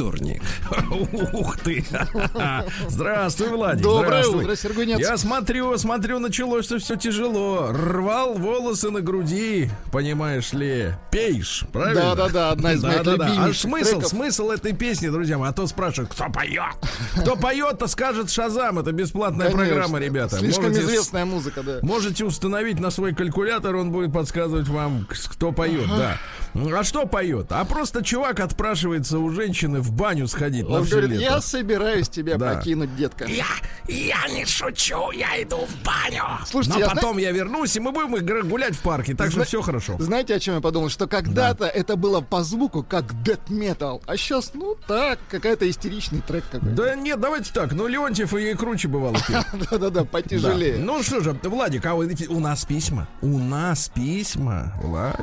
вторник. Ух ты! Здравствуй, Владик. Доброе Здравствуй. утро, Сергунец. Я смотрю, смотрю, началось, что все тяжело. Рвал волосы на груди, понимаешь ли. Пейш, правильно? Да-да-да, одна из моих Да-да-да. А смысл, треков. смысл этой песни, друзья мои, а то спрашивают, кто поет? Кто поет-то скажет Шазам. Это бесплатная Конечно. программа, ребята. Слишком Можете известная музыка, да. Можете установить на свой калькулятор, он будет подсказывать вам, кто поет, да. А что поет? А просто чувак отпрашивается у женщины в баню сходить на Он все говорит, лето. я собираюсь тебя Да. покинуть, детка. Я, я не шучу, я иду в баню. Слушайте, Но я потом я вернусь, и мы будем гулять в парке, так Зна- все хорошо. Знаете, о чем я подумал? Что когда-то это было по звуку как metal, а сейчас, ну так, какая-то истеричный трек какой-то. Да нет, давайте так, ну Леонтьев и круче бывало. Да-да-да, Да. потяжелее. Ну что же, Владик, а у нас письма. У нас письма, Владик.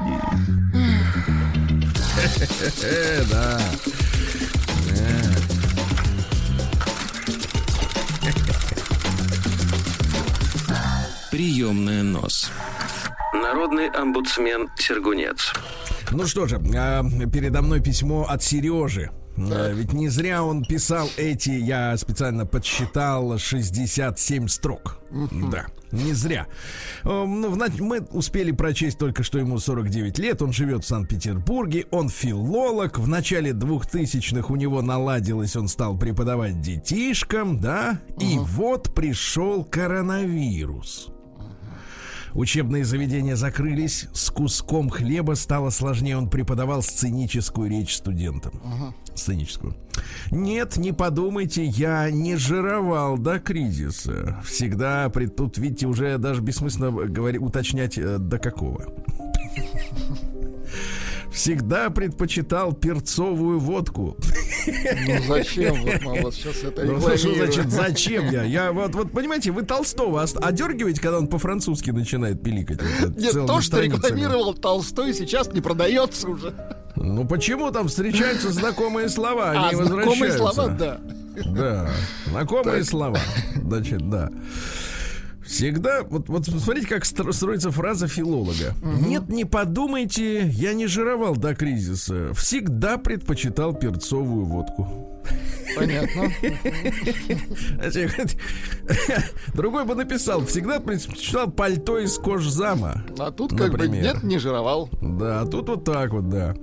Да. Приемная нос. Народный омбудсмен Сергунец. Ну что же, а, передо мной письмо от Сережи. А, Ведь не зря он писал эти, я специально подсчитал, 67 строк. Да, не зря. Эм, ну, Мы успели прочесть только, что ему 49 лет, он живет в Санкт-Петербурге, он филолог, в начале 2000-х у него наладилось, он стал преподавать детишкам, да, и вот пришел коронавирус. Учебные заведения закрылись, с куском хлеба стало сложнее. Он преподавал сценическую речь студентам. Сценическую. Нет, не подумайте, я не жировал до кризиса. Всегда, при- тут, видите, уже даже бессмысленно говори, уточнять э, до какого. Всегда предпочитал перцовую водку. Ну зачем вот вот сейчас это Ну, что значит, зачем я? Я вот, вот, понимаете, вы Толстого одергиваете, когда он по-французски начинает пиликать. вот, Нет, то, что рекламировал Толстой, сейчас не продается уже. Ну почему там встречаются знакомые слова, они А, знакомые возвращаются? слова, да. Да, знакомые слова. Значит, да. Всегда, вот, вот смотрите, как стро- строится фраза филолога. Нет, не подумайте, я не жировал до кризиса. Всегда предпочитал перцовую водку. Понятно. Значит, Другой бы написал, всегда предпочитал пальто из кожзама. А тут как бы Например. нет, не жировал. Да, а тут вот так вот, да.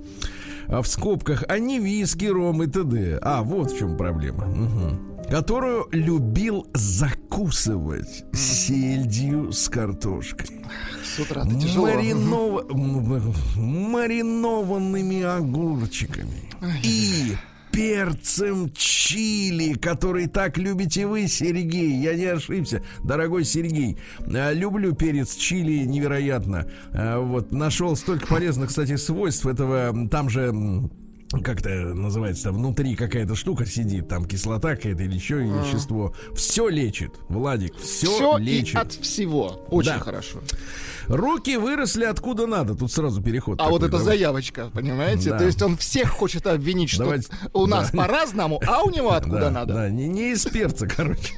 А в скобках, а не виски, ром и т.д. А, вот в чем проблема. Мгм. Которую любил закусывать сельдью с картошкой. С утра тяжело. Маринова- м- маринованными огурчиками. И перцем чили, который так любите вы, Сергей. Я не ошибся, дорогой Сергей. А, Люблю перец чили невероятно. А, Вот нашел столько полезных, кстати, свойств этого. Там же как-то называется, внутри какая-то штука сидит, там кислота какая-то или еще вещество. Все лечит, Владик, все, Все и лечит. от всего. Очень Да. хорошо. Руки выросли откуда надо. Тут сразу переход. А вот такой, это давай. заявочка, понимаете? Да. То есть он всех хочет обвинить, что Давайте- у нас да. по-разному, а у него откуда да, надо. Да, не, не из перца, короче.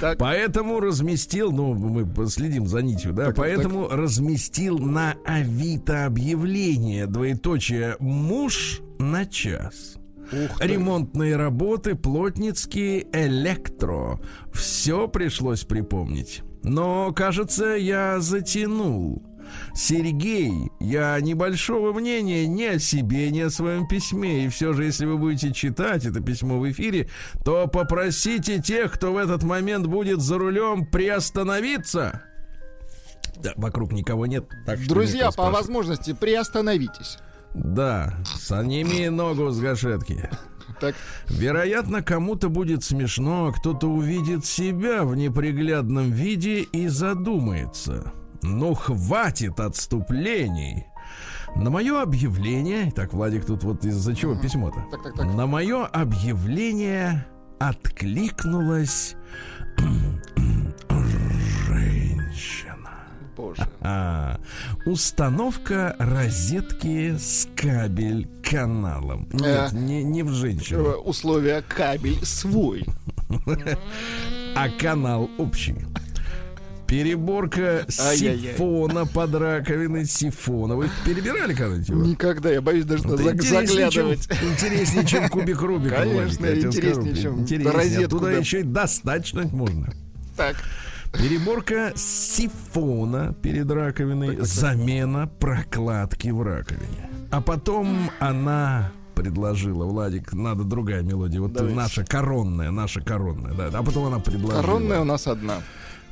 Так. Поэтому разместил, ну, мы следим за нитью, да, Так, поэтому разместил на Авито объявление, двоеточие, муж на час. Ух ты. Ремонтные работы, плотницкие, электро. Все пришлось припомнить. Но, кажется, я затянул. Сергей, я небольшого мнения ни о себе, ни о своем письме. И все же, если вы будете читать это письмо в эфире, то попросите тех, кто в этот момент будет за рулем, приостановиться. Да, вокруг никого нет. Так Друзья, некого по возможности приостановитесь. Да, саними ногу с гашетки. Так, Вероятно, кому-то будет смешно, а кто-то увидит себя в неприглядном виде и задумается. Ну, хватит отступлений. На мое объявление... Так, Владик, тут вот из-за чего письмо-то? так, так, так. На мое объявление откликнулось боже. А, установка розетки с кабель каналом. Нет, Э. не, не в Э, женщину, Условия кабель свой. а канал общий. Переборка сифона под раковиной сифона. Вы перебирали когда-нибудь его? Никогда, я боюсь даже туда заглядывать. Чем, интереснее, чем кубик Рубика. Конечно, интереснее, скажу. чем Интереснее. розетку, Оттуда да. еще и достать можно. Так, Переборка сифона перед раковиной, замена прокладки в раковине. А потом она предложила, Владик, надо другая мелодия. Вот Давайте. наша коронная, наша коронная, да. А потом она предложила. коронная у нас одна.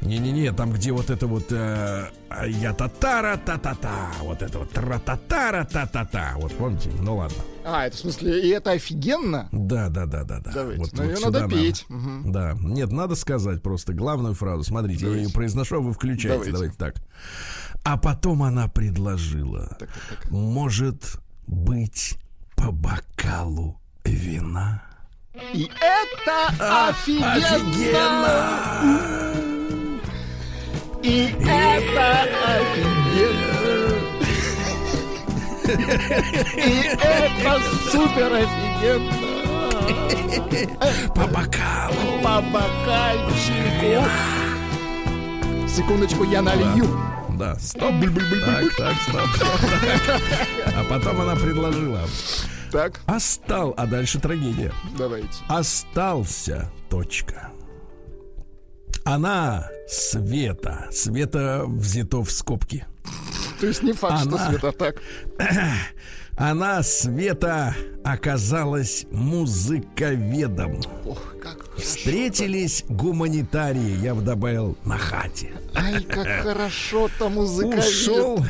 Не-не-не, там, где вот это вот э, а я татара та та та вот это вот тра та тара та та та Вот помните? Ну ладно. А, это в смысле, и это офигенно? Да, да, да, да, да. Давайте. Вот- Ну, вот ее надо петь. Мгм. Да, нет, надо сказать просто главную фразу. Смотрите, я Давайте. ее произношу, а вы включаете. Давайте. Давайте, так. А потом она предложила, Так, так, так. может быть, по бокалу вина. И это офигенно! И это офигенно! И это супер офигенно! По бокалу. По бокальчику! Секундочку, я налью. Да, стоп. Так, так, стоп. А потом она предложила. Так, Остал, а дальше трагедия. давайте. Остался. Точка. Она Света. Света взято в скобки. То есть не факт, что Она- Света так. Она, Света, оказалась музыковедом. Ох, как хорошо. Встретились гуманитарии, я бы добавил, на хате. Ай, как хорошо-то музыка. Ушел.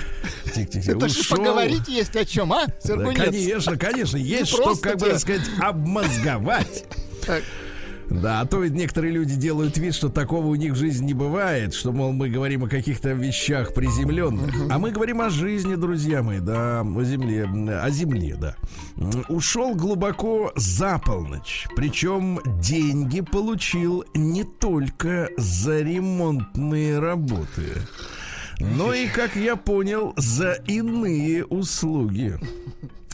Тихо-тихо, Это же ушел. поговорить есть о чем, а, Да, конечно, конечно, есть что, как бы сказать, обмозговать. Так, Да, а то ведь некоторые люди делают вид, что такого у них в жизни не бывает, что, мол, мы говорим о каких-то вещах приземленных. А мы говорим о жизни, друзья мои, да, о земле, о земле, да. Ушел глубоко за полночь. Причем деньги получил не только за ремонтные работы, но и, как я понял, за иные услуги.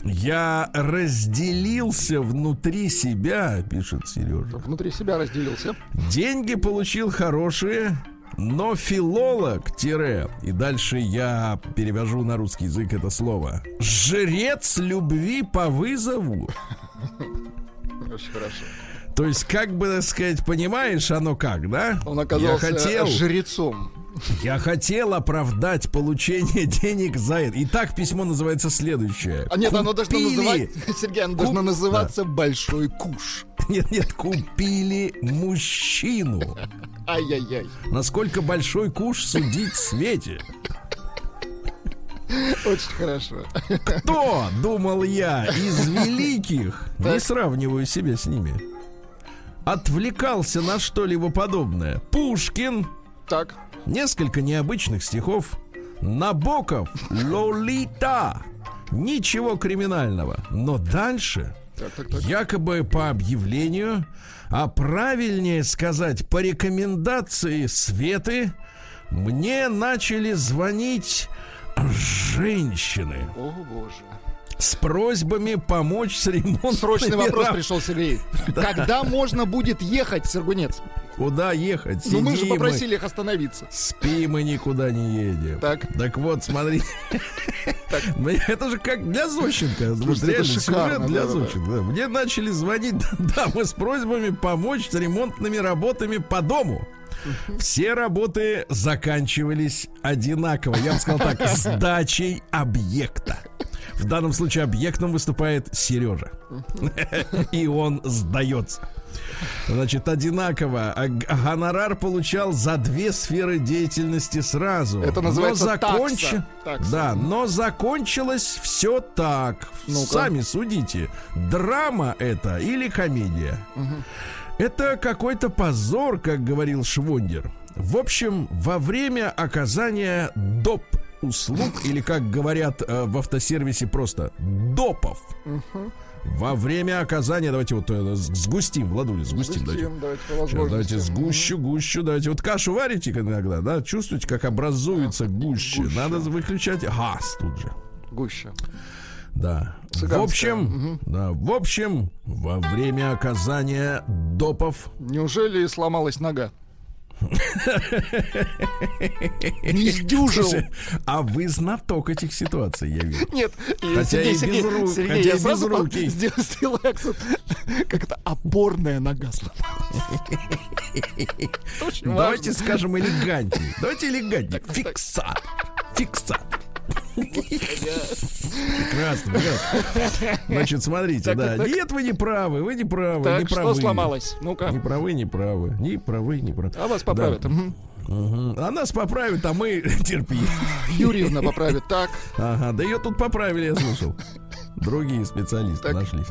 Я разделился внутри себя, пишет Сережа. внутри себя разделился. Деньги получил хорошие, но филолог, тире, и дальше я перевожу на русский язык это слово. Жрец любви по вызову. Очень хорошо. То есть, как бы так сказать, понимаешь, оно как, да? Он оказался я хотел, жрецом. Я хотел оправдать получение денег за это. Итак, письмо называется следующее. А нет, оно должно называть, Сергей, оно должно называться большой куш. Нет, нет, купили мужчину. Ай-яй-яй. Насколько большой куш судить свете? Очень хорошо. Кто, думал я, из великих, не Так. сравниваю себя с ними, отвлекался на что-либо подобное? Пушкин, Так, несколько необычных стихов, Набоков, Лолита. Ничего криминального. Но дальше, так, так, так. якобы по объявлению, а правильнее сказать, по рекомендации Светы, мне начали звонить женщины О, боже. С просьбами помочь с ремонтом. Срочный вопрос пришел, Сергей. Когда можно будет ехать, Сергунец? Куда ехать? Ну, мы же Сидим попросили их остановиться. Спи, мы никуда не едем. Так. Так вот, смотри. Это же как для Зощенко. Слушайте, это шикарно, сюжет для да-да-да. Зощенко. да. Мне начали звонить дамы с просьбами помочь с ремонтными работами по дому. Все работы заканчивались одинаково. Я бы сказал так, сдачей объекта. В данном случае объектом выступает Сережа. И он сдается. Значит, одинаково. А Гонорар получал за две сферы деятельности сразу. Это называется Но закончи- такса. Такса. Да, но закончилось все так. Ну-ка. Сами судите. Драма это или комедия? Это какой-то позор, как говорил Швондер. В общем, во время оказания доп услуг, или как говорят э, в автосервисе просто допов, во время оказания, давайте вот э, сгустим, Владуля, сгустим, давайте. Густим, давайте Сейчас, возможности. давайте сгущу, гущу, давайте. Вот кашу варите иногда, да? Чувствуете, как образуется гуще. Гуща. Надо выключать газ тут же. Гуща. Да. В Цыганская, общем, мгм. да, в общем, во время оказания допов Неужели сломалась нога? Не сдюжил. А вы знаток этих ситуаций, я вижу. Нет, Хотя и без рук, хотя я без сразу рук по- есть. сделал, акцент. Как это опорная нога сломалась. Давайте скажем элегантнее. Давайте элегантнее. Фиксат. Фиксат. Прекрасно, прекрасно. Значит, смотрите, Так, да. так. Нет, вы не правы, вы не правы, не Так, что правы. сломалось? Не Ну-ка. правы, не правы. Не правы, не правы. А вас поправят. Да. Мгм. А нас поправят, а мы терпи. Юрьевна поправит. Так. Ага, да ее тут поправили, я слышал. Другие специалисты Так. нашлись.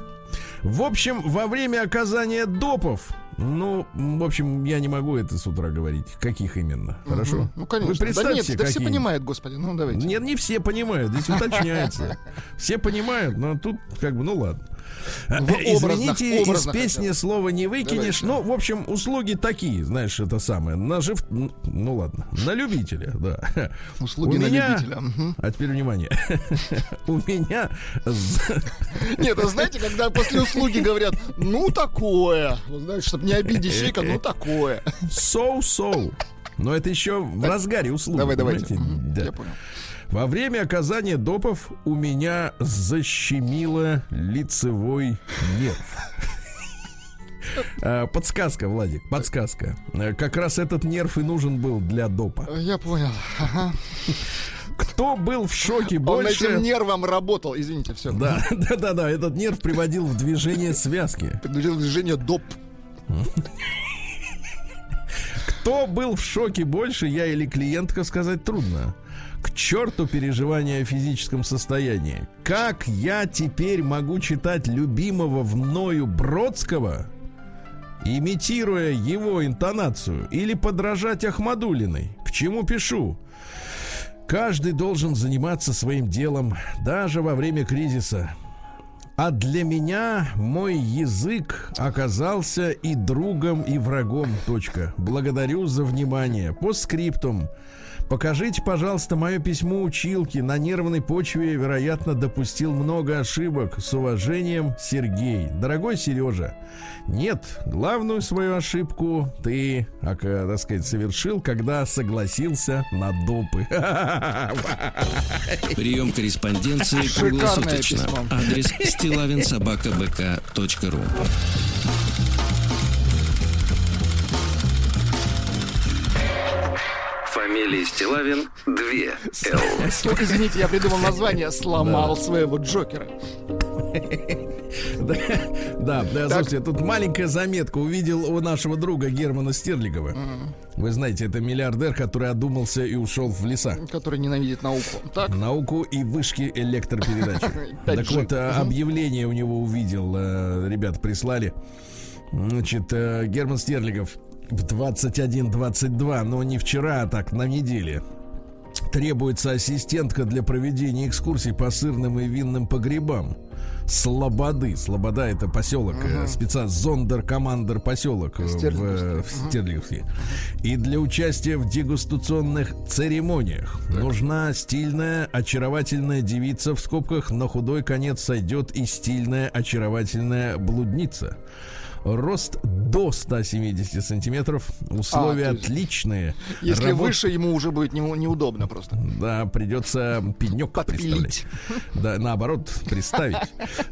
В общем, во время оказания допов, ну, в общем, я не могу это с утра говорить. Каких именно? Хорошо? Мгм. Ну, конечно. Вы представьте, да нет, да все какие. понимают, господи. Ну, давайте. Нет, не все понимают, здесь уточняется. Все понимают, но тут как бы, ну ладно. образно, Извините, из песни слова не выкинешь. Ну, в общем, услуги такие, знаешь, это самое. Нажив... Ну ладно, на любителя, да. Услуги на любителя. А теперь внимание. У меня Нет, а знаете, когда после услуги говорят, ну такое, вот знаешь, чтобы не обидеть человека, ну такое. so-so. Но это еще в разгаре услуги. Давай, давайте. Да. Я понял. Во время оказания допов у меня защемило лицевой нерв. А, Подсказка, Владик, подсказка. Э, Как раз этот нерв и нужен был для допа. Э, Я понял. Ага. Кто был в шоке Он больше... этим нервом работал. Извините, все. Да, да, да, да, этот нерв приводил в движение связки. Предложил движение доп. Кто был в шоке больше, я или клиентка сказать трудно. К черту переживания о физическом состоянии. Как я теперь могу читать любимого мною Бродского, имитируя его интонацию, или подражать Ахмадулиной? К чему пишу? Каждый должен заниматься своим делом, даже во время кризиса. А для меня мой язык оказался и другом, и врагом. Точка. Благодарю за внимание. По скриптум. Покажите, пожалуйста, мое письмо училке. На нервной почве, вероятно, допустил много ошибок. С уважением, Сергей. Дорогой Сережа, нет, главную свою ошибку ты, а, так сказать, совершил, когда согласился на допы. Прием корреспонденции круглосуточно. Адрес стилавинсобакабк.ру Фамилия Стилавин 2 Л. Извините, я придумал название. Сломал своего Джокера. Да, да, да, слушайте, тут маленькая заметка. Увидел у нашего друга Германа Стерлигова. Вы знаете, это миллиардер, который одумался и ушел в леса. Который ненавидит науку. Так, Науку и вышки электропередачи. Так 5G. вот, э, объявление у него увидел, э, ребята прислали. Значит, э, Герман Стерлигов в 21.22, но не вчера, а так на неделе. Требуется ассистентка для проведения экскурсий по сырным и винным погребам. Слободы. Слобода это поселок, э, спеца зондер командер поселок э, в, э, в Стерлиговске. И для участия в дегустационных церемониях нужна стильная, очаровательная девица в скобках на худой конец сойдет и стильная, очаровательная блудница. Рост до 170 сантиметров. Условия А, есть- отличные. если Работ- выше, ему уже будет не- неудобно просто. да, придется пенек Подпилить. представлять. Да, наоборот, представить.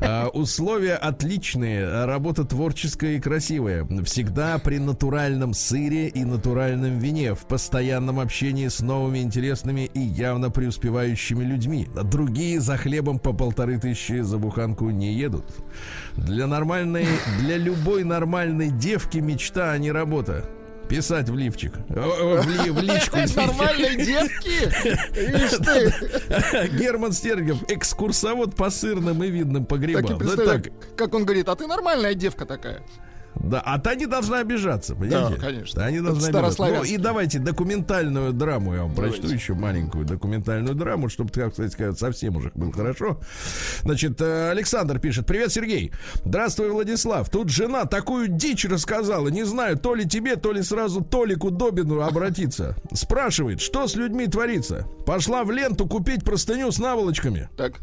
А, условия отличные, работа творческая и красивая. Всегда при натуральном сыре и натуральном вине, в постоянном общении с новыми, интересными и явно преуспевающими людьми. Другие за хлебом по полторы тысячи за буханку не едут. Для нормальной, для любой нормальной девки мечта, а не работа. Писать в лифчик. В, ли- в личку. Нормальной девки? Герман Стерлигов, экскурсовод по сырным и видным погребам. Ну, так, как он говорит, а ты нормальная девка такая. Да, а та не должна обижаться, понимаете? Да, конечно. Они должны обижаться. Ну, и давайте документальную драму я вам Давайте. прочту еще маленькую документальную драму, чтобы, так сказать, сказать, совсем уже было хорошо. Значит, э, Александр пишет: Привет, Сергей. Здравствуй, Владислав. Тут жена такую дичь рассказала. Не знаю, то ли тебе, то ли сразу Толику Добину обратиться. Спрашивает, что с людьми творится. Пошла в ленту купить простыню с наволочками. Так.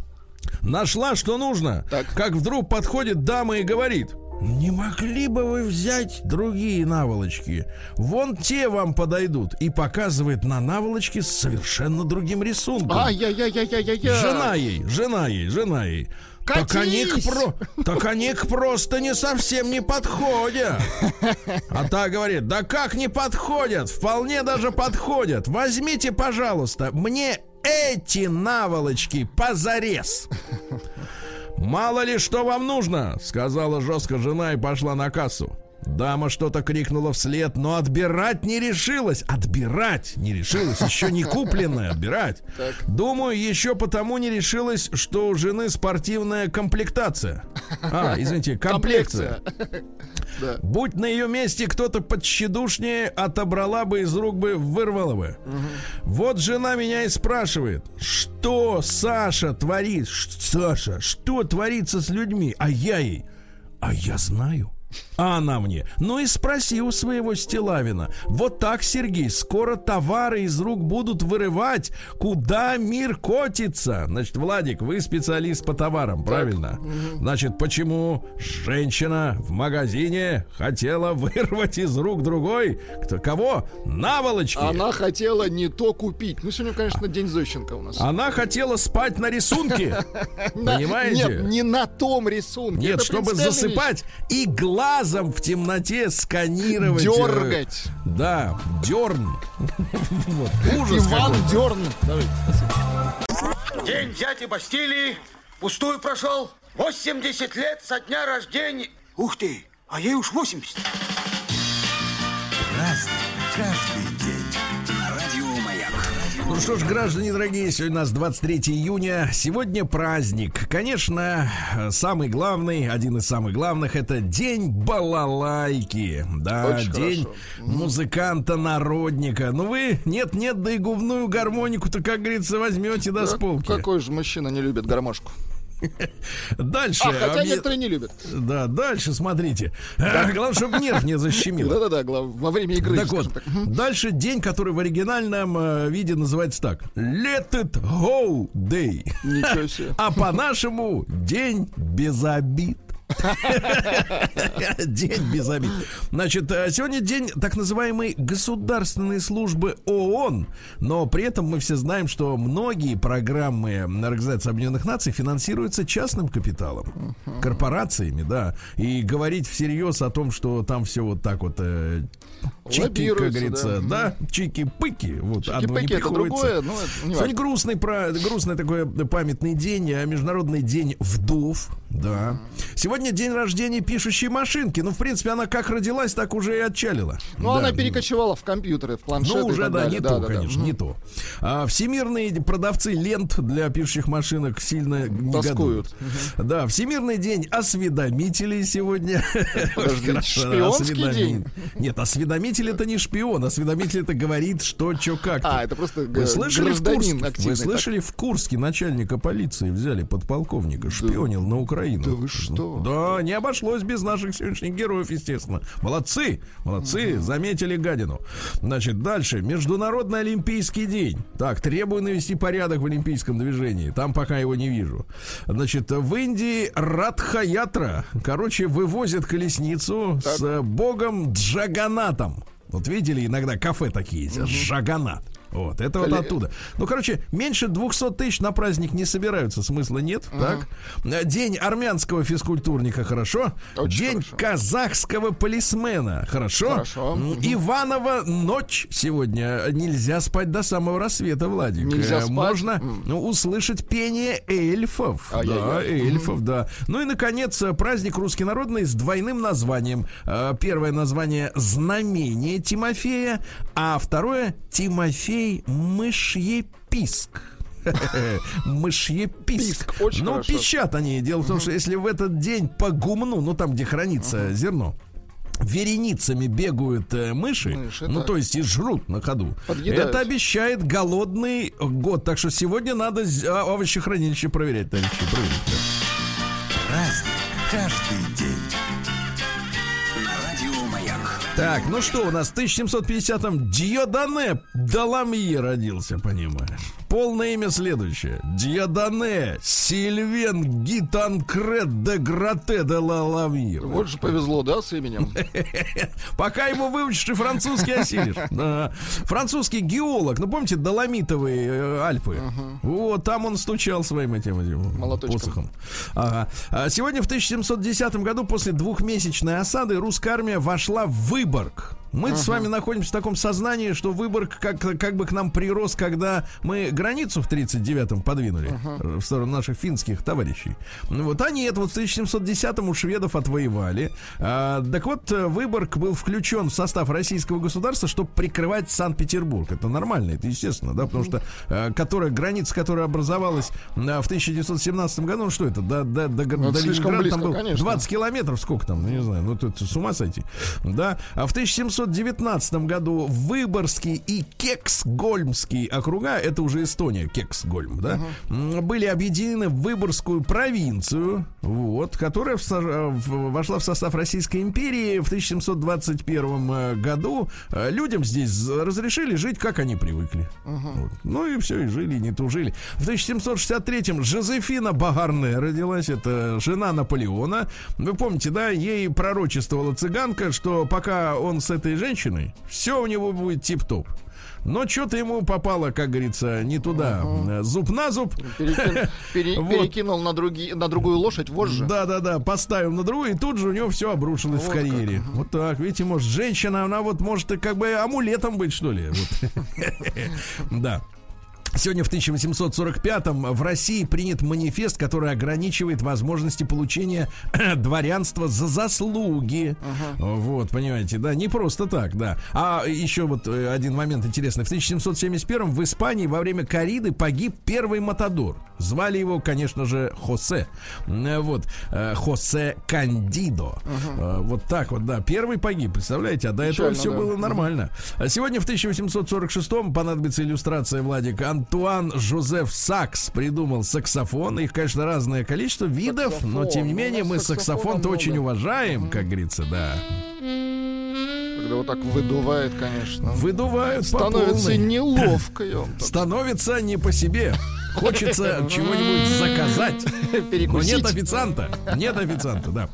Нашла, что нужно. Так. Как вдруг подходит дама и говорит. Не могли бы вы взять другие наволочки? Вон те вам подойдут. И показывает на наволочке с совершенно другим рисунком. Ай-яй-яй-яй-яй-яй. Жена ей, жена ей, жена ей. Так они, к Катись! про... так они к просто не совсем не подходят. А та говорит, да как не подходят? Вполне даже подходят. Возьмите, пожалуйста, мне эти наволочки позарез. Мало ли что вам нужно, сказала жестко жена и пошла на кассу. Дама что-то крикнула вслед, но отбирать не решилась. Отбирать не решилась, еще не купленное, отбирать. Думаю, еще потому не решилась, что у жены спортивная комплектация. А, извините, комплекция. Да. Будь на ее месте кто-то подщедушнее, отобрала бы из рук бы, вырвала бы. Вот жена меня и спрашивает, что Саша творит? Саша, что творится с людьми? А я ей, а я знаю. А она мне, ну и спроси у своего Стилавина. Вот так, Сергей, скоро товары из рук будут вырывать. Куда мир котится? Значит, Владик, вы специалист по товарам, правильно? Значит, почему женщина в магазине хотела вырвать из рук другой? Кто, кого? Наволочки. Она хотела не то купить. Ну, сегодня, конечно, день Зощенко у нас. Она хотела спать на рисунке. Понимаете? Нет, не на том рисунке. Нет, чтобы засыпать и глазом в темноте сканировать. э, Дергать. Да, дерн. Вот, Ужас Иван. Дерн. День дяди Бастилии пустую прошел. 80 лет со дня рождения. Ух ты, а ей уж 80. Ну что ж, граждане дорогие, сегодня у нас 23 июня. Сегодня праздник. Конечно, самый главный, один из самых главных, это День балалайки. Да, Очень день хорошо. музыканта-народника. Ну вы, нет-нет, да и губную гармонику-то, как говорится, возьмете до с полки. Какой же мужчина не любит гармошку? Дальше. А, хотя объ- некоторые не любят. Да, дальше смотрите. Главное, чтобы нерв не защемило. Да-да-да, во время игры. Так вот, так. Дальше день, который в оригинальном э, виде называется так. Let it go day. Ничего себе. А по-нашему день без обид. День без обид. Значит, э, сегодня день так называемой государственной службы ООН, но при этом мы все знаем, что многие программы Организации Объединенных Наций финансируются частным капиталом, корпорациями, да. И говорить всерьез о том, что там все вот так вот э, чики, как говорится, да. да, чики-пыки, вот одно не приходится. другое, но это не Сегодня грустный, про, грустный такой памятный день, а Международный день вдов, да. Сегодня день рождения пишущей машинки. Ну, в принципе, она как родилась, так уже и отчалила. Ну, Да. она перекочевала в компьютеры, в планшеты Ну, уже, да, далее. не то, конечно, не то. А, всемирные продавцы лент для пишущих машинок сильно. Тоскуют. Да, Всемирный день осведомителей сегодня. Подождите, шпионский день? Нет, осведомитель это не шпион. Осведомитель это говорит, что, что, как. А, это просто Вы слышали, в Курске, вы так? слышали, в Курске начальника полиции взяли подполковника, шпионил на Украину. да вы что? Да, не обошлось без наших сегодняшних героев, естественно. Молодцы, молодцы, заметили гадину. Значит, дальше. Международный Олимпийский день. Так, требую навести порядок в олимпийском движении. Там пока его не вижу. Значит, в Индии Радхаятра, короче, вывозят колесницу с э, богом Джаганатом. Вот видели, иногда кафе такие есть, Джаганат. Вот, это вот оттуда. Ну, короче, меньше 200 тысяч на праздник не собираются, смысла нет, так? Э, День армянского физкультурника, хорошо? Очень День хорошо. казахского полисмена, хорошо? Хорошо. Иванова ночь сегодня. Нельзя спать до самого рассвета, Владик. Нельзя Э, спать? Можно ну, услышать пение эльфов. Да, Ай-яй-яй. эльфов, да. Ну и, наконец, э, праздник русский народный с двойным названием. Первое название «Знамение Тимофея», а второе «Тимофей Мышьеписк». Мышьеписк. Писк, очень Ну, хорошо. пищат они. Дело в том, что если в этот день по гумну, ну там, где хранится зерно, вереницами бегают э, мыши, Мыши, ну так. то есть и жрут на ходу. Подъедают. Это обещает голодный год, так что сегодня надо а, овощехранилище проверять, товарищи. Праздник каждый Так, ну что, у нас в 1750-м Диодане Даламье родился, понимаешь. Полное имя следующее. Диодане Сильвен Гитанкрет де Грате де Лаламье. Вот же повезло, да, с именем? Пока его выучишь и французский осилишь. Французский геолог. Ну, помните, Доломитовые э, Альпы? Вот, там он стучал своим этим, посохом. А Сегодня в 1710 году после двухмесячной осады русская армия вошла в Выборг. Мы с вами находимся в таком сознании, что Выборг как, как бы к нам прирос, когда мы границу в 39-м подвинули э, в сторону наших финских товарищей. Ну Вот они это вот в 1710-м у шведов отвоевали. А, так вот, э, Выборг был включен в состав российского государства, чтобы прикрывать Санкт-Петербург. Это нормально, это естественно, да, потому что э, которая, граница, которая образовалась э, в 1917 году, ну что это, до, до, до, Ну, до Ленинграда там был конечно. 20 километров, сколько там, ну, не знаю, ну тут с ума сойти. Да. А в 1719 году Выборгский и Кексгольмский округа, это уже Эстония, Кексгольм, да, м, были объединены в Выборгскую провинцию, вот, которая в в- вошла в состав Российской империи в 1721 э, году. Э, Людям здесь разрешили жить, как они привыкли. Вот. Ну и все, и жили, и не тужили. В 1763-м Жозефина Багарне родилась, это жена Наполеона. Вы помните, да, ей пророчествовала цыганка, что пока он с этой женщиной, все у него будет тип-топ. Но что-то ему попало, как говорится, не туда. Э, Зуб на зуб. Перекин- пере- Вот. Перекинул на други- на другую лошадь вожжи. Да, да, да, поставил на другую, и тут же у него все обрушилось в Вот карьере. Вот так, видите, может, женщина, она вот может как бы амулетом быть, что ли. Да. Сегодня в 1845-м в России принят манифест, который ограничивает возможности получения дворянства за заслуги. Вот, понимаете, да, не просто так, да. А еще вот э, один момент интересный. В 1771-м в Испании во время кориды погиб первый матадор. Звали его, конечно же, Хосе. Э, Вот, э, Хосе Кандидо. Э, Вот так вот, да. Первый погиб, представляете? А до этого Печально, все да. было нормально. Сегодня в 1846-м понадобится иллюстрация, Владик. Антуан Жозеф Сакс придумал саксофон. Их, конечно, разное количество видов, но Саксофон. тем не У менее мы саксофон-то много. очень уважаем, как говорится, да. Когда вот так выдувает, конечно. Выдувают Становится неловко. Становится не по себе. Хочется чего-нибудь заказать. Но нет официанта. Нет официанта, да.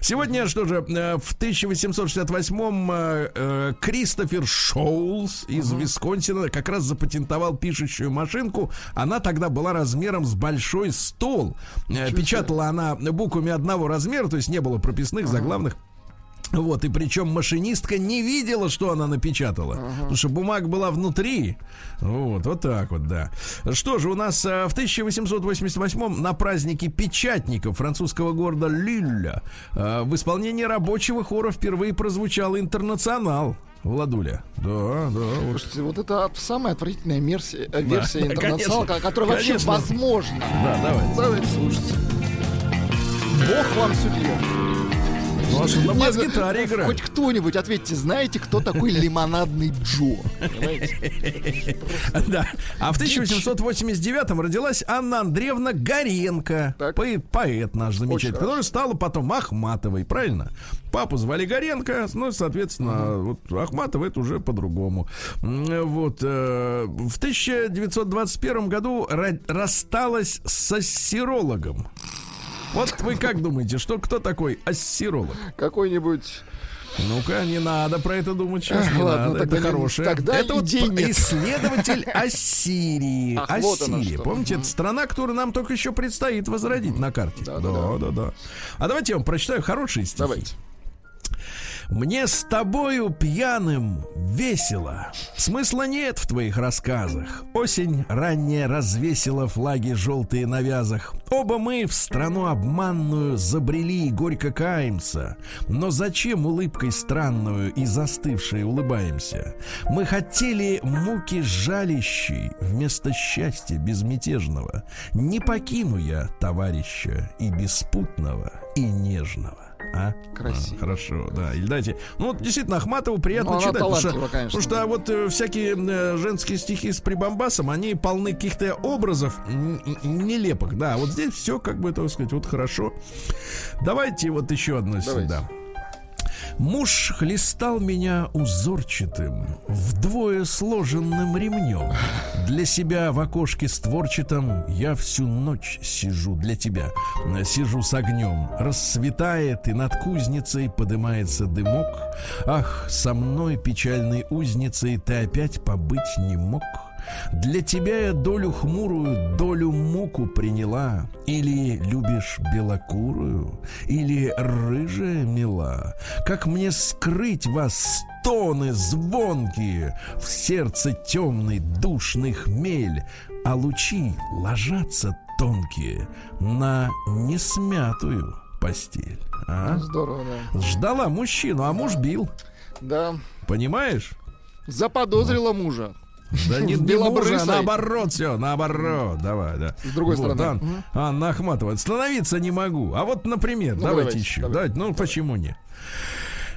Сегодня, что же, э, в 1868-м э, э, Кристофер Шоулс из Висконсина как раз запатентовал пишущую машинку. Она тогда была размером с большой стол. Печатала она буквами одного размера, то есть не было прописных, заглавных. Вот, и причем машинистка не видела, что она напечатала. Потому что бумага была внутри. Вот, вот так вот, да. Что же, у нас э, в 1888 на празднике печатников французского города Лилля э, в исполнении рабочего хора впервые прозвучал интернационал. Владуля. Да, да. Вот. Слушайте, вот это самая отвратительная э, версия да, интернационала, конечно. которая вообще Конечно. возможна. Да, давай. Давайте слушайте. Бог вам судья. Ну, а что, на бас-гитаре играть. Хоть кто-нибудь ответьте, знаете, кто такой лимонадный Джо? Да. А в 1889-м родилась Анна Андреевна Горенко. Поэт, поэт наш замечательный, которая стала потом Ахматовой, правильно? Папу звали Горенко, ну, соответственно, вот Ахматова это уже по-другому. Вот. э, В 1921 году ра- рассталась с ассирологом. Вот вы как думаете, что кто такой ассиролог? Какой-нибудь... Ну-ка, не надо про это думать сейчас. Не ладно, надо, тогда это не- хорошее. тогда это вот нет. исследователь Ассирии. Ах, вот Ассирия. что. Помните, это страна, которую нам только еще предстоит возродить на карте. Да, да, да, да, да. А давайте я вам прочитаю хорошие стихи. Давайте. Мне с тобою пьяным весело. Смысла нет в твоих рассказах. Осень ранняя развесила флаги желтые на вязах. Оба мы в страну обманную забрели и горько каемся. Но зачем улыбкой странную и застывшей улыбаемся? Мы хотели муки жалящей вместо счастья безмятежного. Не покину я товарища и беспутного, и нежного. А? Красиво. А, хорошо, да. Или дайте. Ну, вот действительно, Ахматову приятно Ну, читать. Потому что, конечно. потому что вот э, всякие э, женские стихи с прибамбасом, они полны каких-то образов нелепых. Да, вот здесь все, как бы, так сказать, вот хорошо. Давайте вот еще одно Давайте. сюда. Муж хлестал меня узорчатым, вдвое сложенным ремнем. Для себя в окошке створчатом я всю ночь сижу для тебя. Сижу с огнем. Рассветает, и над кузницей подымается дымок. Ах, со мной печальной узницей ты опять побыть не мог. Для тебя я долю хмурую, долю муку приняла. Или любишь белокурую, или рыжая мила. Как мне скрыть вас стоны звонкие В сердце темный душный хмель, А лучи ложатся тонкие На несмятую постель. А? Здорово, да. Ждала мужчину, а муж бил. Да. Понимаешь? Заподозрила мужа. Да не, не Белобрысой. мужа, а наоборот, все, наоборот, давай, да. С другой Вот, стороны. Ан- Анна Ахматова, становиться не могу. А вот, например, Ну, давайте, давайте, еще. давайте. Давайте, ну почему нет?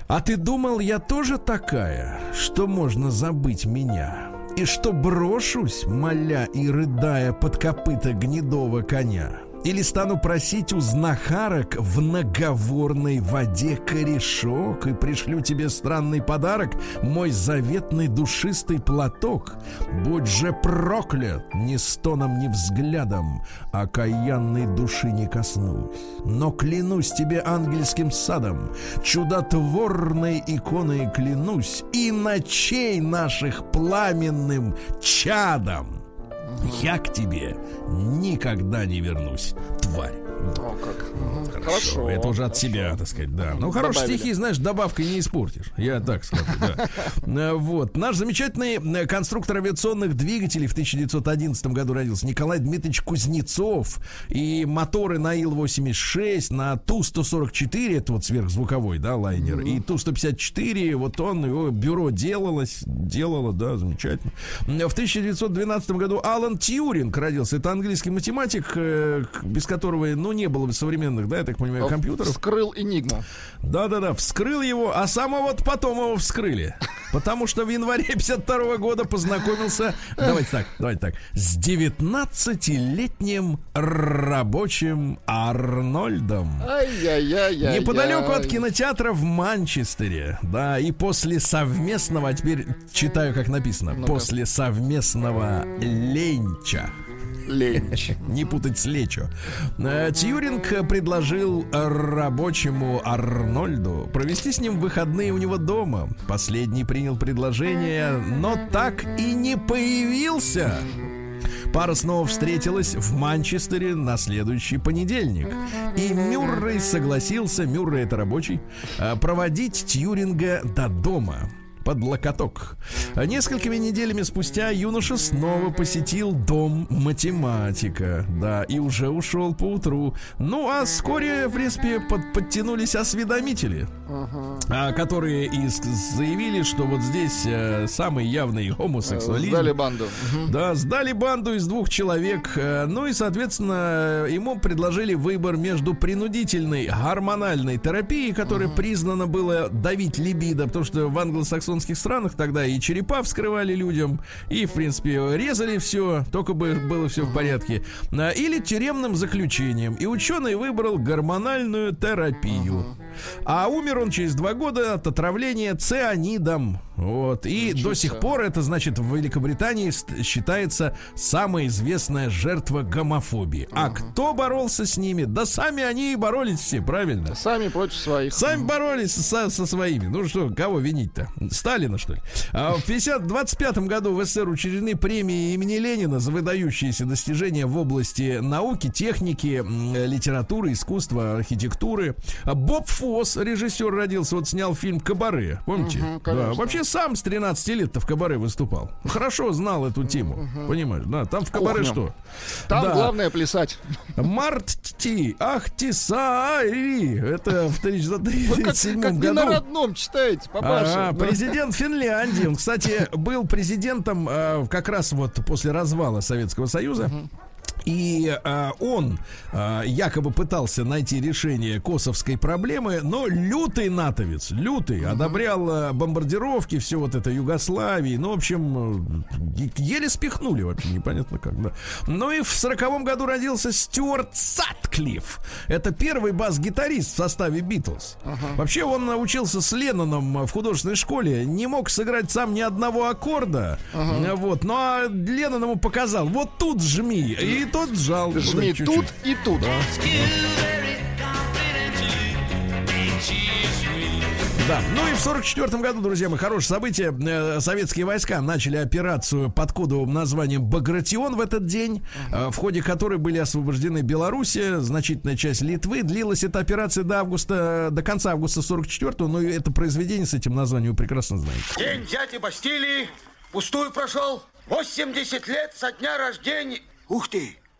А ты думал, я тоже такая, что можно забыть меня? И что брошусь, моля и рыдая под копыта гнедого коня? Или стану просить у знахарок в наговорной воде корешок И пришлю тебе странный подарок, мой заветный душистый платок. Будь же проклят, ни стоном, ни взглядом Окаянной души не коснусь. Но клянусь тебе ангельским садом Чудотворной иконой клянусь И ночей наших пламенным чадом я к тебе никогда не вернусь, тварь. О, как. Хорошо, Хорошо. это уже от себя, так сказать, да. Ну, хорошие Добавили. стихи, знаешь, добавкой не испортишь. Я так скажу, да. Э, Вот. Наш замечательный э, конструктор авиационных двигателей в 1911 году родился Николай Дмитриевич Кузнецов. И моторы на Ил-86, на Ту-144, это вот сверхзвуковой, да, лайнер, и Ту-154, вот он, его бюро делалось, делало, да, замечательно. Э, В 1912 году Алан Тьюринг родился. Это английский математик, без которого, ну, не было бы современных, да, я так понимаю, компьютеров. Вскрыл энигму. Да-да-да, вскрыл его, а сам вот потом его вскрыли. Потому что в январе 52 года познакомился, давайте так, давайте так, с 19-летним рабочим Арнольдом. Ай-яй-яй-яй. Неподалеку от кинотеатра в Манчестере, да, и после совместного, а теперь читаю, как написано, после совместного ленча, Ленч. не путать с Лечо. Э, Тьюринг предложил рабочему Арнольду провести с ним выходные у него дома. Последний принял предложение, но так и не появился. Пара снова встретилась в Манчестере на следующий понедельник. И Мюррей согласился, Мюррей это рабочий, э, проводить Тьюринга до дома под локоток. Несколькими неделями спустя юноша снова посетил дом математика. Да, и уже ушел по утру. Ну, а вскоре, в принципе, под- подтянулись осведомители, а, которые и заявили, что вот здесь э, самый явный гомосексуализм. Сдали банду. Да, сдали банду из двух человек. э, Ну и, соответственно, ему предложили выбор между принудительной гормональной терапией, которая признана была давить либидо, потому что в англосаксонских странах тогда и черепа вскрывали людям, и, в принципе, резали все, только бы было все в порядке. А, Или тюремным заключением. И ученый выбрал гормональную терапию. А умер он через два года от отравления цианидом. Вот. И до сих пор это, значит, в Великобритании считается самая известная жертва гомофобии. А кто боролся с ними? Да сами они и боролись все, правильно? Сами против своих. Сами боролись со, со своими. Ну что, кого винить-то? Сталина, что ли? А в 50, 25 году в СССР учреждены премии имени Ленина за выдающиеся достижения в области науки, техники, литературы, искусства, архитектуры. Боб Фосс, режиссер, родился, вот снял фильм «Кабаре». Помните? Мгм, да, вообще сам с 13 лет-то в «Кабаре» выступал. Хорошо знал эту тему. Понимаешь? Да, там в «Кабаре» Кухня. что? Там Да. главное плясать. Марти, ах ты сари. Это в Вы как, 1937 как не на году. родном читаете, папаша. А, президент Финляндии. Он, кстати, был президентом э, как раз вот после развала Советского Союза. И э, он э, якобы пытался найти решение косовской проблемы, но лютый натовец, лютый, одобрял э, бомбардировки, все вот это Югославии. Ну, в общем, э, еле спихнули вообще, непонятно как, да. Ну и в сороковом году родился Стюарт Сатклифф. Это первый бас-гитарист в составе Битлз. Вообще он учился с Ленноном в художественной школе, не мог сыграть сам ни одного аккорда. Вот, но а Леннон ему показал, вот тут жми. И тот сжал. Жми чуть-чуть. тут и тут. Да. Ну и в 44 году, друзья мои, хорошее событие. Э, Советские войска начали операцию под кодовым названием «Багратион» в этот день, э, в ходе которой были освобождены Белоруссия, значительная часть Литвы. Длилась эта операция до августа, до конца августа 44 но и это произведение с этим названием вы прекрасно знаете. День дяди Бастилии пустую прошел. 80 лет со дня рождения. Ух ты,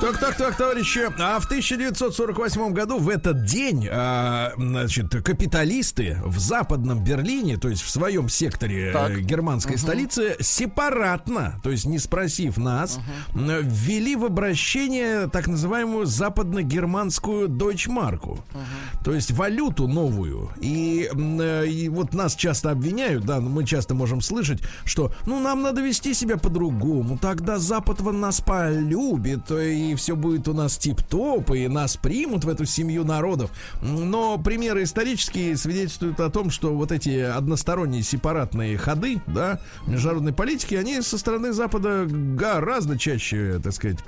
Так, так, так, товарищи. А в 1948 году в этот день, а, значит, капиталисты в западном Берлине, то есть в своем секторе Так. э, германской столицы, сепаратно, то есть не спросив нас, м, ввели в обращение так называемую западно-германскую дойчмарку, то есть валюту новую. И, э, и вот нас часто обвиняют, да, мы часто можем слышать, что, ну, нам надо вести себя по-другому, тогда Запад нас полюбит, и все будет у нас тип-топ, и нас примут в эту семью народов. Но примеры исторические свидетельствуют о том, что вот эти односторонние сепаратные ходы, да, международной политики, они со стороны Запада гораздо чаще, так сказать,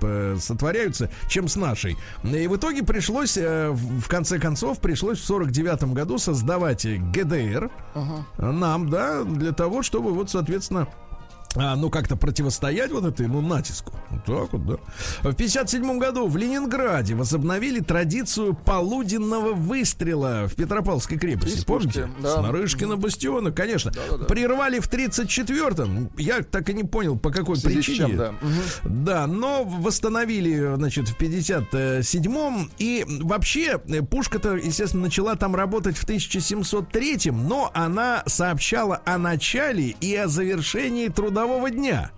сотворяются, чем с нашей. И в итоге пришлось, э, в конце концов, пришлось в 49 году создавать ГДР нам, да, для того, чтобы вот, соответственно, а, ну, как-то противостоять вот этой, ну, натиску. Вот так вот, да. В 57 году в Ленинграде возобновили традицию полуденного выстрела в Петропавловской крепости. Из Помните? да. С Нарышкина бастиона, конечно. Прервали в 34-м. Я так и не понял, по какой В причине. чем, да. Да, но восстановили, значит, в 57-м. И вообще, э, пушка-то, естественно, начала там работать в 1703-м, но она сообщала о начале и о завершении трудового дня.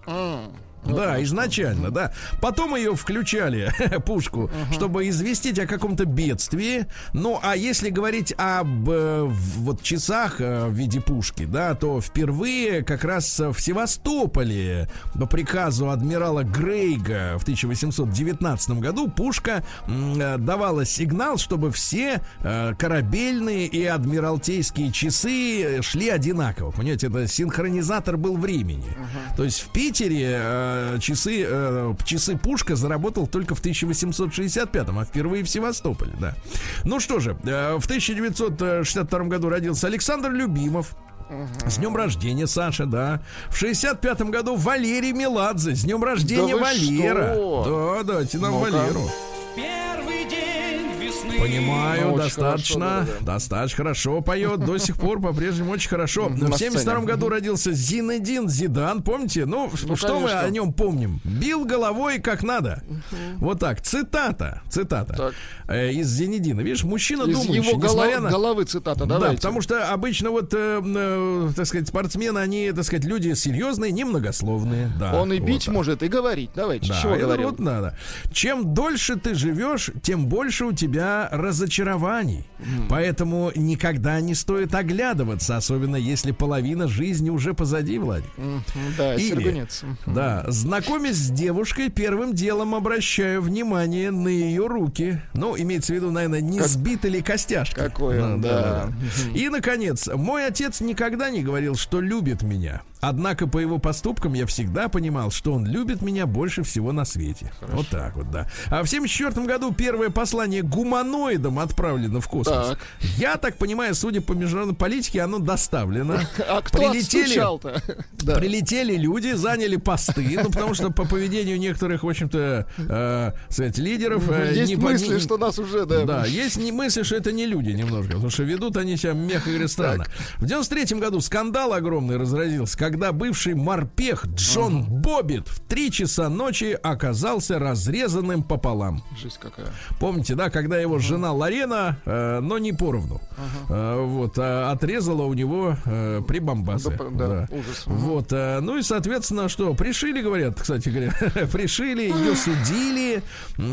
Да, изначально, да. Потом ее включали, пушку, чтобы известить о каком-то бедствии. Ну, а если говорить об э, вот часах э, в виде пушки, да, то впервые как раз в Севастополе по приказу адмирала Грейга в 1819 году пушка э, давала сигнал, чтобы все э, корабельные и адмиралтейские часы шли одинаково. Понимаете, это синхронизатор был времени. То есть в Питере э, часы, э, часы Пушка заработал только в 1865-м, а впервые в Севастополе, да. Ну что же, э, в 1962 году родился Александр Любимов. С днем рождения, Саша, да. В 65-м году Валерий Меладзе. С днем рождения, вы Валера. что? Да, дайте нам Ну-ка. Валеру. Первый день. Понимаю, Ну, достаточно, хорошо, да, да. достаточно хорошо поет, до сих пор по-прежнему очень хорошо. В сцене. 72 году родился Зинедин Зидан, помните? Ну, Ну, что мы конечно. о нем помним? Бил головой как надо. Вот так, цитата, цитата Так. э, из Зинедина. Видишь, мужчина Из думающий, его голов- на... головы цитата, Да, давайте. потому что обычно вот, э, э, так сказать, спортсмены, они, так сказать, люди серьезные, немногословные. Да, Он и вот бить так. может, и говорить. Давайте, Да, чего говорил? вот надо. Чем дольше ты живешь, тем больше у тебя разочарований. Поэтому никогда не стоит оглядываться, особенно если половина жизни уже позади, Владик. Мгм, Да, Или- Сергунец. Да, знакомясь с девушкой, первым делом обращаю внимание на ее руки. Ну, имеется в виду, наверное, не Как- сбиты ли костяшки. Какой он, да. И, наконец, мой отец никогда не говорил, что любит меня. Однако по его поступкам я всегда понимал, что он любит меня больше всего на свете. Вот так вот, да. А в 74 году первое послание гуманоидам отправлено в космос. Так. Я так понимаю, судя по международной политике, оно доставлено. А кто отстучал-то? Да. Прилетели люди, заняли посты, ну потому что по поведению некоторых, в общем-то, э, сказать, лидеров э, Есть не мысли, не- что нас уже, да. да, есть не мысли, что это не люди немножко, потому что ведут они себя, мягко говоря, странно. В 93 году скандал огромный разразился, когда когда бывший морпех Джон Боббит в 3 часа ночи оказался разрезанным пополам. Жизнь какая. Помните, да, когда его жена Ларена, э, но не поровну, э, вот, а отрезала у него э, прибамбасы. Да, да, ужас. Вот, э, ну и, соответственно, что, пришили, говорят, кстати говоря, пришили, ее судили.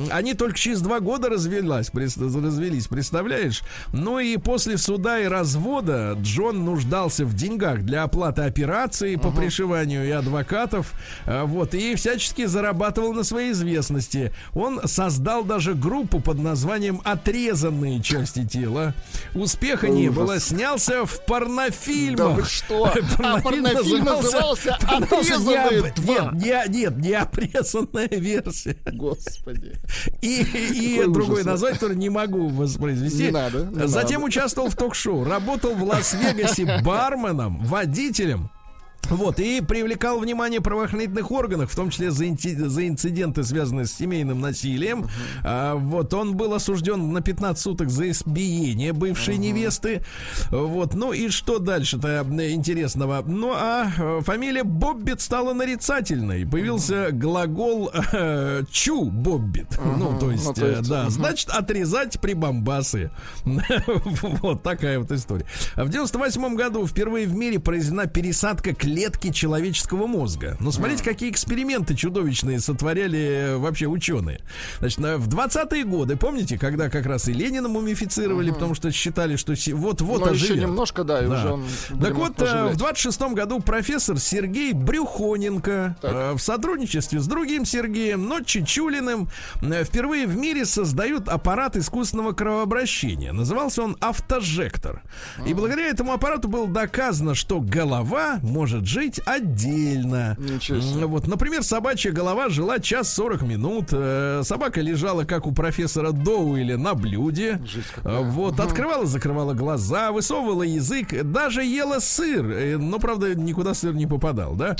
Они только через два года развелась, развелись, представляешь? Ну и после суда и развода Джон нуждался в деньгах для оплаты операции по пришиванию и адвокатов. э, Вот, и всячески зарабатывал на своей известности. Он создал даже группу под названием «Отрезанные части тела». Успеха не было. Снялся в порнофильмах. Да что? А Порнофильм назывался «Отрезанные Нет, два». нет, нет, не опресанная версия. Господи. И, и другое название, которое не могу воспроизвести. Не надо, не Затем надо. участвовал в ток-шоу. Работал в Лас-Вегасе барменом, водителем. Вот, и привлекал внимание правоохранительных органов, в том числе за, инти- за инциденты, связанные с семейным насилием. А, вот, он был осужден на 15 суток за избиение бывшей невесты. Вот, ну и что дальше-то интересного? Ну, а э, фамилия Боббит стала нарицательной. Появился глагол э, чу Боббит. Ну, то есть, ну, то э, есть, да, мгм. значит, отрезать прибамбасы. Вот такая вот история. В 98 году впервые в мире произведена пересадка клетки человеческого мозга. Ну, смотрите, какие эксперименты чудовищные сотворяли э, вообще ученые. Значит, на- в 20-е годы, помните, когда как раз и Ленина мумифицировали, потому что считали, что вот-вот Но еще оживет. немножко, да, и Да. уже он... Так вот, э, оживлять. в 26 году профессор Сергей Брюхоненко Так. э, в сотрудничестве с другим Сергеем, но Чичулиным, впервые в мире создают аппарат искусственного кровообращения. Назывался он автожектор. И благодаря этому аппарату было доказано, что голова может жить отдельно. Вот, например, собачья голова жила час 40 минут. э, Собака лежала, как у профессора Доуэля, на блюде. Э, Вот, открывала, закрывала глаза, высовывала язык, даже ела сыр, э, но, правда, никуда сыр не попадал, да?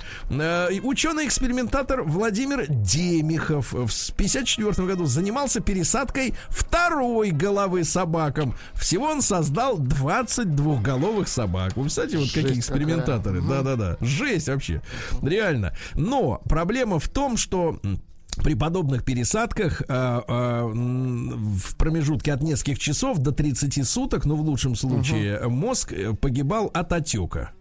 Ученый-экспериментатор Владимир Демихов в 1954 году занимался пересадкой второй головы собакам. Всего он создал 22 головых собак. Вы представляете, вот какие Жесть экспериментаторы. Да-да-да. Жесть вообще. Реально. Но проблема в том, что... при подобных пересадках а, м, в промежутке от нескольких часов до 30 суток, ну в лучшем случае, мозг э, погибал от отека.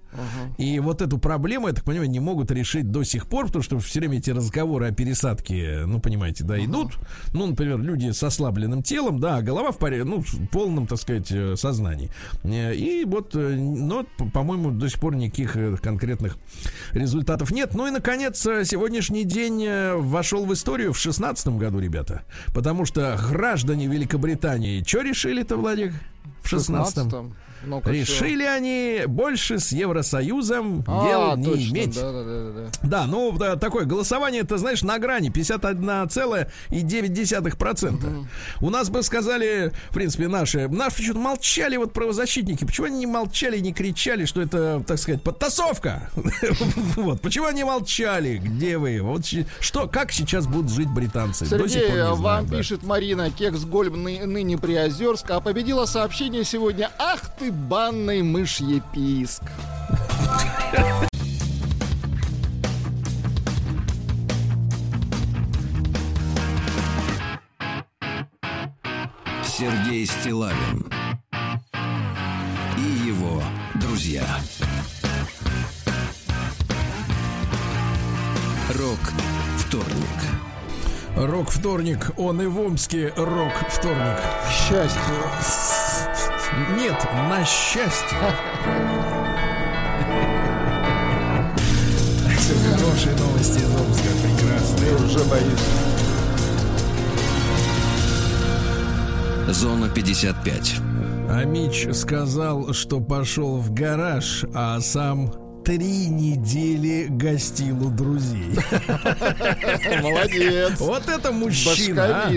И вот эту проблему, я так понимаю, не могут решить до сих пор, потому что все время эти разговоры о пересадке, ну, понимаете, да, идут. Ну, например, люди с ослабленным телом, да, а голова в паре, ну, в полном, так сказать, э, сознании. Э, И вот, э, но, по-моему, до сих пор никаких конкретных результатов нет. Ну и, наконец, сегодняшний день вошел в историю в шестнадцатом году, ребята. Потому что граждане Великобритании, что решили-то, Владик? В шестнадцатом. 16-м. Ну-ка, Решили они больше с Евросоюзом чё? дел А, не точно, иметь. Да, да, да, да. Да, ну да, такое голосование, это знаешь, на грани 51,9%. У нас бы сказали, в принципе, наши, наши почему-то молчали вот правозащитники. Почему они не молчали, не кричали, что это, так сказать, подтасовка? Вот, почему они молчали? Где вы? Вот что, как сейчас будут жить британцы? Сергей, не вам пишет Марина Кекс Гольм ны- ныне Приозерск, а победила сообщение сегодня «Ах ты, банный мышье писк». Сергей Стилавин и его друзья. Рок вторник. Рок-вторник, он и в Омске рок-вторник. К счастью. Нет, на счастье. Хорошие новости из Омска, прекрасные. Уже боюсь. Зона 55. А Мич сказал, что пошел в гараж, а сам три недели гостил у друзей. Молодец. Вот это мужчина. а.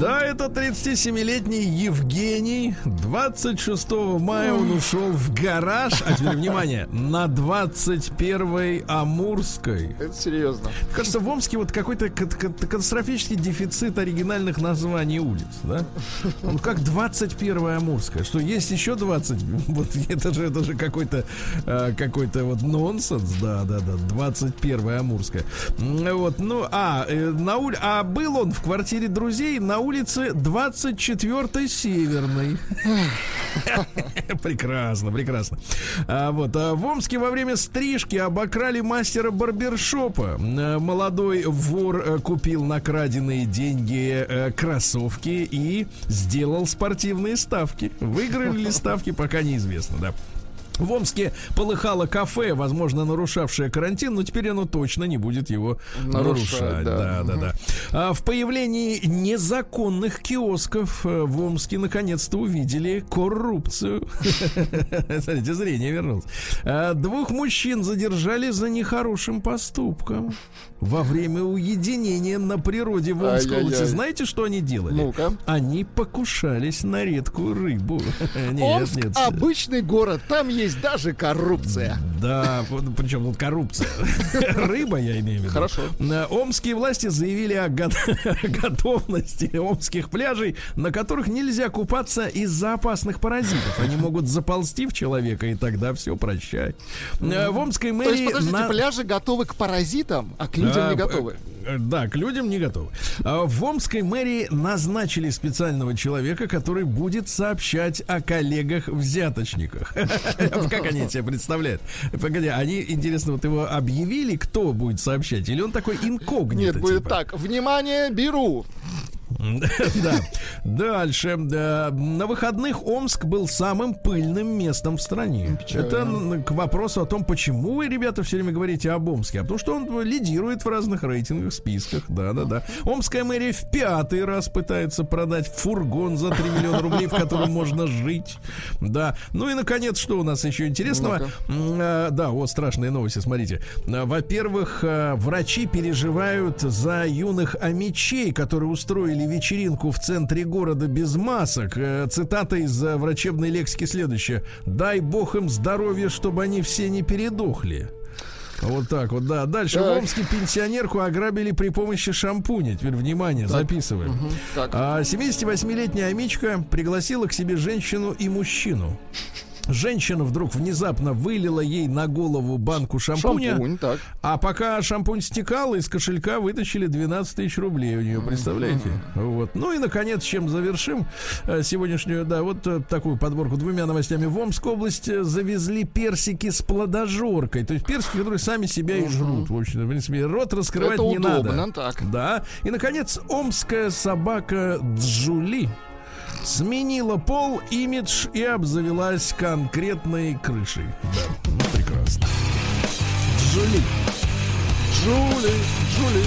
Да, это 37-летний Евгений. 26 мая он ушел в гараж. А теперь, внимание, на 21-й Амурской. Это серьезно. Кажется, в Омске вот какой-то кат- кат- катастрофический дефицит оригинальных названий улиц, да? Ну, как 21 Амурская. Что, есть еще 20? Вот это же, это же какой-то, э, какой-то это вот нонсенс, да, да, да, 21 Амурская. Вот, ну, а, э, на ули... а был он в квартире друзей на улице 24 Северной. Прекрасно, прекрасно. А, вот, а в Омске во время стрижки обокрали мастера барбершопа. Э, Молодой вор э, купил на краденные деньги кроссовки и сделал спортивные ставки. Выиграли ли ставки, пока неизвестно, да. В Омске полыхало кафе, возможно, нарушавшее карантин, но теперь оно точно не будет его Нарушать, нарушать. да. Да, да, да. А в появлении незаконных киосков э, в Омске наконец-то увидели коррупцию. Смотрите, зрение вернулось. А, Двух мужчин задержали за нехорошим поступком. Во время уединения на природе в Омской области. Знаете, что они делали? Ну-ка. Они покушались на редкую рыбу. Омск обычный город, там есть даже коррупция. Да, причем тут коррупция. Рыба, я имею в виду. Хорошо. Омские власти заявили о го- готовности омских пляжей, на которых нельзя купаться из-за опасных паразитов. Они могут заползти в человека, и тогда все, прощай. Э, В Омской То есть, мэрии... подождите, пляжи готовы к паразитам, а к людям не готовы. Э, Да, к людям не готовы. А В Омской мэрии назначили специального человека, который будет сообщать о коллегах-взяточниках. Как они себе представляют? Погоди, они, интересно, вот его объявили, кто будет сообщать? Или он такой инкогнито? Нет, будет типа? так. Внимание, беру. Да. Дальше. Да, На выходных Омск был самым пыльным местом в стране. Это к вопросу о том, почему вы, ребята, все время говорите об Омске. А потому что он лидирует в разных рейтингах, списках. Да, да, да. Омская мэрия в пятый раз пытается продать фургон за 3 миллиона рублей, в котором можно жить. Да. Ну и, наконец, что у нас еще интересного? А, Да, вот страшные новости, смотрите. Во-первых, врачи переживают за юных амичей, которые устроили вечеринку в центре города без масок. Э, Цитата из э, врачебной лексики следующая. «Дай бог им здоровья, чтобы они все не передохли». Вот так вот, да. Дальше в Так. Омске пенсионерку ограбили при помощи шампуня. Теперь внимание, записываем. Так. А 78-летняя Амичка пригласила к себе женщину и мужчину. Женщина вдруг внезапно вылила ей на голову банку шампуня. Шампунь, так. А пока шампунь стекал, из кошелька вытащили 12 тысяч рублей у нее, представляете? Вот. Ну и, наконец, чем завершим э, сегодняшнюю, да, вот э, такую подборку двумя новостями. В Омскую область э, завезли персики с плодожоркой. То есть персики, которые сами себя и жрут. В общем, в принципе, рот раскрывать Это не удобно, надо. так. Да. И, наконец, омская собака Джули сменила пол, имидж и обзавелась конкретной крышей. Да, ну, прекрасно. Джули. Джули, Джули.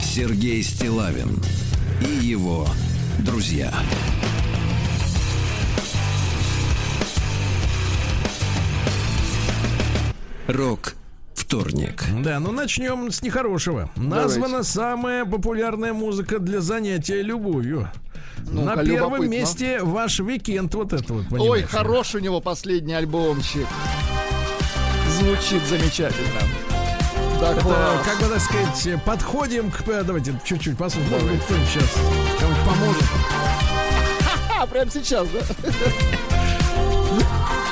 Сергей Стилавин и его друзья. Рок вторник. Да, ну начнем с нехорошего. Названа самая популярная музыка для занятия любовью. Ну-ка, На первом любопытно. месте ваш Weeknd вот это вот, Ой, понимаешь? хороший у него последний альбомчик. Звучит замечательно. Да, Это, класс. как бы так сказать, подходим к... э, Давайте чуть-чуть послушаем. Может быть, кто-нибудь сейчас кому-нибудь поможет. А, прямо сейчас, да?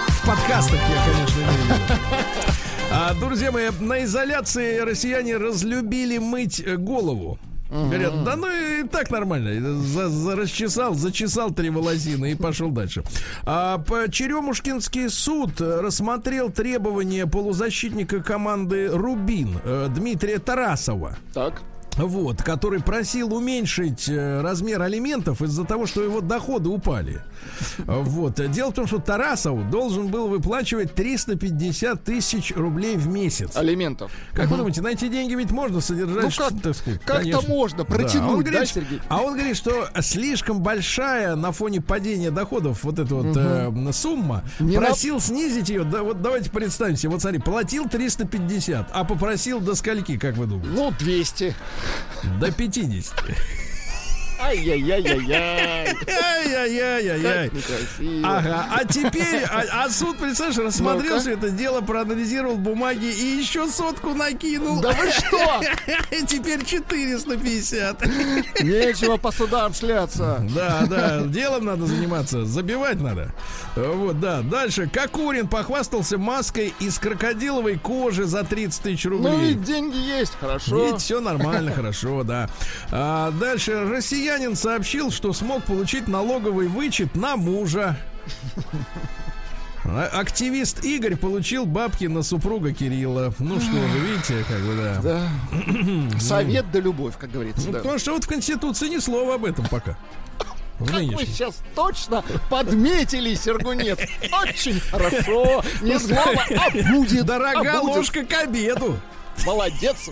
В подкастах я, конечно, имею в виду. А, друзья мои, на изоляции россияне разлюбили мыть э, голову. Говорят, да ну и так нормально. За, за- расчесал, зачесал три волосины и пошел дальше. А, по- Черемушкинский суд рассмотрел требования полузащитника команды Рубин э, Дмитрия Тарасова. Так. Вот, который просил уменьшить э, размер алиментов из-за того, что его доходы упали. Вот. Дело в том, что Тарасов должен был выплачивать 350 тысяч рублей в месяц. Алиментов. Как вы думаете, на эти деньги ведь можно содержать? Ну, как- так сказать, как-то можно Да. протянуть, А он да, говорит, Сергей? А он говорит, что слишком большая на фоне падения доходов вот эта вот э, сумма. Не на- просил снизить ее. Да, вот давайте представим себе. Вот смотри, платил 350, а попросил до скольки, как вы думаете? Ну, 200. До 50. Ай-яй-яй-яй-яй. Ай-яй-яй-яй-яй. Как некрасиво. Ага, а теперь, а, а суд, представляешь, рассмотрел все это дело, проанализировал бумаги и еще сотку накинул. Да вы что? Теперь 450. Нечего по судам шляться. Да, да, делом надо заниматься, забивать надо. Вот, да. Дальше. Кокурин похвастался маской из крокодиловой кожи за 30 тысяч Ну и рублей. деньги есть, хорошо. Ведь все нормально, хорошо, да. А дальше россиянин сообщил, что смог получить налоговый вычет на мужа. А- Активист Игорь получил бабки на супруга Кирилла. Ну что вы видите, как бы да. Да. Совет да любовь, как говорится. Ну, да. Потому что вот в Конституции ни слова об этом пока. В Как вы нынешней. сейчас точно подметили, Сергунец. Очень хорошо. Не слово, а будет. Дорога а будет. ложка к обеду. Молодец.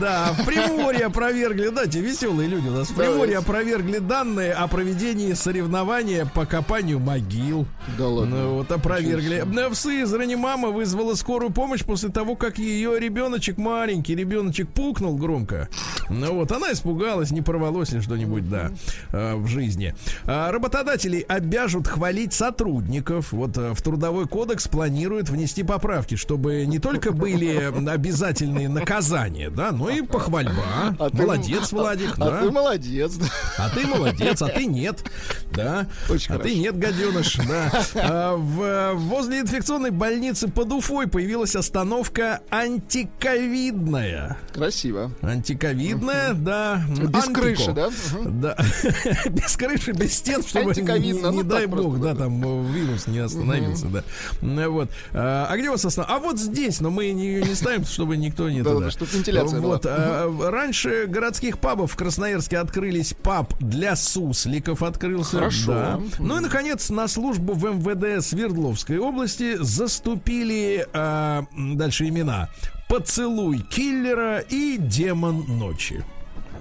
Да, в Приморье опровергли, да, те веселые люди у нас. В Приморье опровергли данные о проведении соревнования по копанию могил. Да ладно. Ну, вот опровергли. В Сызрани мама вызвала скорую помощь после того, как ее ребеночек маленький, ребеночек пукнул громко. Ну вот, она испугалась, не порвалось ли что-нибудь, да, э, в жизни. А, Работодатели обяжут хвалить сотрудников. Вот э, в Трудовой кодекс планируют внести поправки, чтобы не только были обязательные наказания, да, но и похвальба. А ты- Молодец, Владик, А да. ты молодец. да. А ты молодец, а ты нет. Да. Очень а хорошо. ты нет, гаденыш. Да. А, в, возле инфекционной больницы под Уфой появилась остановка антиковидная. Красиво. Антиковидная, да. Без Антико. крыши, да? Да. без крыши, без стен, чтобы не, Антиковидно, не ну дай бог, да, там э, вирус не остановился, да. Ну, Вот. А а где у вас останов... А вот здесь, но мы не, не ставим, чтобы никто не Да, туда. да, чтоб вентиляция была. Вот. а, Раньше городских пабов в Красноярске открылись паб для сусликов открылся. Хорошо. Да. Ну и, наконец, на службу в МВД Свердловской области заступили а, м, дальше имена. Поцелуй киллера и демон ночи.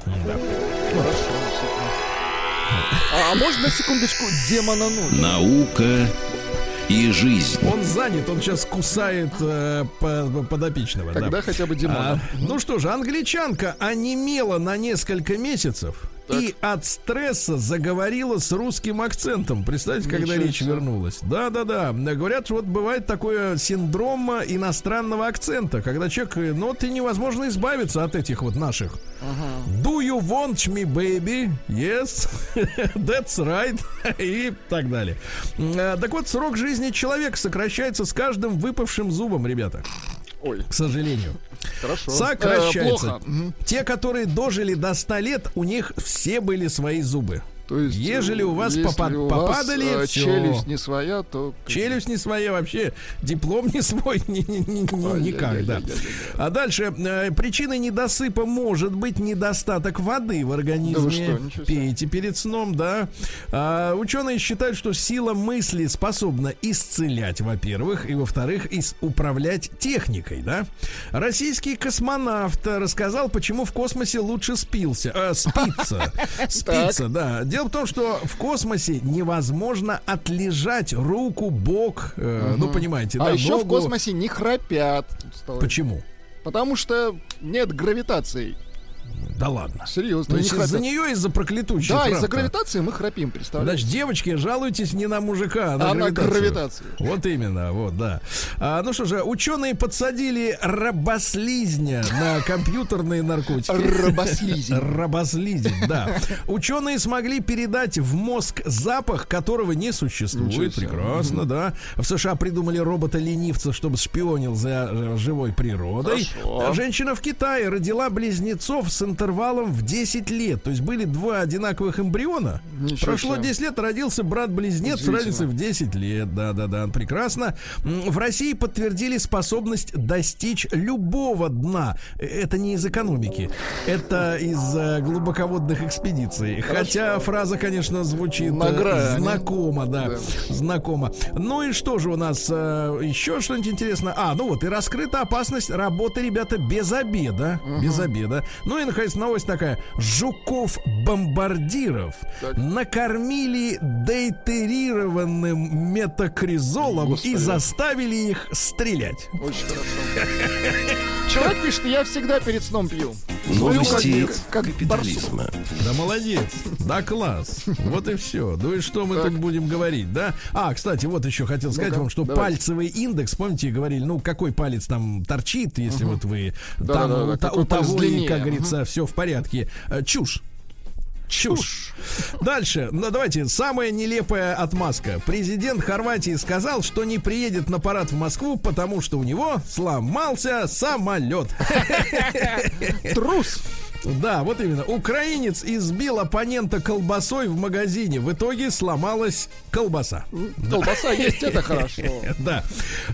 Хорошо. супер. А, а можно на секундочку демона ночи? Наука и жизнь. Он занят, он сейчас кусает э, по- подопечного. да. Тогда хотя бы демона. А, ну что же, англичанка онемела на несколько месяцев и от стресса заговорила с русским акцентом. Представьте, когда Ничего речь себе. вернулась. Да, да, да. Говорят, что вот бывает такое синдром иностранного акцента, когда человек, э, ну, ты невозможно избавиться от этих вот наших. Do you want me, baby? Yes, that's right. И так далее. Э, Так вот, срок жизни человека сокращается с каждым выпавшим зубом, ребята. Ой, К сожалению. Хорошо. Э, Сокращается. плохо. Мгм. Те, которые дожили до 100 лет, у них все были свои зубы. То есть, Ежели у вас попад- у вас, попадали, э, всё. челюсть не своя, то... Челюсть не своя вообще, диплом не свой, ни- ни- ни- ни- никак, да. А дальше, э, причиной недосыпа может быть недостаток воды в организме. Да что. Пейте перед сном, да. А, ученые считают, что сила мысли способна исцелять, во-первых, и во-вторых, управлять техникой, да. Российский космонавт рассказал, почему в космосе лучше спился, э, спится, спится, да. Дело в том, что в космосе невозможно отлежать руку, бок, э, ну понимаете, А да, еще в ногу. космосе не храпят. Почему? Потому что нет гравитации. Да ладно. Серьезно, То есть из-за нее, из-за проклятущей Да, из-за гравитации мы храпим, представляешь? Значит, девочки, жалуйтесь не на мужика, а на А на гравитацию. гравитацию. Вот именно, вот, да. А, ну что же, ученые подсадили рабослизня на компьютерные наркотики. Рабослизень. Рабослизень, да. Ученые смогли передать в мозг запах, которого не существует. Прекрасно, да. В США придумали робота-ленивца, чтобы шпионил за живой природой. Хорошо. Женщина в Китае родила близнецов с интервалом в 10 лет. То есть были два одинаковых эмбриона. Ничего Прошло себе. 10 лет, родился брат-близнец с разницей в 10 лет. Да-да-да, прекрасно. В России подтвердили способность достичь любого дна. Э, Это не из экономики. Это из э, глубоководных экспедиций. Хотя фраза, конечно, звучит э, знакомо, да, Да. знакомо. Ну и что же у нас еще что-нибудь интересное? А, ну вот и раскрыта опасность работы, ребята, без обеда. Без обеда. Ну и, наконец, новость такая. Жуков-бомбардиров накормили дейтерированным метакризолом и Господи. заставили их стрелять. Очень хорошо. Человек пишет, я всегда перед сном пью. Новости как- как капитализма. Да молодец, да класс. Вот и все. Ну и что мы Так. тут будем говорить, да? А, кстати, вот еще хотел сказать Ну-ка, вам, что давайте. пальцевый индекс, помните, говорили, ну какой палец там торчит, если вот вы Да, там да, да, у, та- у того, длиннее. как говорится, все в порядке. Э, Чушь. Чушь. Дальше. Ну, давайте. Самая нелепая отмазка. Президент Хорватии сказал, что не приедет на парад в Москву, потому что у него сломался самолет. Трус. Да, вот именно. Украинец избил оппонента колбасой в магазине. В итоге сломалась колбаса. Колбаса есть, это хорошо. Да.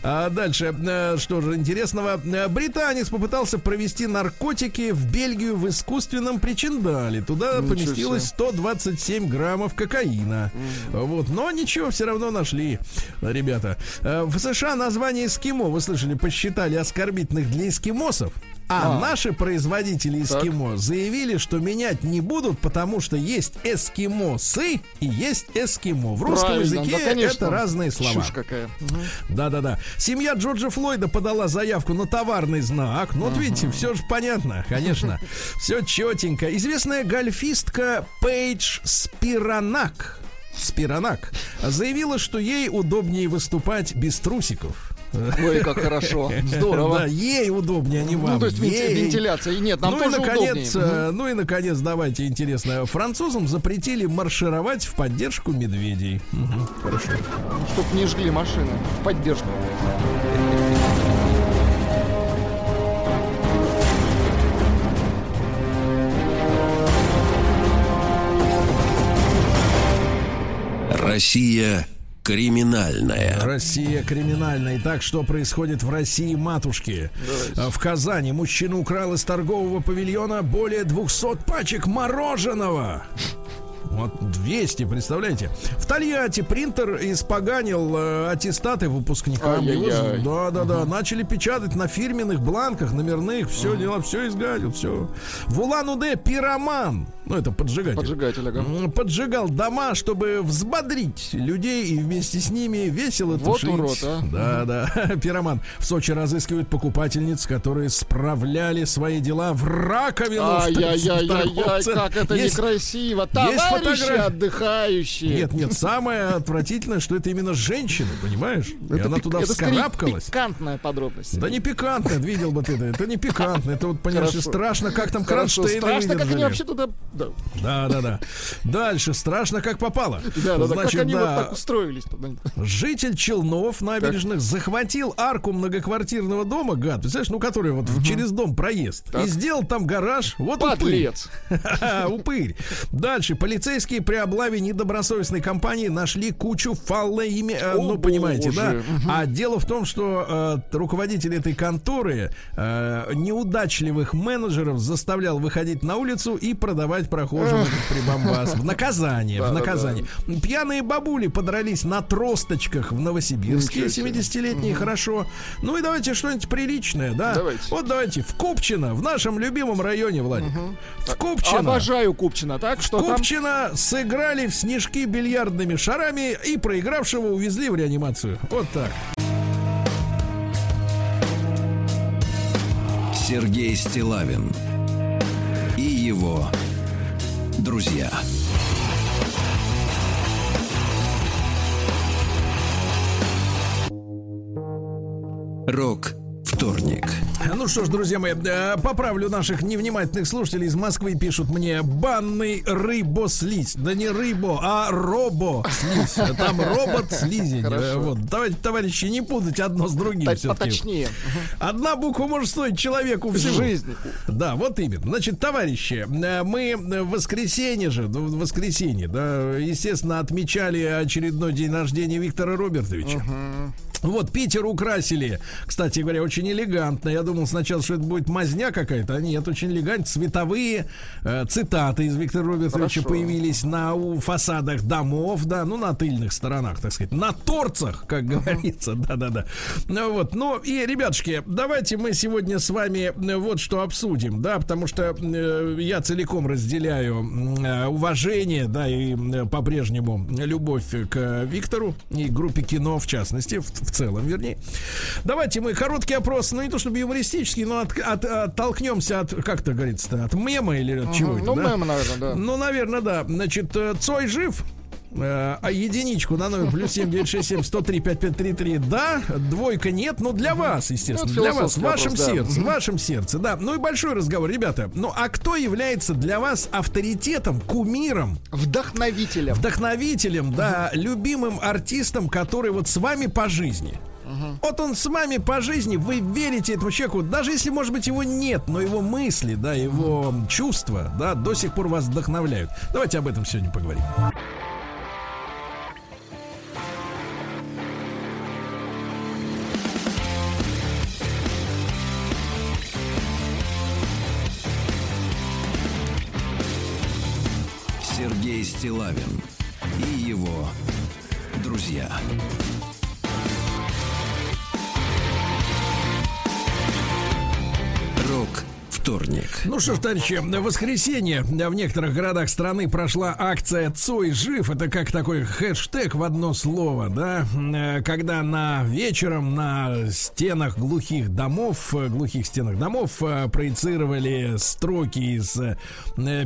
А дальше, э, что же интересного. Э, Британец попытался провести наркотики в Бельгию в искусственном причиндале. Туда Ничего поместилось себе. 127 граммов кокаина. Вот, но ничего, все равно нашли, ребята. Э, В США название эскимо, вы слышали, посчитали оскорбительных для эскимосов. А, А. наши производители Так. эскимо заявили, что менять не будут, потому что есть эскимосы и есть эскимо. В русском Правильно, языке да, конечно. это разные слова. Чушь какая. Мгм. Да-да-да. Семья Джорджа Флойда подала заявку на товарный знак. Ну, вот видите, все же понятно, конечно. Все четенько. Известная гольфистка Пейдж Спиранак. Спиранак заявила, что ей удобнее выступать без трусиков. Ой, как хорошо. Здорово. Да, ей удобнее, а не вам. Ну, то есть Ей. вентиляция. И Нет, нам ну и тоже наконец, удобнее. э, ну и наконец, давайте интересно. Французам запретили маршировать в поддержку медведей. Мгм, хорошо. Чтоб не жгли машины. В поддержку. Россия криминальная. Россия криминальная. Итак, что происходит в России, матушки? А, В Казани мужчина украл из торгового павильона более 200 пачек мороженого. Вот 200, представляете? В Тольятти принтер испоганил э, аттестаты выпускникам. Его- Да, да, да. Начали печатать на фирменных бланках, номерных. Все дела, все изгадил, все. В Улан-Удэ пироман. Ну, это поджигатель. Поджигатель, ага. Поджигал дома, чтобы взбодрить людей и вместе с ними весело Вот тушить. урод, а. Да, да. Пироман. В Сочи разыскивают покупательниц, которые справляли свои дела в раковину. Ай-яй-яй-яй-яй, как это Есть- некрасиво. есть Товарищи фотография. отдыхающие. Нет, нет, самое отвратительное, что это именно женщина, понимаешь? И Это она пик- туда это вскарабкалась. пикантная подробность. Да не пикантно, видел бы ты это. Это не пикантно. Это вот, понимаешь, Хорошо. страшно, как там Хорошо, кронштейны страшно, как они выдержали. вообще туда... Да, Да, да, да. Дальше страшно, как попало. да, да, да, как Значит, они вот да, так устроились туда. Житель Челнов набережных захватил арку многоквартирного дома, гад, представляешь, ну, который вот в- через дом проезд, и сделал там гараж. Вот упырь. Подлец. Ха-ха, Упырь. Дальше. Полицейские при облаве недобросовестной компании нашли кучу фаллоими... э, ну, понимаете, да? боже. А дело в том, что э, руководитель этой конторы э, неудачливых менеджеров заставлял выходить на улицу и продавать прохожим этот прибамбас. В наказание, в наказание. Пьяные бабули подрались на тросточках в Новосибирске. Ничего себе. 70-летние, хорошо. Ну и давайте что-нибудь приличное, да? Давайте. Вот давайте. В Купчино, в нашем любимом районе, Владик. В Купчино. Обожаю Купчина, так? Что там? Купчино сыграли в снежки бильярдными шарами и проигравшего увезли в реанимацию. Вот так. Сергей Стилавин и его друзья. Рок вторник. Ну что ж, друзья мои, э, поправлю наших невнимательных слушателей из Москвы. Пишут мне банный рыбослизь. Да не рыбо, а робо-слизь. Там робот-слизень. Э. Вот. Давайте, товарищи, не путать одно с другим. Так. Поточнее. Одна буква может стоить человеку всего. Жизнь. Да, вот именно. Значит, товарищи, э, мы в воскресенье же, ну, в воскресенье, да, естественно, отмечали очередной день рождения Виктора Робертовича. Вот, Питер украсили, кстати говоря, очень элегантно. Я думал сначала, что это будет мазня какая-то, а нет, очень элегантно. Цветовые э, цитаты из Виктора Робертовича Хорошо. появились на у фасадах домов, да, ну, на тыльных сторонах, так сказать, на торцах, как говорится, да-да-да. Ну, вот, ну, и, ребятушки, давайте мы сегодня с вами э, вот что обсудим, да, потому что э, я целиком разделяю э, уважение, да, и э, по-прежнему любовь к Виктору и группе кино, в частности, в, в целом, вернее. Давайте мы короткий опрос, ну не то чтобы юмористический, но от, от- оттолкнемся от, как это говорится, от мема или от чего Мгм. это, Ну, да? мем, наверное, да. Ну, наверное, да. Значит, э, Цой жив? Э, А единичку на номер плюс 7967 103 5533 да, двойка нет, но для вас, естественно, Ну, для вас, в вашем вопрос, да. сердце, в Мгм. вашем сердце, да. Ну и большой разговор, ребята. Ну а кто является для вас авторитетом, кумиром, Вдохновителем. вдохновителем, да, любимым артистом, который вот с вами по жизни? Вот он с вами по жизни, вы верите этому человеку, даже если, может быть, его нет, но его мысли, да, его чувства, да, до сих пор вас вдохновляют. Давайте об этом сегодня поговорим. Стилавин и его друзья. Рок вторник. Ну что ж, товарищи, в воскресенье в некоторых городах страны прошла акция «Цой жив». Это как такой хэштег в одно слово, да? Э, Когда на вечером на стенах глухих домов, э, глухих стенах домов э, проецировали строки из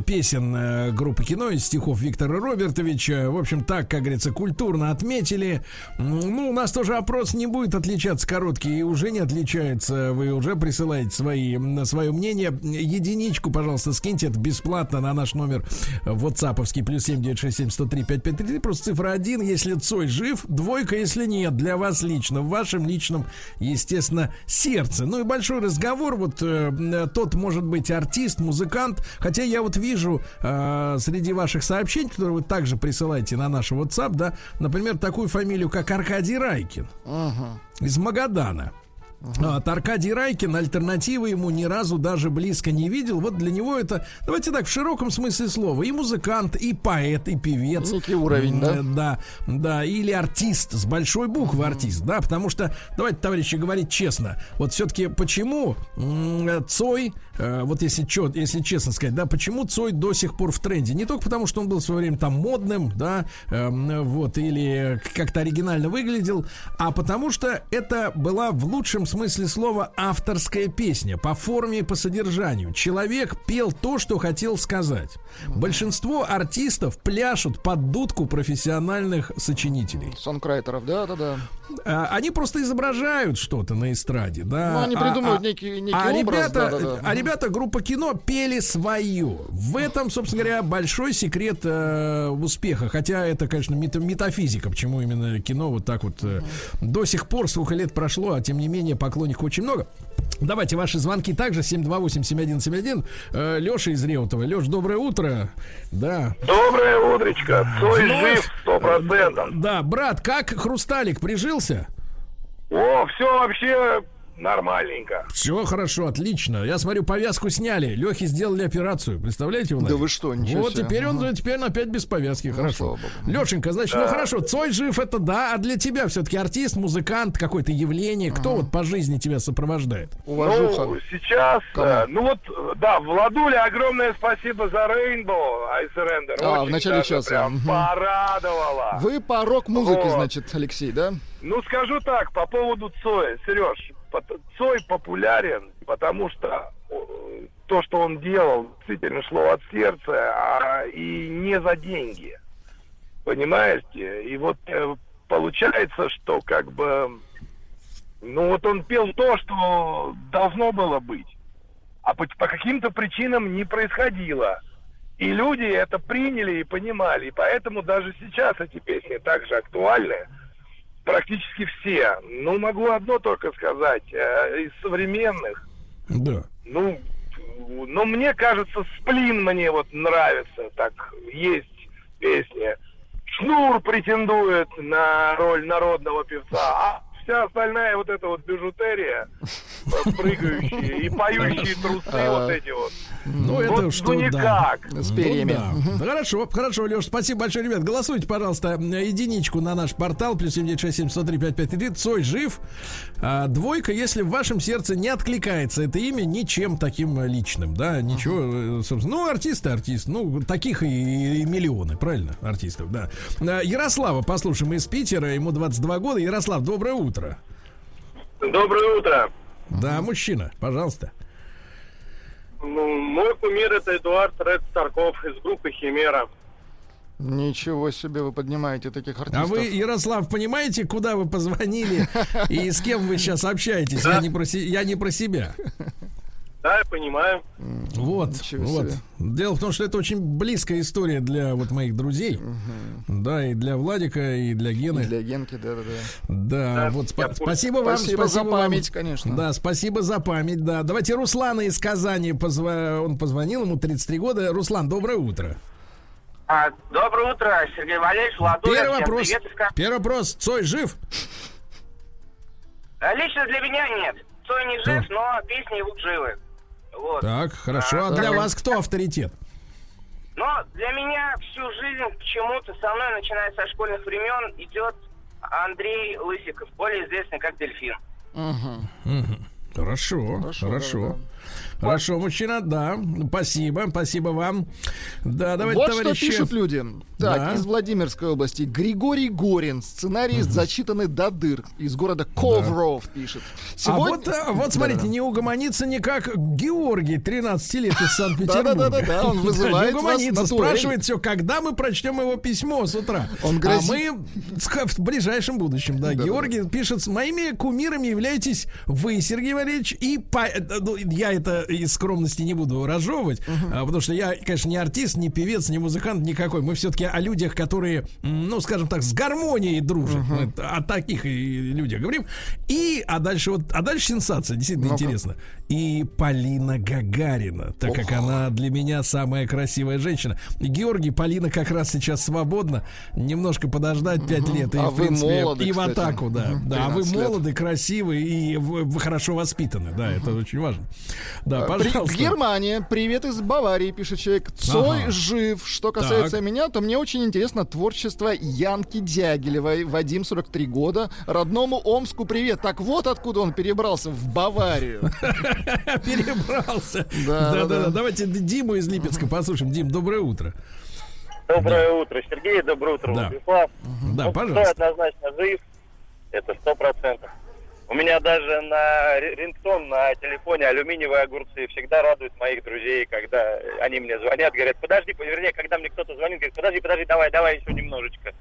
песен группы кино, из стихов Виктора Робертовича. В общем, так, как говорится, культурно отметили. Ну, у нас тоже опрос не будет отличаться короткий, и уже не отличается. Вы уже присылаете свои, м, свое мнение. Единичку, пожалуйста, скиньте. Это бесплатно на наш номер ватсаповский плюс 7967 103 5533. Просто цифра 1, если Цой жив, двойка, если нет. Для вас лично, в вашем личном, естественно, сердце. Ну и большой разговор. Вот э, тот может быть артист, музыкант. Хотя я вот вижу э, среди ваших сообщений, которые вы также присылаете на наш WhatsApp, да, например, такую фамилию, как Аркадий Райкин из Магадана. Вот, Аркадий Райкин, альтернативы ему ни разу даже близко не видел. Вот для него это, давайте так, в широком смысле слова, и музыкант, и поэт, и певец. Некий уровень, да? Да, да, или артист, с большой буквы артист, да, потому что, давайте, товарищи, говорить честно, вот все-таки почему Цой, э, вот если, если честно сказать, да, почему Цой до сих пор в тренде? Не только потому, что он был в свое время там модным, да, эм, вот, или как-то оригинально выглядел, а потому что это была в лучшем смысле слова авторская песня по форме и по содержанию. Человек пел то, что хотел сказать. Большинство артистов пляшут под дудку профессиональных сочинителей. Сонкрайтеров, да, да, да. А, Они просто изображают что-то на эстраде, да. Ну, они А- придумывают а- некий, некий а образ. ребята, да, да, да. а ребята группа кино пели свое. В этом, собственно говоря, большой секрет э, успеха. Хотя это, конечно, мета- метафизика, почему именно кино вот так вот э, до сих пор, сколько лет прошло, а тем не менее поклонников очень много. Давайте ваши звонки также 728-7171. Э, Леша из Реутова. Леш, доброе утро. Да. Доброе утречко. Цой Вновь, жив сто процентов. Да, брат, как Хрусталик прижился? О, все вообще нормальненько. Все хорошо, отлично. Я смотрю, повязку сняли. Лехе сделали операцию. Представляете, Да вы что, ничего Вот себе. теперь он Ага. теперь опять без повязки. хорошо. слава богу. Лешенька, значит, ну хорошо, Цой жив, это да, а для тебя все-таки артист, музыкант, какое-то явление. Кто вот по жизни тебя сопровождает? Уважуха. Ну, сейчас, э, ну вот, да, Владуле огромное спасибо за Rainbow I Surrender. А, в начале часа, Прям порадовала. Вы по рок-музыке, Вот. значит, Алексей, да? Ну, скажу так, по поводу Цоя. Сереж, Цой популярен, потому что то, что он делал, действительно шло от сердца, а и не за деньги. Понимаете? И вот э, получается, что как бы... Ну, вот он пел то, что должно было быть. А по, по каким-то причинам не происходило. И люди это приняли и понимали. И поэтому даже сейчас эти песни также актуальны практически все. Ну, могу одно только сказать. э, из современных, Да. ну, но мне кажется, сплин мне вот нравится. Так, есть песни. Шнур претендует на роль народного певца, а вся остальная вот эта вот бижутерия, э, прыгающие и поющие трусы вот эти вот. Ну, Вот, это ну, что, да. никак. С Ну перьями. да. Мгм. Хорошо, хорошо, Леш, спасибо большое, ребят. Голосуйте, пожалуйста, единичку на наш портал, плюс 7967 103 5533. Цой жив. А, двойка, если в вашем сердце не откликается это имя ничем таким личным, да, ничего, э, собственно. Ну, артисты, артист, ну, таких и, и миллионы, правильно, артистов, да. А, Ярослава, послушаем из Питера, ему 22 года. Ярослав, доброе утро. Утро. Доброе утро. Да, мужчина, пожалуйста. Ну, мой кумир это Эдуард Ред Старков из группы Химера. Ничего себе, вы поднимаете таких артистов. А вы, Ярослав, понимаете, куда вы позвонили и с кем вы сейчас общаетесь? Я не про, я не про себя. Да, я понимаю. Вот, вот. Дело в том, что это очень близкая история для вот моих друзей. Да, и для Владика, и для И Гены. для Генки. Да, Да, вот я спа- в курсе. спасибо вам. Спасибо за вам. память, конечно. Да, спасибо за память, да. Давайте Руслана из Казани, позва- он позвонил, ему 33 года. Руслан, доброе утро. А, доброе утро, Сергей Валерьевич, Владуля. Первый вопрос. привет Первый вопрос. Цой жив? А, Лично для меня нет. Цой не жив, но песни его живы. Вот. Так, хорошо. А А, для так. вас кто авторитет? Но для меня всю жизнь почему-то со мной, начиная со школьных времен, идет Андрей Лысиков, более известный как Дельфин. Мгм. Хорошо, хорошо. Хорошо, Хорошо, да, мужчина, да. Спасибо, спасибо вам. Да, давайте, вот товарищи. что пишут люди. Так, Да. из Владимирской области. Григорий Горин. Сценарий зачитаны до дыр. Из города Ковров пишет. А Сегодня- вот, а, вот смотрите, не угомонится никак Георгий, 13 лет из Санкт-Петербурга. Да-да-да-да, он вызывает вас на спрашивает все, когда мы прочтем его письмо с утра. Он грозит- А мы в ближайшем будущем, да. Да-да-да. Георгий пишет, с моими кумирами являетесь вы, Сергей Валерьевич, и э, ну, я это из скромности не буду разжевывать, а, потому что я, конечно, не артист, не певец, не музыкант никакой. Мы все-таки о людях, которые, ну, скажем так, с гармонией дружат. Мы о таких и людях говорим. И, а дальше вот, а дальше сенсация, действительно Ну-ка. интересно. И Полина Гагарина, так как она для меня самая красивая женщина. Георгий, Полина как раз сейчас свободна. Немножко подождать пять лет. И, А в вы принципе, молоды, и в кстати. атаку, да. Мгм, Да, а вы 13 лет. молоды, красивы и вы, хорошо воспитаны. Да, это очень важно. Да, При- пожалуйста. Германия, привет из Баварии, пишет человек. Цой Ага. жив. Что касается Так. меня, то мне очень интересно творчество Янки Дягилевой. Вадим, 43 года. Родному Омску привет. Так вот откуда он перебрался в Баварию. Перебрался. Да, Да, да, да. да. Давайте Диму из Липецка послушаем. Дим, доброе утро. Доброе утро, Сергей. Доброе утро, Да. Владислав. Да, Ну, пожалуйста. Цой однозначно жив. Это сто процентов. У меня даже на ри- рингтон на телефоне алюминиевые огурцы всегда радуют моих друзей, когда они мне звонят, говорят, подожди, вернее, когда мне кто-то звонит, говорит, подожди, подожди, давай, давай еще немножечко.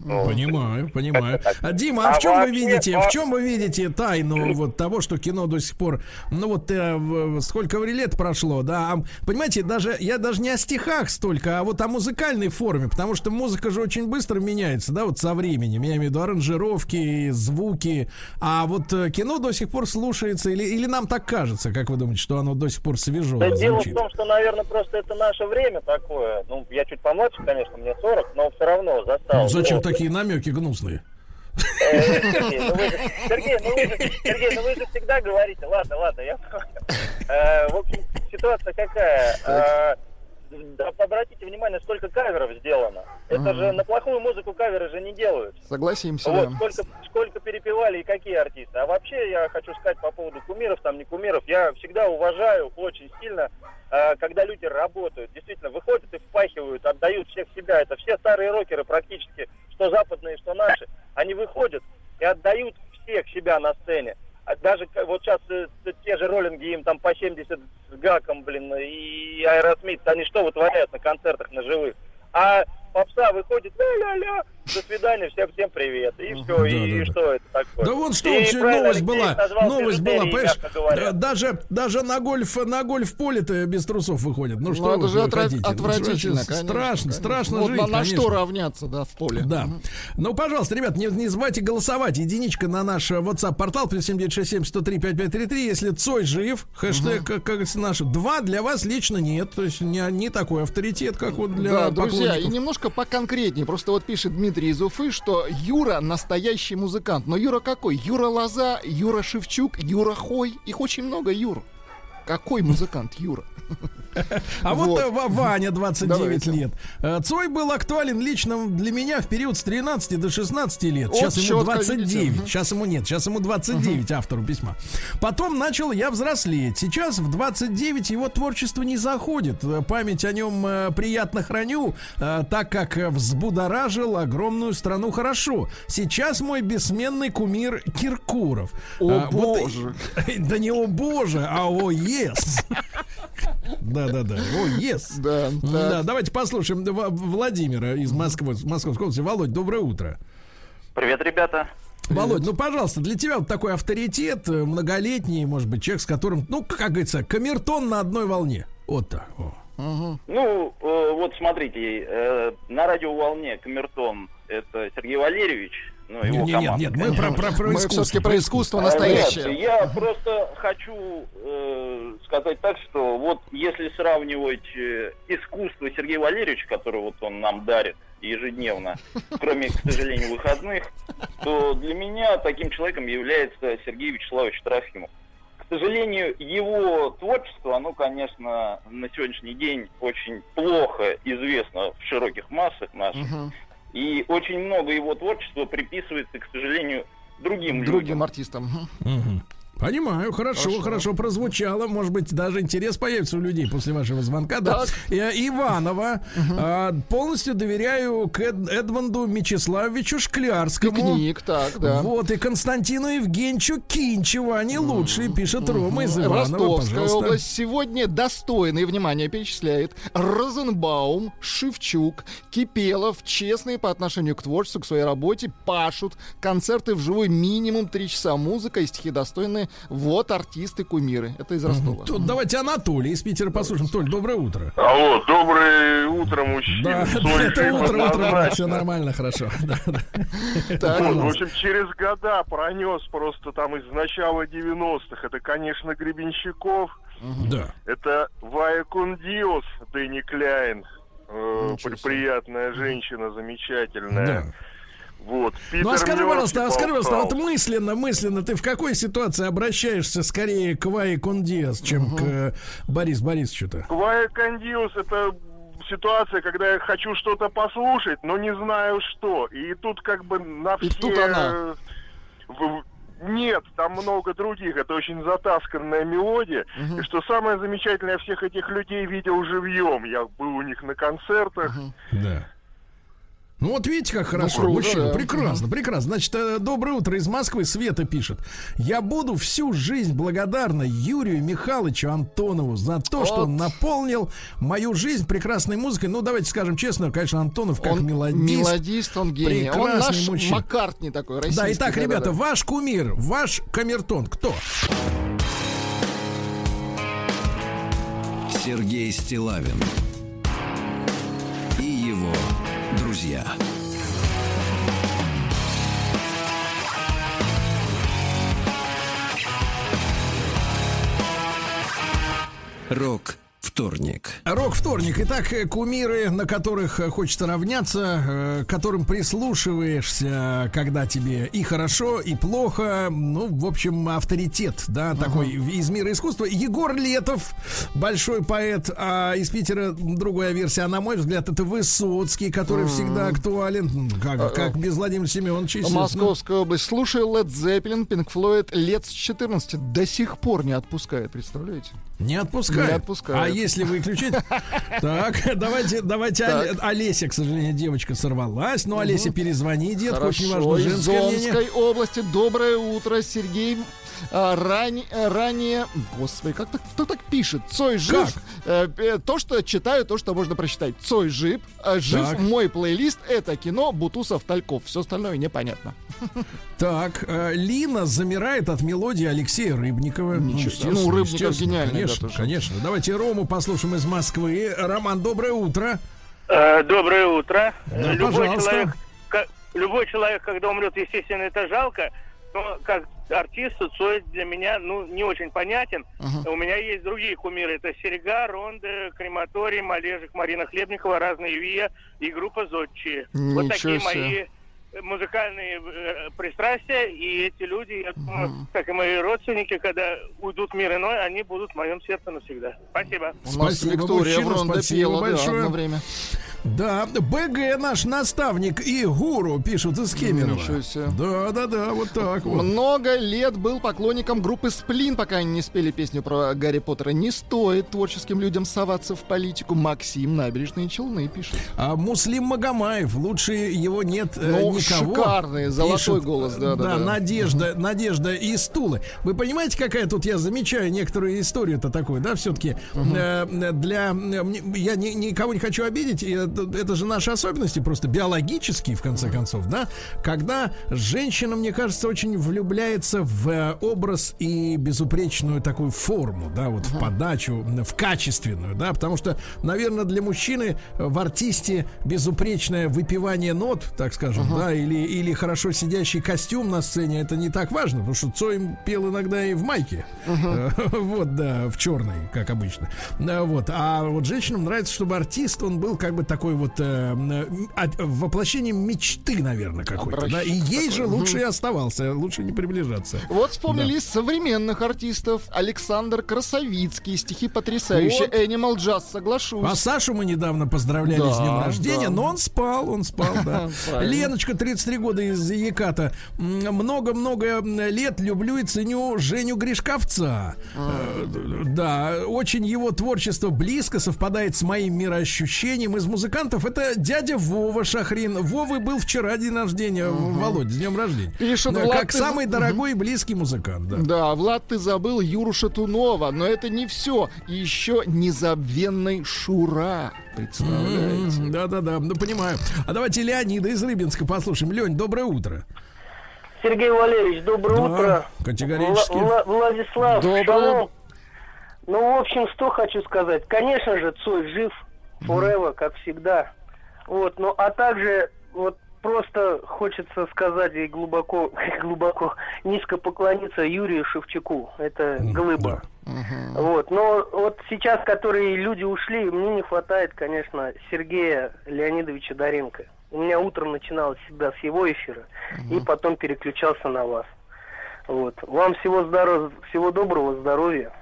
Вот. Понимаю, понимаю. А, Дима, а, в А чем вы видите, в чем вы видите тайну вот того, что кино до сих пор, ну вот э, в- сколько лет прошло, да, а, понимаете, даже я даже не о стихах столько, а вот о музыкальной форме, потому что музыка же очень быстро меняется, да, вот со временем, я имею в виду аранжировки, звуки, а вот э, кино до сих пор слушается или или нам так кажется, как вы думаете, что оно до сих пор свежо Да дело в том, что, наверное, просто это наше время такое. Ну, я чуть помладше, конечно, мне 40, но все равно застал. Зачем такие намеки гнусные? Сергей, ну вы же- Сергей, ну вы же- Сергей, ну вы же всегда говорите, ладно, ладно, я понял. Э, В общем, ситуация какая? Обратите внимание, сколько каверов сделано. Это же на плохую музыку каверы же не делают. Согласимся, Вот, да. сколько, сколько перепевали и какие артисты. А вообще я хочу сказать по поводу кумиров, там не кумиров. Я всегда уважаю очень сильно, э, когда люди работают, действительно выходят и впахивают, отдают всех себя. Это все старые рокеры практически, что западные, что наши. Они выходят и отдают всех себя на сцене. А даже вот сейчас э, те же роллинги, им там по 70 с гаком, блин, и Аэросмит, они что вытворяют на концертах, на живых? А попса выходит, ля-ля-ля, до свидания, всем, всем привет. И все, Да, и, да, да. что это такое? Да вот что И вот новость была. Новость была, понимаешь, да, даже, даже на гольф, на гольф поле-то без трусов выходит. Ну, что это же отра- хотите? Ну, отвратительно, конечно, Страшно, конечно. страшно Вот жить, на, на что равняться, да, в поле. Да. Мгм. Ну, пожалуйста, ребят, не, не забывайте голосовать. Единичка на наш э, WhatsApp-портал, плюс 7967 103 5533. Если Цой жив, хэштег, как, как говорится, наш. Два для вас лично нет. То есть не, не такой авторитет, как вот для да, друзья, и немножко поконкретнее. Просто вот пишет Дмитрий из Уфы, что Юра настоящий музыкант. Но Юра какой? Юра Лоза, Юра Шевчук, Юра Хой. Их очень много Юр. Какой музыкант, Юра? А вот, Вот. э, Ва- Ваня, 29 Давайте. лет. Э, Цой был актуален лично для меня в период с 13 до 16 лет. Вот Сейчас ему чётко 29. видите. Сейчас ему нет. Сейчас ему 29 автору письма. Потом начал я взрослеть. Сейчас в 29 его творчество не заходит. Память о нем э, приятно храню, так как взбудоражил огромную страну хорошо. Сейчас мой бессменный кумир Киркуров. О, вот- боже. Да не о боже, а о ес. Да-да-да. О, ес. Да, Да, давайте послушаем Владимира из Москвы, из Московской области. Володь, доброе утро. Привет, ребята. Володь, ну, пожалуйста, для тебя вот такой авторитет, э, многолетний, может быть, человек, с которым, ну, как говорится, камертон на одной волне. Вот так. о. Ну, э, вот смотрите, э, на радиоволне Камертон это Сергей Валерьевич, ну, его Нет, нет, нет, команда. нет, мы про, про, про Мы искусство. все-таки про искусство настоящее. нет, я просто хочу э, сказать так, что вот если сравнивать э, искусство Сергея Валерьевича, которое вот он нам дарит ежедневно, кроме, к сожалению, выходных, то для меня таким человеком является Сергей Вячеславович Трофимов. К сожалению, его творчество, оно, конечно, на сегодняшний день очень плохо известно в широких массах наших. Мгм. И очень много его творчества приписывается, к сожалению, другим, людям. Другим артистам. Мгм. Понимаю, хорошо, хорошо, Хорошо. прозвучало. Может быть, даже интерес появится у людей после вашего звонка. Да. Э, Иванова. а, полностью доверяю к Эд- Эдмонду Мечиславовичу Шклярскому. Пикник, так, да. Вот, и Константину Евгеньевичу Кинчеву. Они лучшие, пишет Рома из Иванова. Ростовская пожалуйста. область сегодня достойные внимания перечисляет Розенбаум, Шевчук, Кипелов, честные по отношению к творчеству, к своей работе, пашут, концерты вживую минимум три часа, музыка и стихи достойные. Вот артисты-кумиры. Это из Ростова. Тут давайте Анатолий из Питера послушаем. Толь, доброе утро. Алло, доброе утро, мужчины. Да, это утро, утро, все нормально, хорошо. Да, да. Так, Вот, в общем, через года пронес просто там из начала 90-х. Это, конечно, Гребенщиков, Да. это Вая Кундиос, Дэнни Кляйн. Э, приятная женщина, замечательная. Да. Вот. Ну а Питер скажи, Мёрфи пожалуйста, а скажи, пожалуйста, вот мысленно, мысленно, ты в какой ситуации обращаешься скорее к Вае Кондиас, чем к э, Борис Борисовичу-то? Вая Кондиус это ситуация, когда я хочу что-то послушать, но не знаю что. И тут как бы на И все... тут она. э, Нет, там много других. Это очень затасканная мелодия. И что самое замечательное, я всех этих людей видел живьем. Я был у них на концертах. Да. Ну вот видите, как хорошо. круто, Мужчина, да. прекрасно, прекрасно. Значит, э, доброе утро из Москвы. Света пишет. Я буду всю жизнь благодарна Юрию Михайловичу Антонову за то, что Вот. он наполнил мою жизнь прекрасной музыкой. Ну, давайте скажем честно, конечно, Антонов как он мелодист. мелодист, он гений. Он прекрасный наш мужчина. Маккартни такой, российский. Да, итак, да-да-да. ребята, ваш кумир, ваш камертон, кто? Сергей Стилавин друзья. Рок вторник. Рок вторник. Итак, э, кумиры, на которых э, хочется равняться, э, которым прислушиваешься, когда тебе и хорошо, и плохо. Ну, в общем, авторитет, да, такой в- из мира искусства. Егор Летов, большой поэт, а из Питера другая версия. А на мой взгляд, это Высоцкий, который всегда актуален. Как, как без Владимира Семеновича. Московская область. Слушаю Led Zeppelin, Pink Floyd лет с 14. До сих пор не отпускает, представляете? Не отпускает. Не отпускает. А если выключить? Так, давайте, давайте. Олеся, к сожалению, девочка сорвалась. Но Олеся, перезвони, детка, очень важно из женское. Омской области. Доброе утро, Сергей. А, э, ранее, господи, как так, кто так пишет? Цой жив. Э, э, то, что читаю, то, что можно прочитать. Цой жив. э, жив Так. мой плейлист. Это кино Бутусов Тальков. Все остальное непонятно. Так, э, Лина замирает от мелодии Алексея Рыбникова. Ничего естественно, Ну, Рыбников гениальный, да, Конечно, тоже. конечно. Давайте Рому послушаем из Москвы. Роман, доброе утро. Э, Доброе утро. Да, любой, пожалуйста. человек, любой человек, когда умрет, естественно, это жалко. Но как артист Цой для меня ну, не очень понятен. У меня есть другие кумиры. Это Серега, Ронда, Крематорий, Малежик, Марина Хлебникова, разные Вия и группа Зодчи. вот Ничего такие себе. мои музыкальные э, пристрастия, и эти люди, я думаю, как и мои родственники, когда уйдут в мир иной, они будут в моем сердце навсегда. Спасибо. Спасибо, Виктория мужчина, спасибо пела, да, большое. одно время. Да, БГ наш наставник и гуру пишут из Кемерово. Да, да, да, вот так вот. Много лет был поклонником группы Сплин, пока они не спели песню про Гарри Поттера. Не стоит творческим людям соваться в политику. Максим Набережные Челны пишет. А Муслим Магомаев, лучше его нет э, Ну, никого. шикарный, золотой Пишет, голос, да, да, да. да. Надежда, Надежда и Стулы. Вы понимаете, какая тут я замечаю некоторую историю-то такую, да, все-таки для... мне- Я ни- никого не хочу обидеть, это, это же наши особенности, просто биологические, в конце концов, да, когда женщина, мне кажется, очень влюбляется в э, образ и безупречную такую форму, да, вот в подачу, в качественную, да, потому что, наверное, для мужчины в артисте безупречное выпивание нот, так скажем, да, или, или хорошо сидящий костюм на сцене, это не так важно, потому что Цой пел иногда и в майке, Э, вот, да, в черной, как обычно, Да, вот, а вот женщинам нравится, чтобы артист, он был как бы такой вот э, э, от- воплощением мечты, наверное, какой-то, да, и ей же лучше и оставался, лучше не приближаться. Вот вспомнили из современных артистов. Александр Красовицкий, стихи потрясающие. Вот. Animal Jazz, соглашусь. А Сашу мы недавно поздравляли Да, с днем рождения, да. но он спал, он спал, да. Леночка, 33 года из Еката. М, Много-много лет люблю и ценю Женю Гришковца. Э, Да, очень его творчество близко совпадает с моим мироощущением. Из музыкантов это дядя Вова Шахрин. Вовы был вчера день рождения, Володя, с днем рождения. Пишет Да, Влад, Как ты- самый дорогой и близкий музыкант, да. Да, Влад, ты забыл Юру Шатунова, но это не все. Еще незабвенный Шура. Представляете? Да-да-да, ну понимаю. А давайте Леонида из Рыбинска послушаем. Лень, доброе утро. Сергей Валерьевич, доброе Да, утро. категорически. Вла- Вла- Владислав, Доброе. шалом. Ну, в общем, что хочу сказать. Конечно же, Цой жив, forever, как всегда. Вот, ну, а также, вот, просто хочется сказать и глубоко, глубоко, низко поклониться Юрию Шевчуку. Это глыба. Вот, но вот сейчас, которые люди ушли, мне не хватает, конечно, Сергея Леонидовича Даренко. У меня утром начиналось всегда с его эфира, и потом переключался на вас. Вот. Вам всего здоров... всего доброго, здоровья.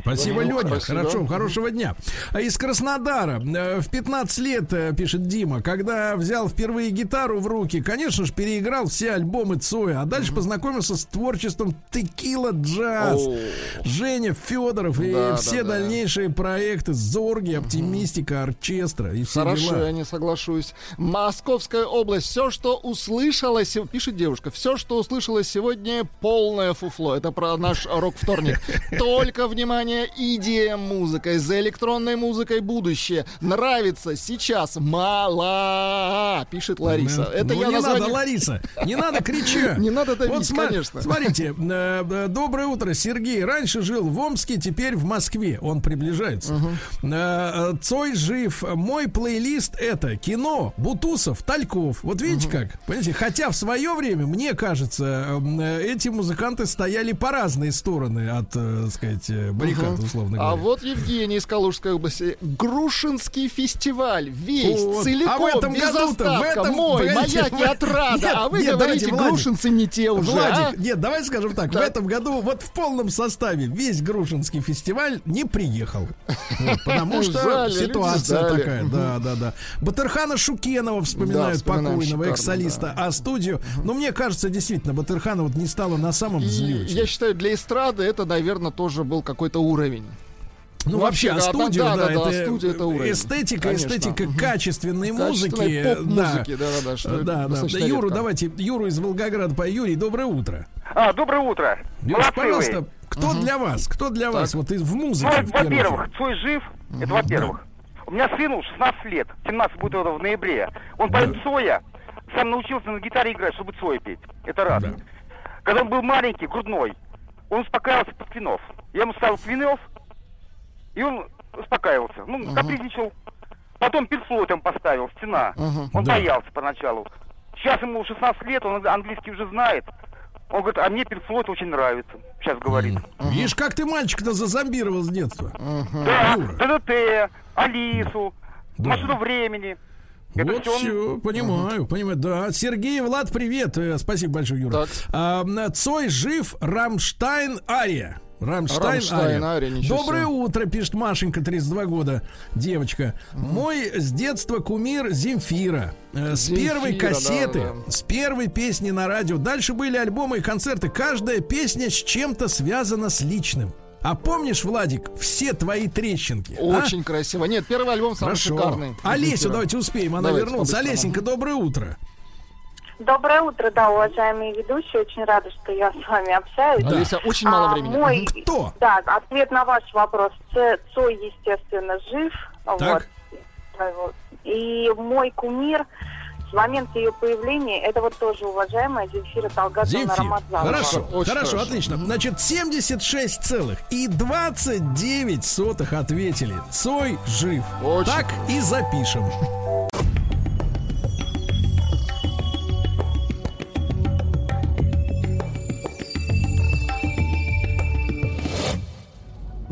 Спасибо, Ну, Леня. спасибо. Хорошо, хорошего дня. А Из Краснодара. э, В 15 лет, э, пишет Дима, когда взял впервые гитару в руки, конечно же, переиграл все альбомы Цоя, а дальше познакомился с творчеством Текила Джаз. О. Женя Федоров и Да, все да, да. дальнейшие проекты Зорги, Оптимистика, Оркестра и все Хорошо, дела. я не соглашусь. Московская область. Все, что услышала, се- пишет девушка, все, что услышала сегодня, полное фуфло. Это про наш рок-вторник. Только, внимание, EDM музыка. За электронной музыкой будущее. Нравится сейчас мало, пишет Лариса. Да. Это Ну, я не название- надо, Лариса, не надо кричать. Не надо давить, Вот конечно. Смотрите, э, э, доброе утро, Сергей. Раньше жил в Омске, теперь в Москве. Он приближается. Э, Цой жив. Мой плейлист это кино, Бутусов, Тальков. Вот видите как? Понимаете, хотя в свое время, мне кажется, эти музыканты стояли по разные стороны от, так сказать, э, баррикад, условно говоря. А вот Евгений из Калужской области. Грушинский фестиваль. Весь, Вот. целиком, А в этом без году-то, в остатка. этом- Мой, погодите, маяк и в- отрада. Нет, а вы нет, говорите, давайте, Владик. грушинцы не те уже. Владик, а? нет, давай скажем так, Да. в этом году вот в полном составе весь Грушинский фестиваль не приехал. Вот, потому что Жали, ситуация такая, да, да, да. Батырхана Шукенова вспоминают Да, покойного экс-солиста, а студию, ну, мне кажется, действительно, Батырхана вот не стала на самом взлете. я считаю, для эстрады это, наверное, тоже был какой-то уровень. Ну, Ну, вообще, а вообще, да, студию, да, да, да, да, это студия это уровень. эстетика, Конечно. эстетика качественной музыки. Качественной да. поп-музыки, да-да-да, что Да, да. достаточно Юру, редко. давайте, Юру из Волгограда. по- Юрий, доброе утро. А, доброе утро. Юр, пожалуйста, вы. кто для вас? Кто для вас? Вот из в Ну, музыке. первую во-первых. Цой жив, это во-первых. У меня сыну 16 лет, 17 будет в ноябре. Он поет Цоя, сам научился на гитаре играть, чтобы Цоя петь. Это раз. Да. Когда он был маленький, грудной, он успокаивался под Квинов. Я ему ставил Квинов, и он успокаивался. Ну, капризничал. Потом перфлотом поставил, стена. Он Да. боялся поначалу. Сейчас ему 16 лет, он английский уже знает. Он говорит, а мне перфлот очень нравится. Сейчас говорит. Видишь, как ты мальчика-то зазомбировал с детства. Да, Юра. ДДТ, Алису, Да. машину времени. Это вот всё- все, понимаю, понимаю, да. Сергей, Влад, привет. Э, Спасибо большое, Юра. Так. А, Цой жив, Рамштайн, Ария. Рамштайн, Рамштайн, Ария. Ария, Доброе себе. утро, пишет Машенька, 32 года, девочка. Мой с детства кумир Земфира. Э, С Земфира, первой да, кассеты, да. с первой песни на радио. Дальше были альбомы и концерты. Каждая песня с чем-то связана с личным. А помнишь, Владик, все твои трещинки? а? Очень красиво. Нет, первый альбом самый Хорошо. шикарный. Олесю, давайте успеем. Она Давайте, вернулась. по-быстрому. Олесенька, доброе утро. Доброе утро, да, уважаемые ведущие. Очень рада, что я с вами общаюсь. Олеся, очень мало А, времени. Мой. Кто? да, ответ на ваш вопрос. Ц- Цой, естественно, жив. Так. Вот. И мой кумир с момента ее появления, это вот тоже уважаемая Земфира Талгатовна Земфир. Рамазанова. Хорошо, Очень хорошо, хорошо. отлично. Значит, 76 целых и 29 сотых ответили. Цой жив. Очень так и запишем.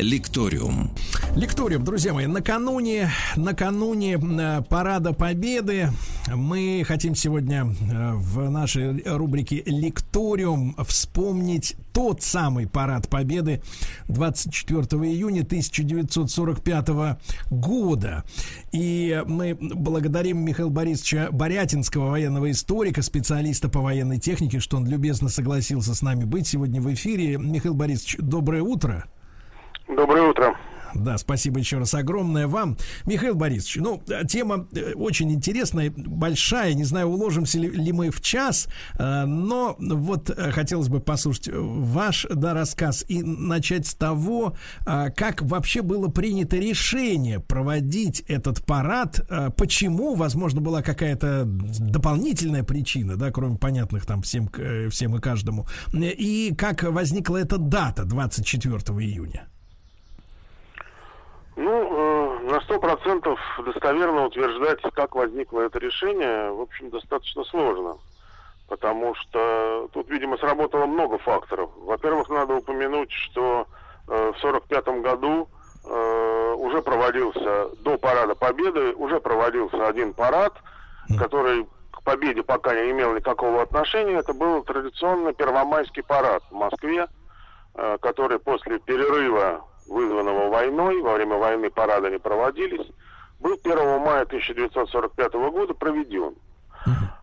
Лекториум. Лекториум, друзья мои, накануне, накануне э, Парада Победы мы хотим сегодня э, в нашей рубрике Лекториум вспомнить тот самый Парад Победы 24 июня 1945 года. И мы благодарим Михаила Борисовича Борятинского, военного историка, специалиста по военной технике, что он любезно согласился с нами быть сегодня в эфире. Михаил Борисович, доброе утро. Доброе утро. Да, спасибо еще раз огромное вам. Михаил Борисович, ну, э, тема э, очень интересная, большая, не знаю, уложимся ли, ли мы в час, э, но вот хотелось бы послушать ваш, да, рассказ и начать с того, как вообще было принято решение проводить этот парад, почему, возможно, была какая-то дополнительная причина, да, кроме понятных там всем, всем и каждому, и как возникла эта дата 24 июня. Ну, э, на сто процентов достоверно утверждать, как возникло это решение, в общем, достаточно сложно. Потому что тут, видимо, сработало много факторов. Во-первых, надо упомянуть, что э, в сорок пятом году э, уже проводился, до Парада Победы, уже проводился один парад, который к победе пока не имел никакого отношения. Это был традиционный первомайский парад в Москве, э, который после перерыва, вызванного войной, во время войны парады не проводились, был 1 мая 1945 года проведен.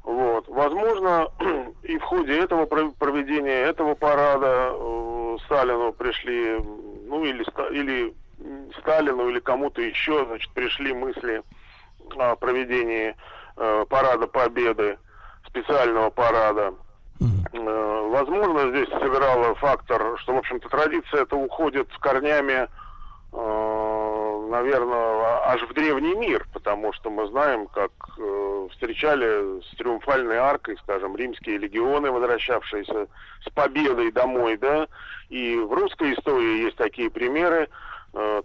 Вот. Возможно, и в ходе этого пров- проведения этого парада э, Сталину пришли, ну или, или Сталину, или кому-то еще, значит, пришли мысли о проведении э, парада Победы, специального парада. Э, Возможно, здесь сыграло фактор, что, в общем-то, традиция это уходит корнями, э, наверное, аж в древний мир, потому что мы знаем, как э, встречали с триумфальной аркой, скажем, римские легионы, возвращавшиеся с победой домой, да, и в русской истории есть такие примеры.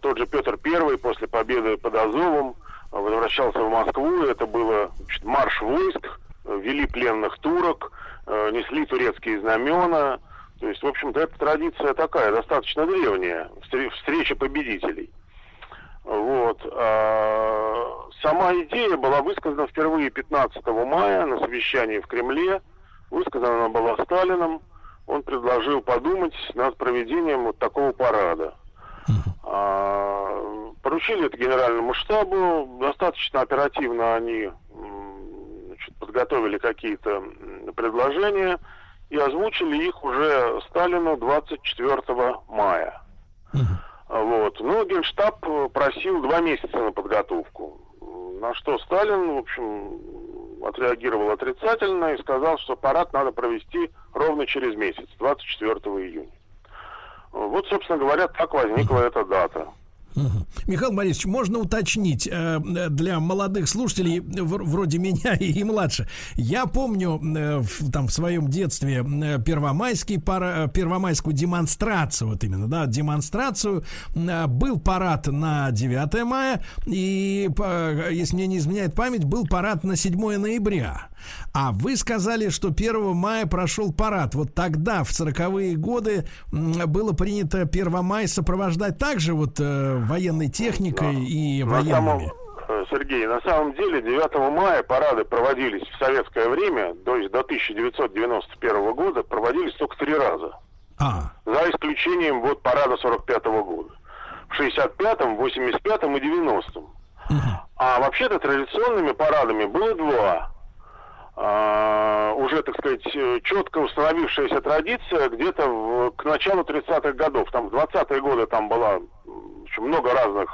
Тот же Петр I после победы под Азовом возвращался в Москву, это было значит, марш войск, вели пленных турок, э, несли турецкие знамена. То есть, в общем-то, эта традиция такая, достаточно древняя, встр- встреча победителей. Вот. А, Сама идея была высказана впервые 15 мая на совещании в Кремле. Высказана она была Сталином. Он предложил подумать над проведением вот такого парада. А, Поручили это генеральному штабу. Достаточно оперативно они подготовили какие-то предложения и озвучили их уже Сталину 24 мая. Вот. Ну, Генштаб э, просил два месяца на подготовку. На что Сталин, в общем, отреагировал отрицательно и сказал, что парад надо провести ровно через месяц, 24 июня. Вот, собственно говоря, так возникла эта дата. Михаил Борисович, можно уточнить э, для молодых слушателей, вроде меня и, младше. Я помню э, там, в своем детстве э, первомайский пара, э, первомайскую демонстрацию, вот именно, да, демонстрацию. Э, Был парад на 9 мая, и, если мне не изменяет память, был парад на 7 ноября. А вы сказали, что 1 мая прошел парад. Вот тогда, в 40-е годы, было принято 1 мая сопровождать также вот э, военной техникой и На самом, военными. Сергей. На самом деле 9 мая парады проводились в советское время, то есть до 1991 года, проводились только три раза. А. За исключением вот парада 45 года. В 65-м, 85-м и 90-м. А вообще-то традиционными парадами было два. А, уже, так сказать, э, четко установившаяся традиция где-то в- к началу 30-х годов. Там в 20-е годы там было еще много разных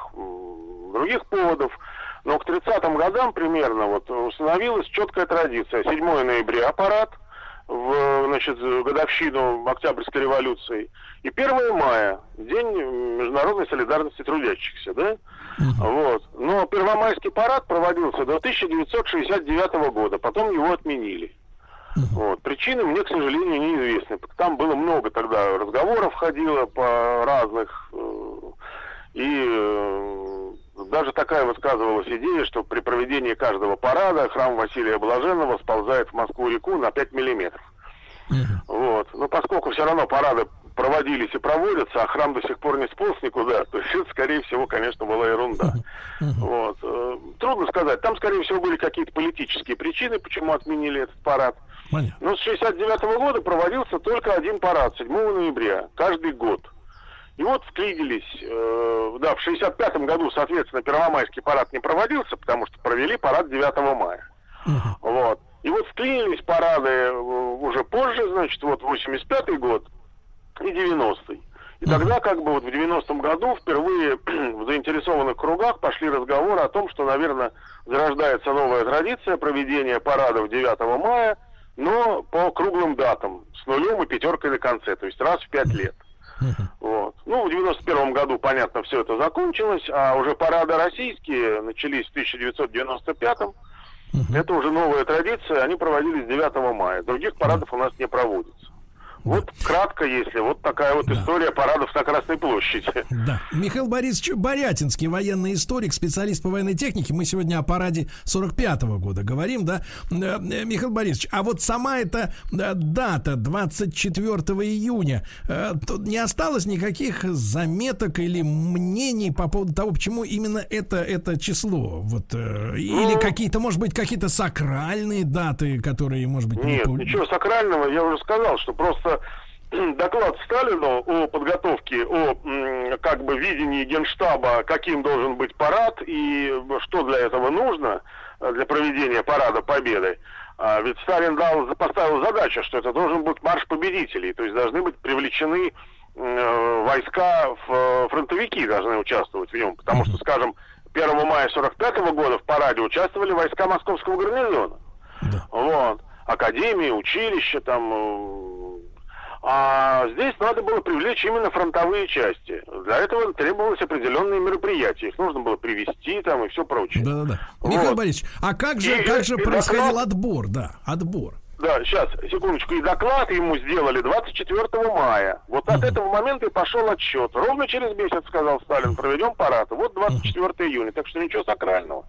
других поводов. Но к 30-м годам примерно вот установилась четкая традиция. 7 ноября парад в значит, годовщину Октябрьской революции. И 1 мая, День международной солидарности трудящихся, да? Вот. Но Первомайский парад проводился до 1969 года, потом его отменили. Вот. Причины мне, к сожалению, неизвестны. Там было много тогда разговоров ходило по разных. э, И э, даже такая высказывалась идея, что при проведении каждого парада храм Василия Блаженного сползает в Москву-реку на 5 миллиметров. Вот. Но поскольку все равно парады проводились и проводятся, а храм до сих пор не сполз никуда, то есть это, скорее всего, конечно, была ерунда. Вот. Э, Трудно сказать. Там, скорее всего, были какие-то политические причины, почему отменили этот парад. Но с 69 года проводился только один парад, 7 ноября, каждый год. И вот вклинились, э, да, в 65 году, соответственно, Первомайский парад не проводился, потому что провели парад 9 мая. Вот. И вот вклинились парады э, уже позже, значит, вот 85 год и 90-й. И тогда, как бы вот в 90-м году впервые в заинтересованных кругах пошли разговоры о том, что, наверное, зарождается новая традиция проведения парадов 9 мая, но по круглым датам, с нулем и пятеркой на конце, то есть раз в пять лет. Вот. Ну, в 91 году, понятно, все это закончилось, а уже парады российские начались в 1995 Это уже новая традиция, они проводились 9 мая. Других парадов у нас не проводится. Вот кратко, если вот такая вот история парадов на Красной площади. Да. Михаил Борисович Борятинский, военный историк, специалист по военной технике. Мы сегодня о параде 45-го года говорим, да. Э, э, Михаил Борисович, а вот сама эта э, дата 24 июня, тут не осталось никаких заметок или мнений по поводу того, почему именно это, это число? Вот, или Ну. какие-то, может быть, какие-то сакральные даты, которые, может быть, не Нет, пол- ничего сакрального, я уже сказал, что просто доклад Сталину о подготовке, о как бы видении Генштаба, каким должен быть парад и что для этого нужно э, для проведения парада Победы. А ведь Сталин дал, поставил задачу, что это должен быть марш победителей, то есть должны быть привлечены э, войска, в, фронтовики должны участвовать в нем, потому что, скажем, 1 мая 45 года в параде участвовали войска московского гарнизона. Вот. Академии, училища там. А здесь надо было привлечь именно фронтовые части. Для этого требовалось определенные мероприятия. Их нужно было привести там и все прочее. Да-да-да. Вот. Михаил Борисович, а как же, И- как же и происходил доклад- отбор? Да, отбор. Да, сейчас, секундочку. И доклад ему сделали 24 мая. Вот от этого момента и пошел отсчет. Ровно через месяц, сказал Сталин, проведем парад. Вот 24 июня. Так что ничего сакрального.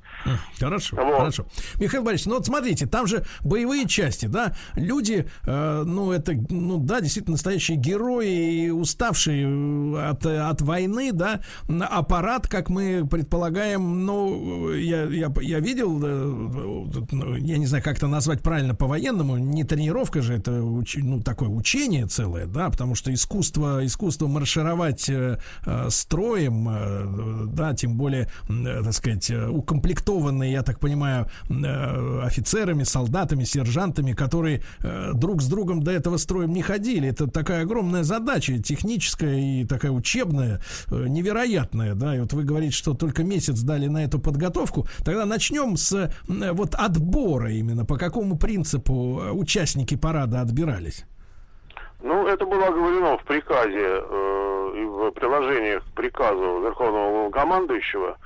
Хорошо, Вот. хорошо. Михаил Борисович, ну вот смотрите, там же боевые части, да, люди, э, ну это, ну да, действительно настоящие герои, и уставшие э, от, от войны, да, аппарат, как мы предполагаем, ну, я, я, я видел, э, э, ну, я не знаю, как это назвать правильно по-военному, не тренировка же, это уч- ну, такое учение целое, да, потому что искусство, искусство маршировать э, э, строем, э, да, тем более, э, так сказать, э, укомплектованные, я так понимаю, э, офицерами, солдатами, сержантами, которые э, друг с другом до этого строем не ходили. Это такая огромная задача, техническая и такая учебная, э, невероятная, да, и вот вы говорите, что только месяц дали на эту подготовку. Тогда начнем с э, вот отбора именно, по какому принципу э, участники парада отбирались? Ну, это было оговорено в приказе э, и в приложениях к приказу Верховного Главнокомандующего.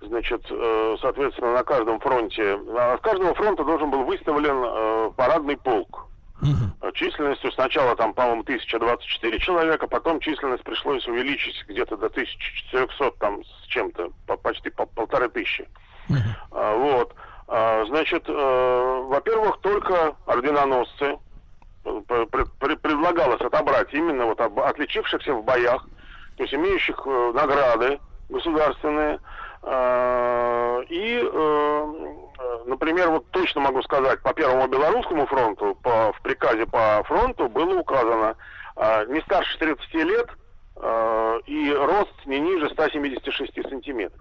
Значит, э, соответственно, на каждом фронте, с каждого фронта должен был выставлен э, парадный полк. Э, Численностью сначала там, по-моему, 1024 человека, потом численность пришлось увеличить где-то до 1400 там с чем-то, по- почти по полторы тысячи. А, Вот. А, Значит, э, во-первых, только орденоносцы. Э, пр- пр- Предлагалось отобрать именно вот отличившихся в боях, то есть имеющих э, награды государственные. Э, И, например, вот точно могу сказать, по Первому Белорусскому фронту, по, в приказе по фронту было указано не старше 30 лет и рост не ниже 176 сантиметров.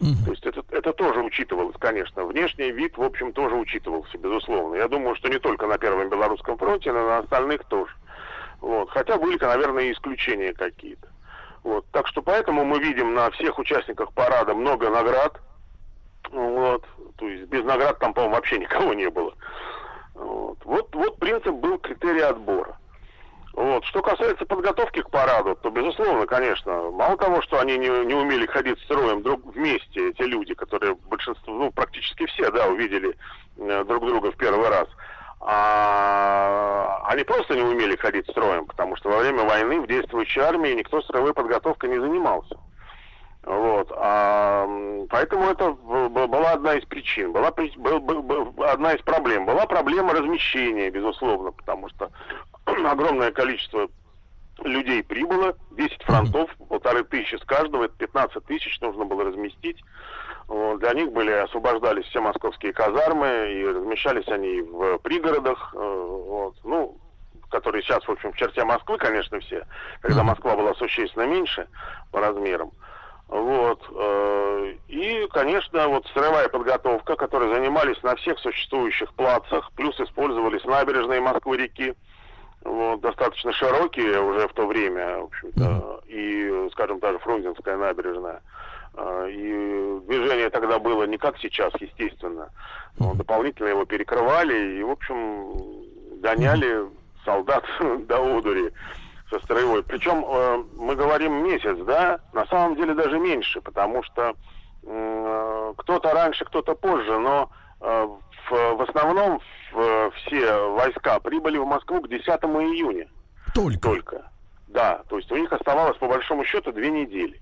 То есть это, это тоже учитывалось, конечно. Внешний вид, в общем, тоже учитывался, безусловно. Я думаю, что не только на Первом Белорусском фронте, но и на остальных тоже. Вот. Хотя были, наверное, и исключения какие-то. Вот. Так что поэтому мы видим на всех участниках парада много наград. Вот. То есть без наград там, по-моему, вообще никого не было. Вот. Вот, вот принцип был критерий отбора. Вот. Что касается подготовки к параду, то, безусловно, конечно, мало того, что они не, не умели ходить строем друг вместе, эти люди, которые большинство, ну, практически все, да, увидели э, друг друга в первый раз, а, они просто не умели ходить строем, потому что во время войны в действующей армии никто строевой подготовкой не занимался. Вот. А, поэтому это была одна из причин, была был- был- был- одна из проблем. Была проблема размещения, безусловно, потому что огромное количество людей прибыло, 10 фронтов, полторы тысячи с каждого, это 15 тысяч нужно было разместить. Вот, Для них были освобождались все московские казармы, и размещались они в пригородах, э, вот, ну, которые сейчас, в общем, в черте Москвы, конечно, все, когда Москва была существенно меньше по размерам. Вот. э, И, конечно, вот строевая подготовка, которой занимались на всех существующих плацах, плюс использовались набережные Москвы-реки, вот, достаточно широкие уже в то время, в общем-то, и, скажем, даже Фрунзенская набережная. А, И движение тогда было не как сейчас, естественно. Но дополнительно его перекрывали и, в общем, гоняли солдат до одури со строевой. Причем э, мы говорим месяц, да, на самом деле даже меньше, потому что э, кто-то раньше, кто-то позже, но э, в, в основном в- все войска прибыли в Москву к 10 июня. Только? Только. Да, то есть у них оставалось по большому счету две недели.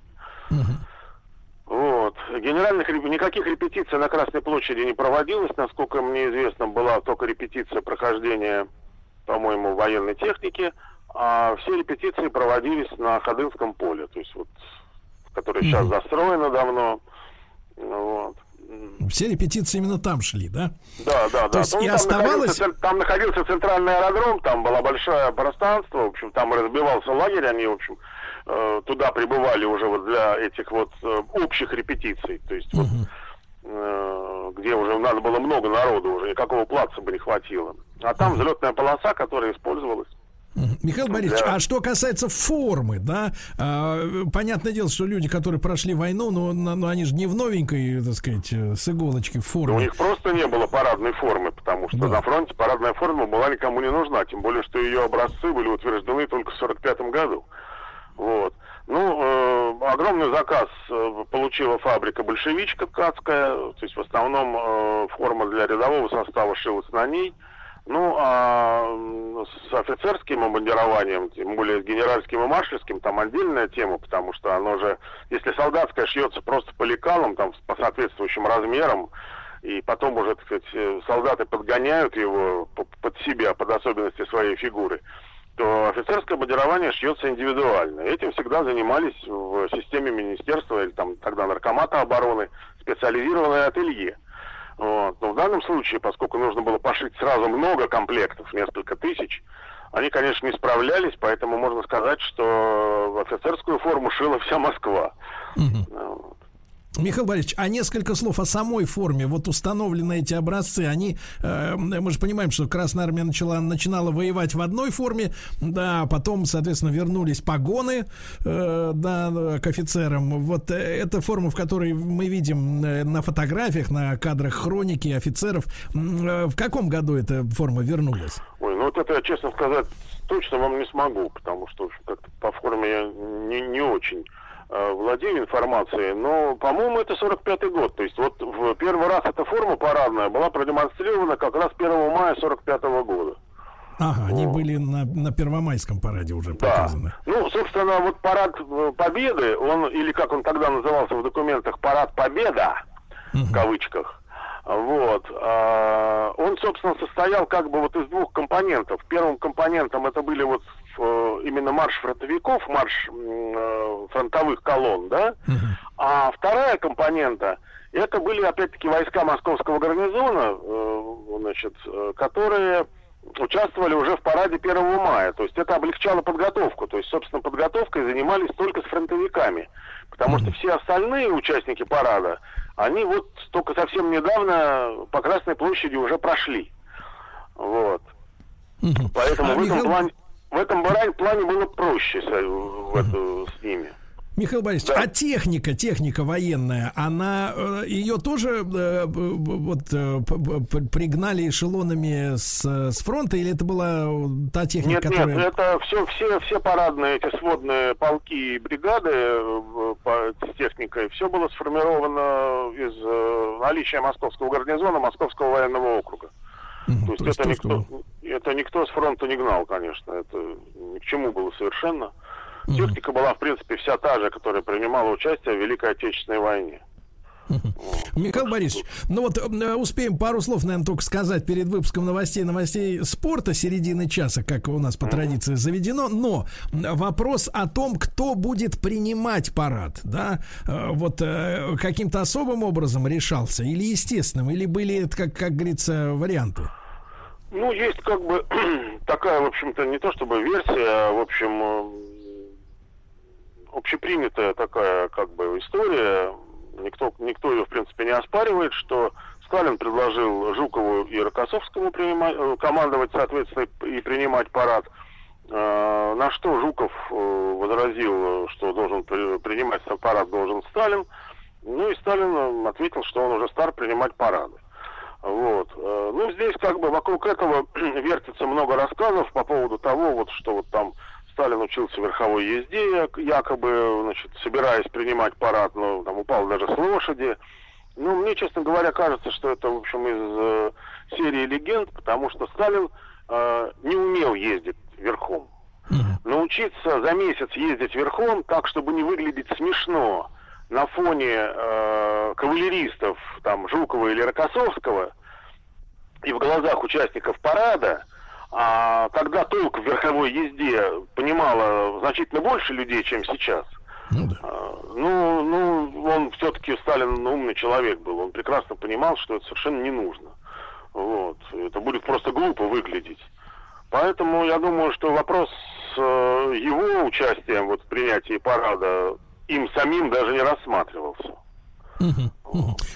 Вот. Генеральных никаких репетиций на Красной площади не проводилось, насколько мне известно, была только репетиция прохождения, по-моему, военной техники, а все репетиции проводились на Ходынском поле, то есть вот, которое сейчас застроено давно. Вот. Все репетиции именно там шли, да? Да, да, То да. есть Ну, и там, оставалось- находился, там находился центральный аэродром, там было большое пространство, в общем, там разбивался лагерь, они, в общем, э, туда прибывали уже вот для этих вот э, общих репетиций, то есть вот, э, где уже надо было много народу, уже никакого плаца бы не хватило. А там взлетная полоса, которая использовалась. Михаил Борисович, Да. а что касается формы, да, а, понятное дело, что люди, которые прошли войну, ну, на- ну, они же не в новенькой, так сказать, э, с иголочки в У них просто не было парадной формы, потому что на фронте парадная форма была никому не нужна, тем более, что ее образцы были утверждены только в 1945 году. Вот. Ну, э, огромный заказ э, получила фабрика «Большевичка» ткацкая, то есть в основном э, форма для рядового состава шилась на ней. Ну, а с офицерским обмундированием, тем более с генеральским и маршальским, там отдельная тема, потому что оно же, если солдатское шьется просто по лекалам, там, по соответствующим размерам, и потом уже, так сказать, э, солдаты подгоняют его по- под себя, под особенности своей фигуры, то офицерское бандирование шьется индивидуально. Этим всегда занимались в системе министерства или там тогда наркомата обороны специализированное ателье. Вот. Но в данном случае, поскольку нужно было пошить сразу много комплектов, несколько тысяч, они, конечно, не справлялись, поэтому можно сказать, что офицерскую форму шила вся Москва. Михаил Борисович, а несколько слов о самой форме. Вот установлены эти образцы, они, э, мы же понимаем, что Красная Армия начала, начинала воевать в одной форме, да, потом, соответственно, вернулись погоны, э, да, к офицерам. Вот э, эта форма, в которой мы видим э, на фотографиях, на кадрах хроники офицеров, э, в каком году эта форма вернулась? Ой, ну вот это честно сказать, точно вам не смогу, потому что как-то по форме я не, не очень владею информацией, но, по-моему, это 45-й год. То есть вот в первый раз эта форма парадная была продемонстрирована как раз 1 мая 45-го года. Ага, они были на, на Первомайском параде уже показаны. Ну, собственно, вот парад э, Победы, он, или как он тогда назывался в документах, парад Победа, в кавычках, вот, а, он, собственно, состоял как бы вот из двух компонентов. Первым компонентом это были вот э, именно марш фронтовиков, марш э, фронтовых колонн, да, а вторая компонента это были опять-таки войска московского гарнизона, э, значит, которые участвовали уже в параде 1 мая. То есть это облегчало подготовку. То есть, собственно, подготовкой занимались только с фронтовиками. Потому что все остальные участники парада, они вот только совсем недавно по Красной площади уже прошли. Вот. Поэтому А, в этом Михаил- плане, в этом плане было проще с, в эту- с ними. Михаил Борисович, а техника, техника военная, она э, ее тоже э, вот э, пригнали эшелонами с, с фронта, или это была та техника, Нет, которая... нет, это все, все, все парадные эти сводные полки и бригады с техникой, все было сформировано из наличия московского гарнизона, московского военного округа. то есть, это, никто, это никто с фронта не гнал, конечно, это ни к чему было совершенно. Техника была, в принципе, вся та же, которая принимала участие в Великой Отечественной войне. Михаил Борисович, ну вот э, успеем пару слов, наверное, только сказать перед выпуском новостей, новостей спорта середины часа, как у нас по традиции заведено, но вопрос о том, кто будет принимать парад, да, э, вот э, каким-то особым образом решался, или естественным, или были, это, как, как говорится, варианты? Ну, есть как бы такая, в общем-то, не то чтобы версия, а, в общем, общепринятая такая, как бы, история. Никто, никто ее, в принципе, не оспаривает, что Сталин предложил Жукову и Рокоссовскому принимать, э, командовать, соответственно, и принимать парад. Э, На что Жуков э, возразил, что должен при- принимать парад должен Сталин. Ну и Сталин ответил, что он уже стар принимать парады. Вот. Ну, здесь как бы вокруг этого вертится много рассказов по поводу того, вот что вот там Сталин учился верховой езде, як- якобы, значит, собираясь принимать парад, но там упал даже с лошади. Ну, мне, честно говоря, кажется, что это, в общем, из э, серии легенд, потому что Сталин э, не умел ездить верхом. Научиться за месяц ездить верхом так, чтобы не выглядеть смешно на фоне э, кавалеристов, там, Жукова или Рокоссовского, и в глазах участников парада, а тогда толк в верховой езде понимало значительно больше людей, чем сейчас. А, Ну, ну, он все-таки Сталин умный человек был, он прекрасно понимал, что это совершенно не нужно. Вот. Это будет просто глупо выглядеть. Поэтому я думаю, что вопрос с э, его участием вот, в принятии парада им самим даже не рассматривался.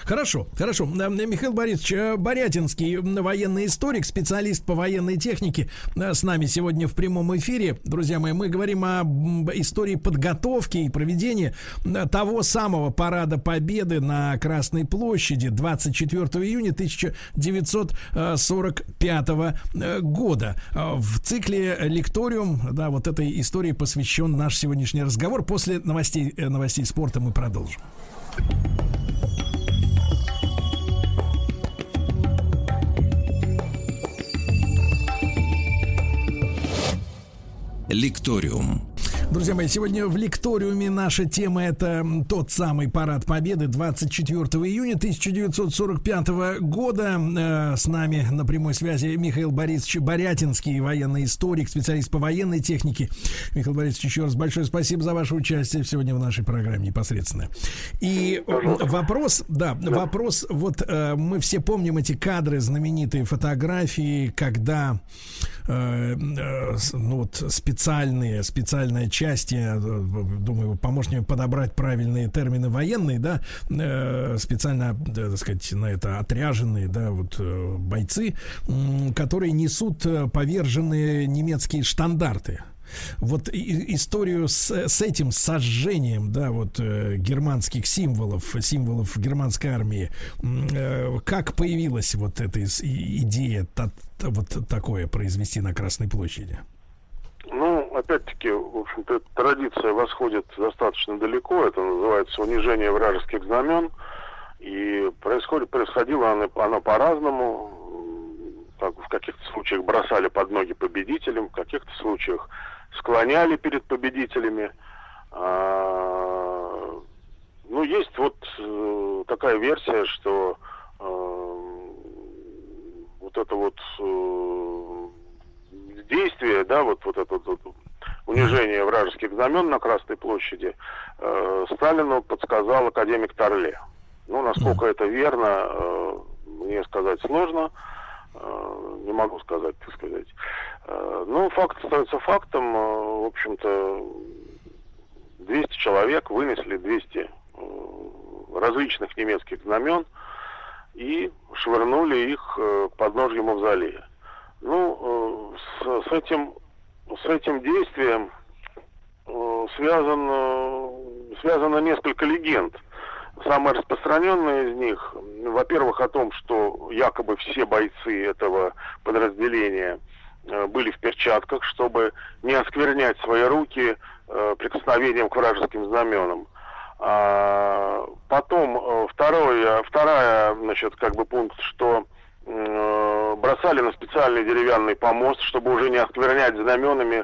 Хорошо, хорошо. Э, Михаил Борисович э, Борятинский, военный историк, специалист по военной технике, э, с нами сегодня в прямом эфире. Друзья мои, мы говорим о истории подготовки и проведения того самого парада Победы на Красной площади 24 июня 1945 э, года. В цикле лекториум, да, вот этой истории посвящен наш сегодняшний разговор. После новостей, новостей спорта мы продолжим. Лекториум. Друзья мои, сегодня в лекториуме наша тема это тот самый парад Победы 24 июня 1945 года. Э, С нами на прямой связи Михаил Борисович Борятинский, военный историк, специалист по военной технике. Михаил Борисович, еще раз большое спасибо за ваше участие сегодня в нашей программе непосредственно. И вопрос, да, вопрос, вот э, мы все помним эти кадры, знаменитые фотографии, когда э, э, ну, вот специальные, специальная часть, я э, думаю, мне подобрать правильные термины военные, да, э, специально, да, так сказать, на это отряженные, да, вот э, бойцы, которые несут э, поверженные немецкие штандарты. Вот и- историю с, с этим сожжением, да, вот э, германских символов, символов германской армии, э, как появилась вот эта идея та- та- вот такое произвести на Красной площади? Ну, опять-таки, в общем-то, традиция восходит достаточно далеко. Это называется унижение вражеских знамен. И происходит, происходило оно, оно по-разному. В каких-то случаях бросали под ноги победителям, в каких-то случаях склоняли перед победителями. А, ну, есть вот э, такая версия, что э, вот это вот э, действие, да, вот, вот это вот унижения вражеских знамен на Красной площади, э, Сталину подсказал академик Торле. Ну, насколько это верно, э, мне сказать сложно. Э, не могу сказать, так сказать. Э, ну, факт остается фактом. Э, в общем-то, 200 человек вынесли 200 э, различных немецких знамен и швырнули их э, под ножки мавзолея. Ну, э, с, с этим с этим действием э, связан, э, связано несколько легенд. Самая распространенная из них, во-первых, о том, что якобы все бойцы этого подразделения э, были в перчатках, чтобы не осквернять свои руки э, прикосновением к вражеским знаменам. А, потом э, второе, вторая, значит, как бы пункт, что бросали на специальный деревянный помост, чтобы уже не осквернять знаменами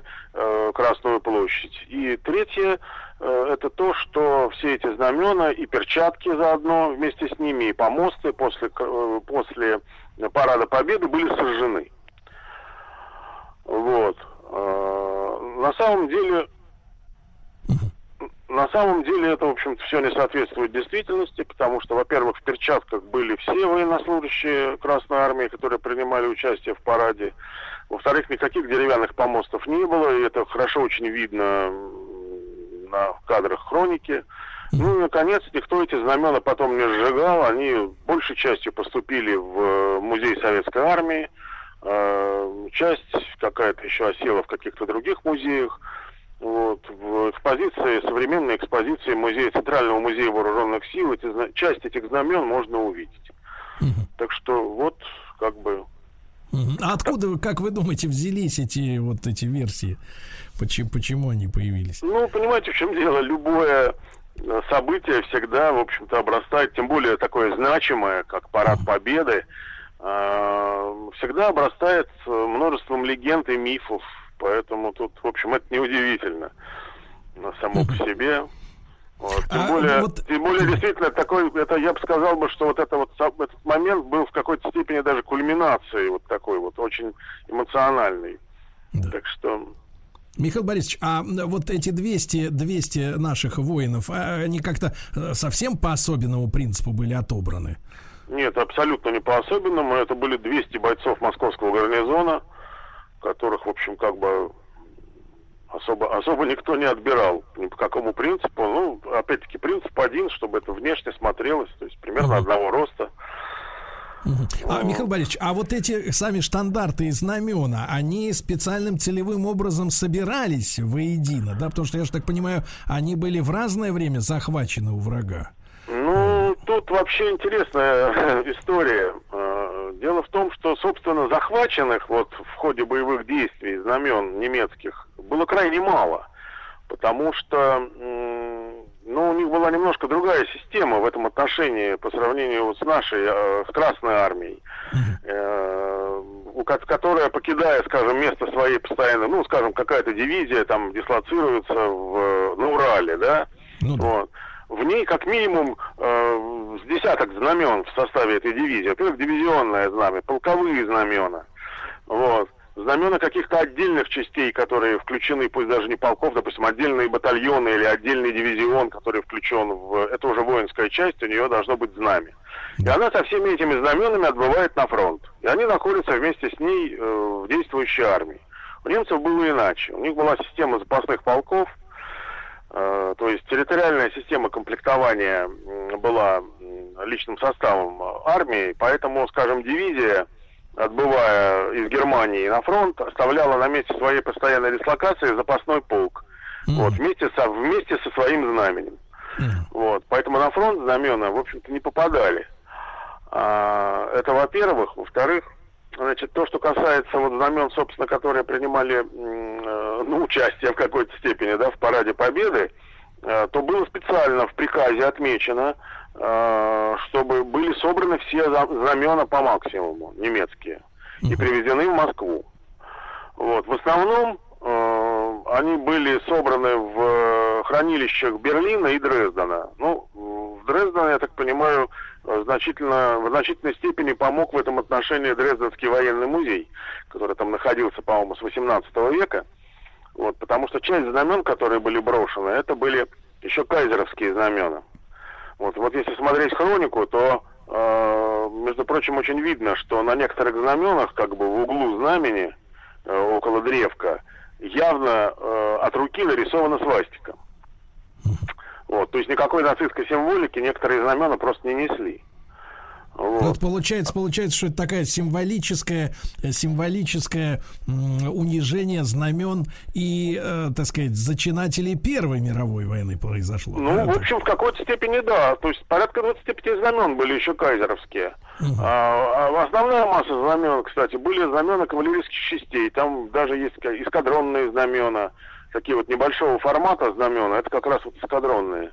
Красную площадь. И третье, это то, что все эти знамена и перчатки заодно вместе с ними, и помосты после, э, после Парада Победы были сожжены. Вот. Э, На самом деле, на самом деле это, в общем-то, все не соответствует действительности, потому что, во-первых, в перчатках были все военнослужащие Красной Армии, которые принимали участие в параде. Во-вторых, никаких деревянных помостов не было, и это хорошо очень видно на кадрах хроники. Ну и, наконец, никто эти знамена потом не сжигал. Они большей частью поступили в э, музей Советской Армии. Э, Часть какая-то еще осела в каких-то других музеях. Вот, в экспозиции, современной экспозиции музея, Центрального музея вооруженных сил, эти, часть этих знамен можно увидеть. Так что вот, как бы. А откуда, как вы думаете, взялись эти вот эти версии? Почему, почему они появились? Ну, понимаете, в чем дело? Любое э, событие всегда, в общем-то, обрастает, тем более такое значимое, как Парад Победы, э, всегда обрастает э, множеством легенд и мифов. Поэтому тут, в общем, это неудивительно само по себе. Вот. Тем, А, более, вот- тем более, действительно, такой, это я бы сказал бы, что вот это вот этот момент был в какой-то степени даже кульминацией вот такой вот, очень эмоциональный. Так что Михаил Борисович, а вот эти 200, 200 наших воинов, а они как-то э, совсем по особенному принципу были отобраны? Нет, абсолютно не по-особенному. Это были 200 бойцов московского гарнизона, которых, в общем, как бы особо, особо никто не отбирал. Ни по какому принципу. Ну, опять-таки, принцип один, чтобы это внешне смотрелось, то есть примерно одного роста. А, Михаил Борисович, а вот эти сами штандарты и знамена, они специальным целевым образом собирались воедино, да? Потому что, я же так понимаю, они были в разное время захвачены у врага. Ну, тут вообще интересная история. Э, Дело в том, что, собственно, захваченных вот в ходе боевых действий знамен немецких было крайне мало. Потому что, ну, у них была немножко другая система в этом отношении по сравнению вот с нашей, э, с Красной Армией. Э, которая, покидая, скажем, место своей постоянно, ну, скажем, какая-то дивизия там дислоцируется в, на Урале, да? Вот. В ней как минимум э, с десяток знамен в составе этой дивизии. Во-первых, дивизионное знамя, полковые знамена. Вот. Знамена каких-то отдельных частей, которые включены, пусть даже не полков, допустим, отдельные батальоны или отдельный дивизион, который включен в... Это уже воинская часть, у нее должно быть знамя. И она со всеми этими знаменами отбывает на фронт. И они находятся вместе с ней э, в действующей армии. У немцев было иначе. У них была система запасных полков, То есть территориальная система комплектования была личным составом э, армии, поэтому, скажем, дивизия, отбывая из Германии на фронт, оставляла на месте своей постоянной дислокации запасной полк. Вот, вместе, со, вместе со своим знаменем. Вот, поэтому на фронт знамена, в общем-то, не попадали. А, это во-первых. Во-вторых, значит, то, что касается вот знамен, собственно, которые принимали э, ну, участие в какой-то степени да, в параде Победы, э, то было специально в приказе отмечено, э, чтобы были собраны все знамена по максимуму, немецкие, и привезены в Москву. Вот. В основном они были собраны в хранилищах Берлина и Дрездена. Ну, Дрезден, я так понимаю, э, значительно, в значительной степени помог в этом отношении Дрезденский военный музей, который там находился, по-моему, с 18 века. Вот, потому что часть знамен, которые были брошены, это были еще кайзеровские знамена. Вот, вот если смотреть хронику, то, э, между прочим, очень видно, что на некоторых знаменах, как бы в углу знамени, э, около древка, явно э, от руки нарисована свастика. Вот, то есть никакой нацистской символики некоторые знамена просто не несли. Вот. вот получается, получается, что это такая символическая, э, символическое унижение знамен и, э, так сказать, зачинателей Первой мировой войны произошло. Ну, да? в общем, в какой-то степени да. То есть порядка 25 знамен были еще кайзеровские. Угу. А, а основная масса знамен, кстати, были знамена кавалерийских частей. Там даже есть эскадронные знамена, такие вот небольшого формата знамена. Это как раз вот эскадронные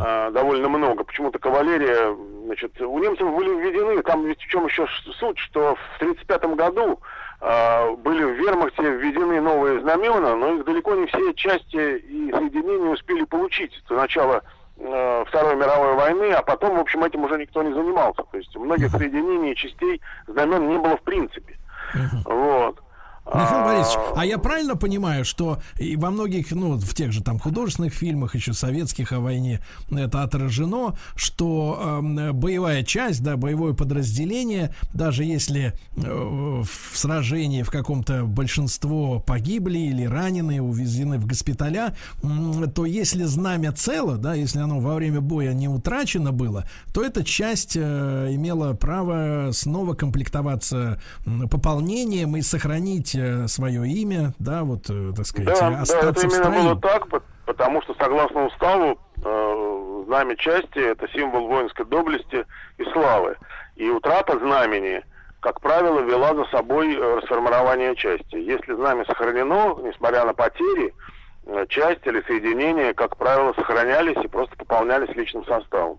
а, довольно много. Почему-то кавалерия, значит, у немцев были введены, там ведь в чем еще суть, что в 1935 году а, были в вермахте введены новые знамена, но их далеко не все части и соединения успели получить до начала Второй мировой войны, а потом, в общем, этим уже никто не занимался. То есть многих соединений частей знамен не было в принципе. Вот. Михаил Борисович, а я правильно понимаю, что и во многих, ну, в тех же там художественных фильмах, еще советских о войне, это отражено, что э, боевая часть, да, боевое подразделение, даже если э, в сражении в каком-то большинство погибли или ранены, увезены в госпиталя, э, то если знамя цело, да, если оно во время боя не утрачено было, то эта часть э, имела право снова комплектоваться пополнением и сохранить Э, свое имя, да, вот, э, так сказать, да, остаться да, это в именно строю. было так, потому что согласно уставу э, знамя части это символ воинской доблести и славы. И утрата знамени, как правило, вела за собой э, расформирование части. Если знамя сохранено, несмотря на потери, часть или соединения, как правило, сохранялись и просто пополнялись личным составом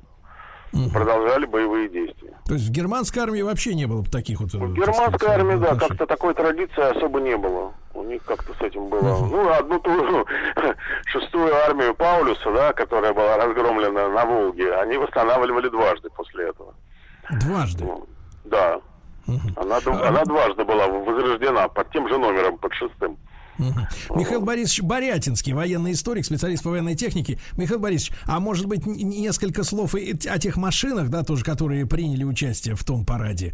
угу. продолжали боевые действия. То есть в германской армии вообще не было таких вот... В германской армии, да, как-то такой традиции особо не было. У них как-то с этим было... Угу. Ну, одну ту шестую армию Паулюса, да, которая была разгромлена на Волге, они восстанавливали дважды после этого. Дважды? Ну, да. Угу. Она, а... она дважды была возрождена под тем же номером, под шестым. Михаил Борисович Борятинский, военный историк, специалист по военной технике. Михаил Борисович, а может быть несколько слов о тех машинах, да, тоже, которые приняли участие в том параде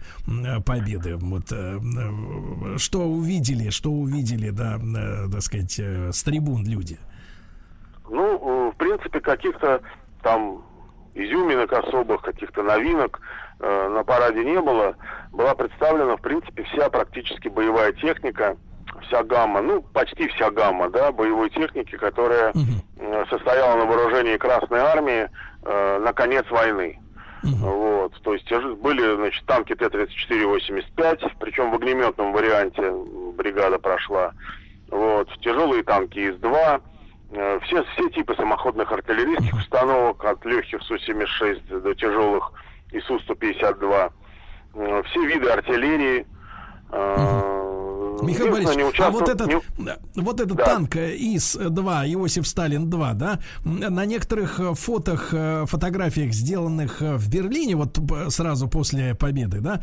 Победы. Вот э, э, что увидели, что увидели, да, э, так сказать, с трибун люди? Ну, в принципе, каких-то там изюминок особых, каких-то новинок э, на параде не было. Была представлена, в принципе, вся практически боевая техника вся гамма, ну, почти вся гамма, да, боевой техники, которая угу. состояла на вооружении Красной Армии э, на конец войны. Угу. Вот, то есть были, значит, танки Т-34-85, причем в огнеметном варианте бригада прошла. Вот, тяжелые танки ИС-2, э, все, все типы самоходных артиллерийских установок, от легких Су-76 до тяжелых ИСУ-152, э, все виды артиллерии, э, Михаил Борисович, а вот этот, не... вот этот да. танк ИС-2, Иосиф Сталин-2, да, на некоторых э, фотох, э, фотографиях, сделанных э, в Берлине, вот сразу после победы, да,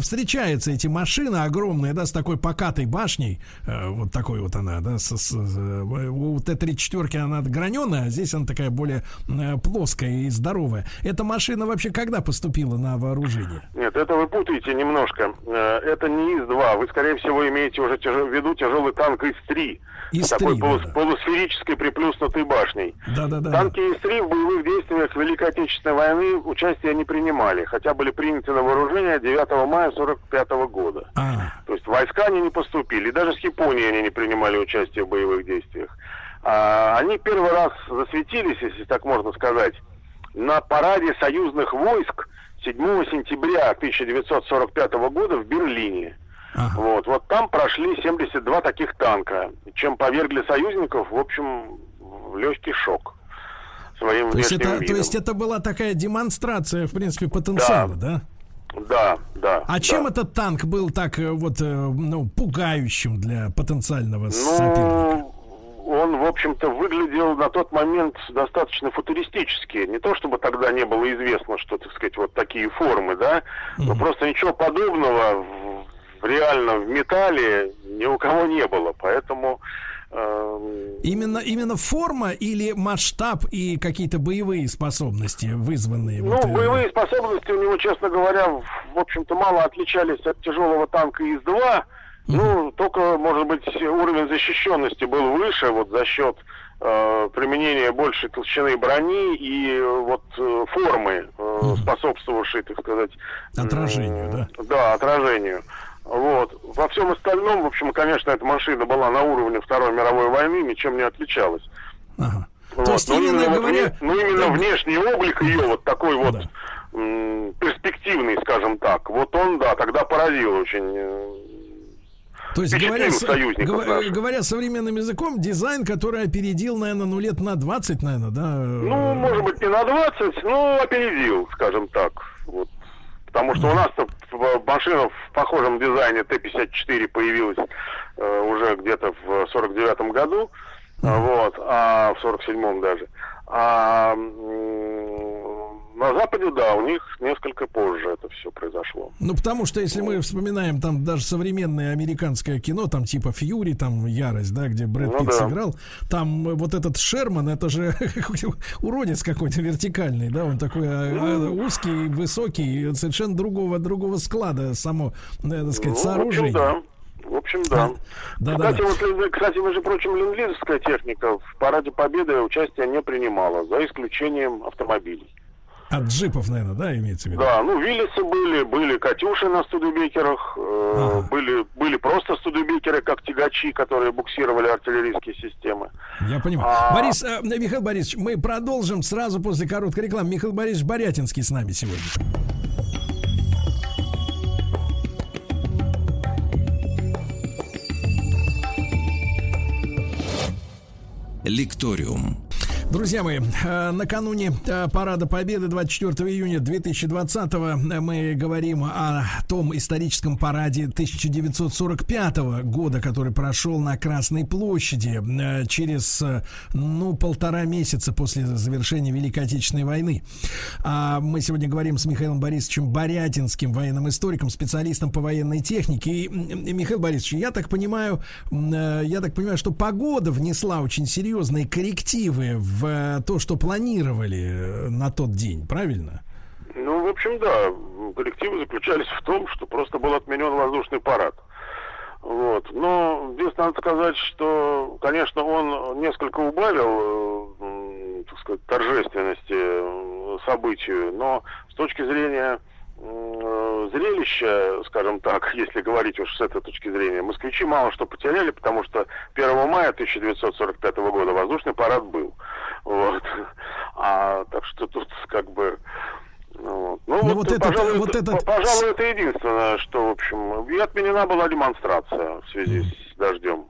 встречаются эти машины огромные, да, с такой покатой башней, вот такой вот она, да, с, с, у Т-34 она граненая, а здесь она такая более плоская и здоровая. Эта машина вообще когда поступила на вооружение? Нет, это вы путаете немножко. Это не ИС-2, вы, скорее всего, имеете уже тяж... в виду тяжелый танк ИС-3. ИС-3, такой да, полус... да. полусферической приплюснутой башней. Да, да, да, Танки ИС-3 в боевых действиях Великой Отечественной войны участия не принимали, хотя были приняты на вооружение 9 мая 1945 года. А. То есть войска они не поступили. Даже с Японией они не принимали участие в боевых действиях. А, они первый раз засветились, если так можно сказать, на параде союзных войск 7 сентября 1945 года в Берлине. Ага. Вот, вот там прошли 72 таких танка, чем повергли союзников, в общем, в легкий шок своим то есть, это, видом. то есть это была такая демонстрация, в принципе, потенциала, да? Да, да. А да. чем этот танк был так э, вот, э, ну, пугающим для потенциального ну, соперника? Он, в общем-то, выглядел на тот момент достаточно футуристически. Не то, чтобы тогда не было известно, что, так сказать, вот такие формы, да, но mm просто ничего подобного реально в металле ни у кого не было. Поэтому э, Эм, Именно, именно форма или масштаб и какие-то боевые способности, вызванные? Ну, вот, э, боевые способности у него, честно говоря, в в общем-то, мало отличались от тяжелого танка ИС-2. Ну, только, может быть, уровень защищенности был выше, вот за счет э, применения большей толщины брони и э, вот э, формы, э, способствовавшей, так сказать... Отражению, да? Да, отражению. Вот. Во всем остальном, в общем, конечно, эта машина была на уровне Второй мировой войны, ничем не отличалась. Ага. Вот. То есть, Но именно вот говоря- вне- ну, именно внешний облик ее, вот такой вот м, перспективный, скажем так, вот он, да, тогда поразил очень. э, То есть, говоря, наших. говоря современным языком, дизайн, который опередил, наверное, ну лет на 20, наверное, да? Ну, может быть, не на 20, но опередил, скажем так. Вот. Потому что у нас-то машина в похожем дизайне Т-54 появилась э, уже где-то в 49 году, вот, а в 47-м даже. А на Западе, да, у них несколько позже это все произошло. Ну, потому что, если мы вспоминаем там даже современное американское кино, там типа Фьюри, там Ярость, да, где Брэд Ну Питт да. сыграл, там э, вот этот Шерман, это же уродец какой-то вертикальный, да, он такой э, э, узкий, высокий, совершенно другого, другого склада само, так сказать, Ну, в общем, сооружение. да. В общем, да. Да, да, кстати, да. вот, лен- кстати, между прочим, ленд техника в параде Победы участия не принимала, за исключением автомобилей. От джипов, наверное, да, имеется в виду? Да, ну, Виллисы были, были Катюши на Студебекерах, э, были, были просто Студебекеры, как тягачи, которые буксировали артиллерийские системы. Я понимаю. А- Борис, э, Михаил Борисович, мы продолжим сразу после короткой рекламы. Михаил Борисович Борятинский с нами сегодня. Лекториум. Друзья мои, э, накануне э, Парада Победы 24 июня 2020 мы говорим о том историческом параде 1945 года, который прошел на Красной площади э, через, э, ну, полтора месяца после завершения Великой Отечественной войны. А мы сегодня говорим с Михаилом Борисовичем Борятинским, военным историком, специалистом по военной технике. И, Михаил Борисович, я так понимаю, э, я так понимаю, что погода внесла очень серьезные коррективы в э, то, что планировали э, на тот день, правильно? Ну, в общем, да, коррективы заключались в том, что просто был отменен воздушный парад. Вот. Но здесь надо сказать, что, конечно, он несколько убавил, э, так сказать, торжественности событию, но с точки зрения зрелища, скажем так, если говорить уж с этой точки зрения, москвичи мало что потеряли, потому что 1 мая 1945 года воздушный парад был. Вот. А, так что тут как бы... ну, вот. Ну, Ну, вот, вот этот, пожалуй, вот это, пожалуй, это единственное, что, в общем, и отменена была демонстрация в связи с дождем.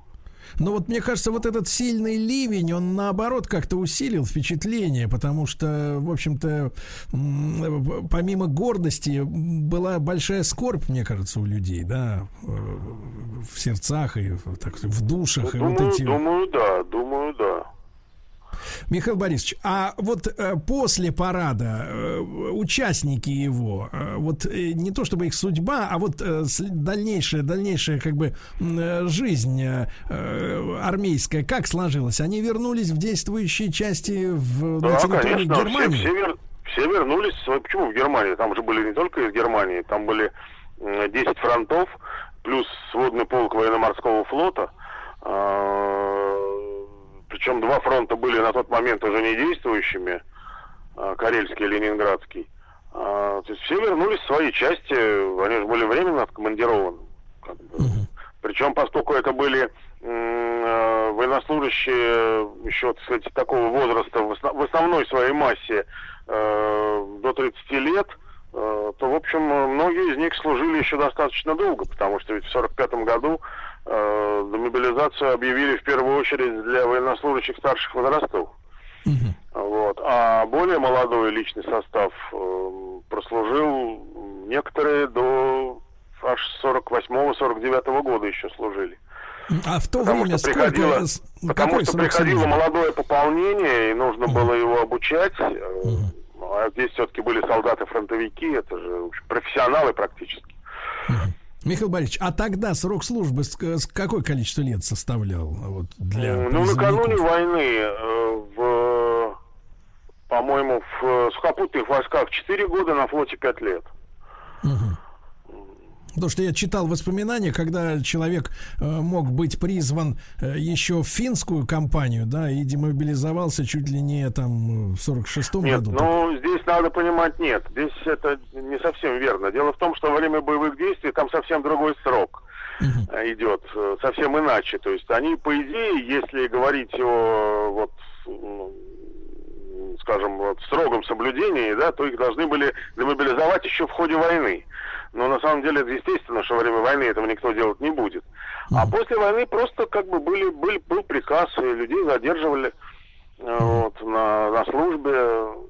Но вот мне кажется, вот этот сильный ливень, он наоборот как-то усилил впечатление, потому что, в общем-то, помимо гордости была большая скорбь, мне кажется, у людей, да, э, в сердцах и в, так в душах. и вот Думаю, эти... думаю, да, думаю, да. Михаил Борисович, а вот э, после парада э, участники его, э, вот не то чтобы их судьба, а вот дальнейшая, дальнейшая как бы жизнь армейская, как сложилась? Они вернулись в действующие части в, на Да, территории конечно, все, Германии? все, вер- все вернулись. Почему в Германии? Там же были не только из Германии, там были м, 10 фронтов, плюс сводный полк военно-морского флота. А, Причем два фронта были на тот момент уже не действующими, а, Карельский и Ленинградский. А, То есть все вернулись в свои части, они же были временно откомандированы. как бы. Причем, поскольку это были э, военнослужащие еще, так сказать, такого возраста, в осно- в основной своей массе э, до 30 лет, э, то, в общем, многие из них служили еще достаточно долго, потому что ведь в 45 году мобилизацию объявили в первую очередь для военнослужащих старших возрастов. Вот. А более молодой личный состав э, прослужил некоторые до аж 48-49 года еще служили. А в то Потому время что сколько... приходило- с- Потому какой что приходило службы? молодое пополнение, и нужно было его обучать. Э, А здесь все-таки были солдаты-фронтовики, это же в общем, профессионалы практически. Михаил Борисович, а тогда срок службы с, с какое количество лет составлял вот, для Ну, накануне войны, э, в, по-моему, в сухопутных войсках 4 года, на флоте 5 лет. Потому что я читал воспоминания, когда человек э, мог быть призван э, еще в финскую компанию, да, и демобилизовался чуть ли не там в 46-м Нет, году. ну здесь надо понимать, нет, здесь это не совсем верно. Дело в том, что во время боевых действий там совсем другой срок э, идет, совсем иначе. То есть они, по идее, если говорить о вот ну, скажем, вот, строгом соблюдении, да, то их должны были демобилизовать еще в ходе войны. Но на самом деле это естественно, что во время войны этого никто делать не будет. А после войны просто как бы были, были, был приказ, и людей задерживали э, вот, на, на службе.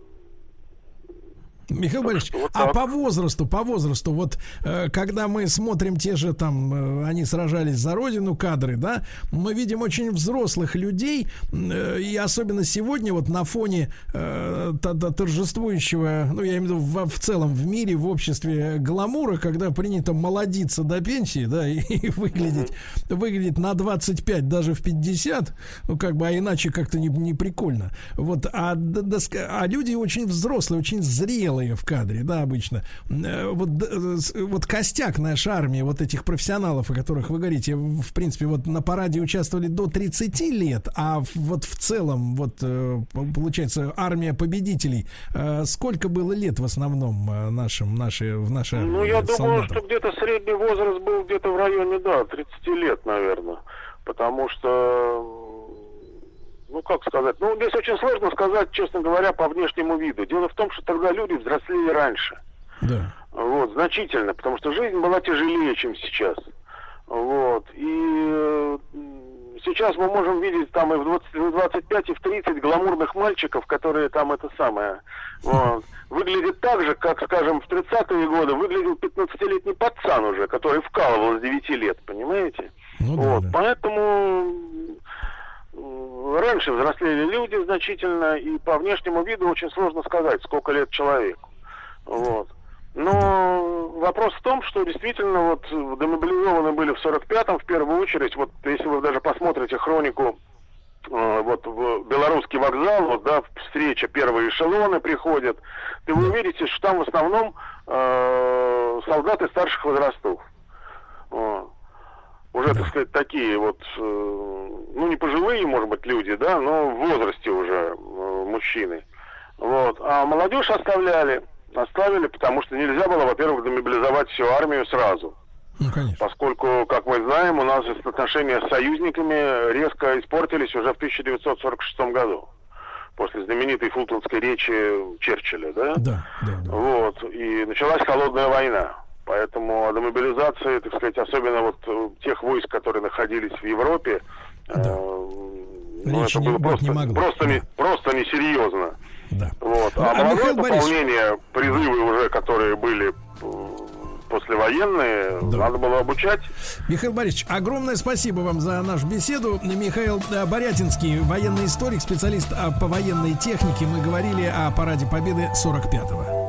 Михаил Борисович, вот а по возрасту, по возрасту, вот э, когда мы смотрим те же там, э, они сражались за родину кадры, да, мы видим очень взрослых людей, э, и особенно сегодня вот на фоне э, торжествующего, ну я имею в виду в целом в мире, в обществе гламура, когда принято молодиться до пенсии, да, и, и выглядеть, выглядеть на 25, даже в 50, ну как бы, а иначе как-то не, не прикольно. Вот, а, а люди очень взрослые, очень зрелые в кадре, да, обычно. Э, Вот, э, вот костяк нашей армии, вот этих профессионалов, о которых вы говорите, в принципе, вот на параде участвовали до 30 лет, а вот в целом, вот э, получается, армия победителей, сколько было лет в основном нашим, нашей, в нашей армии? Ну, я думаю, что где-то средний возраст был где-то в районе, да, 30 лет, наверное. Потому что, ну, как сказать, ну, здесь очень сложно сказать, честно говоря, по внешнему виду. Дело в том, что тогда люди взрослели раньше. Да. Вот, значительно, потому что жизнь была тяжелее, чем сейчас. Вот. И э, сейчас мы можем видеть там и в 20, в 25, и в 30 гламурных мальчиков, которые там это самое вот, выглядят так же, как, скажем, в 30-е годы выглядел 15-летний пацан уже, который вкалывал с 9 лет, понимаете? вот. Поэтому м, раньше взрослели люди значительно, и по внешнему виду очень сложно сказать, сколько лет человеку. Вот. Но вопрос в том, что действительно вот демобилизованы были в 45-м в первую очередь. Вот если вы даже посмотрите хронику э, вот в белорусский вокзал, вот, да, встреча, первые эшелоны приходят, то вы увидите, что там в основном э, солдаты старших возрастов. Вот. Уже, так сказать, такие вот, э, ну, не пожилые, может быть, люди, да, но в возрасте уже э, мужчины. Вот. А молодежь оставляли. Оставили, потому что нельзя было, во-первых, демобилизовать всю армию сразу. Ну, конечно. Поскольку, как мы знаем, у нас отношения с союзниками резко испортились уже в 1946 году. После знаменитой фултонской речи Черчилля, да? Да, да, да. Вот. И началась холодная война. Поэтому о демобилизации, так сказать, особенно вот э, тех войск, которые находились в Европе, э, ну, Речи это не было просто, не просто, не, просто несерьезно. Да. Вот. А, А, молодое Михаил Борисович- пополнение, призывы уже, которые были э, послевоенные, надо было обучать. Михаил Борисович, огромное спасибо вам за нашу беседу. Михаил э, Борятинский, военный историк, специалист по военной технике. Мы говорили о параде Победы 45-го.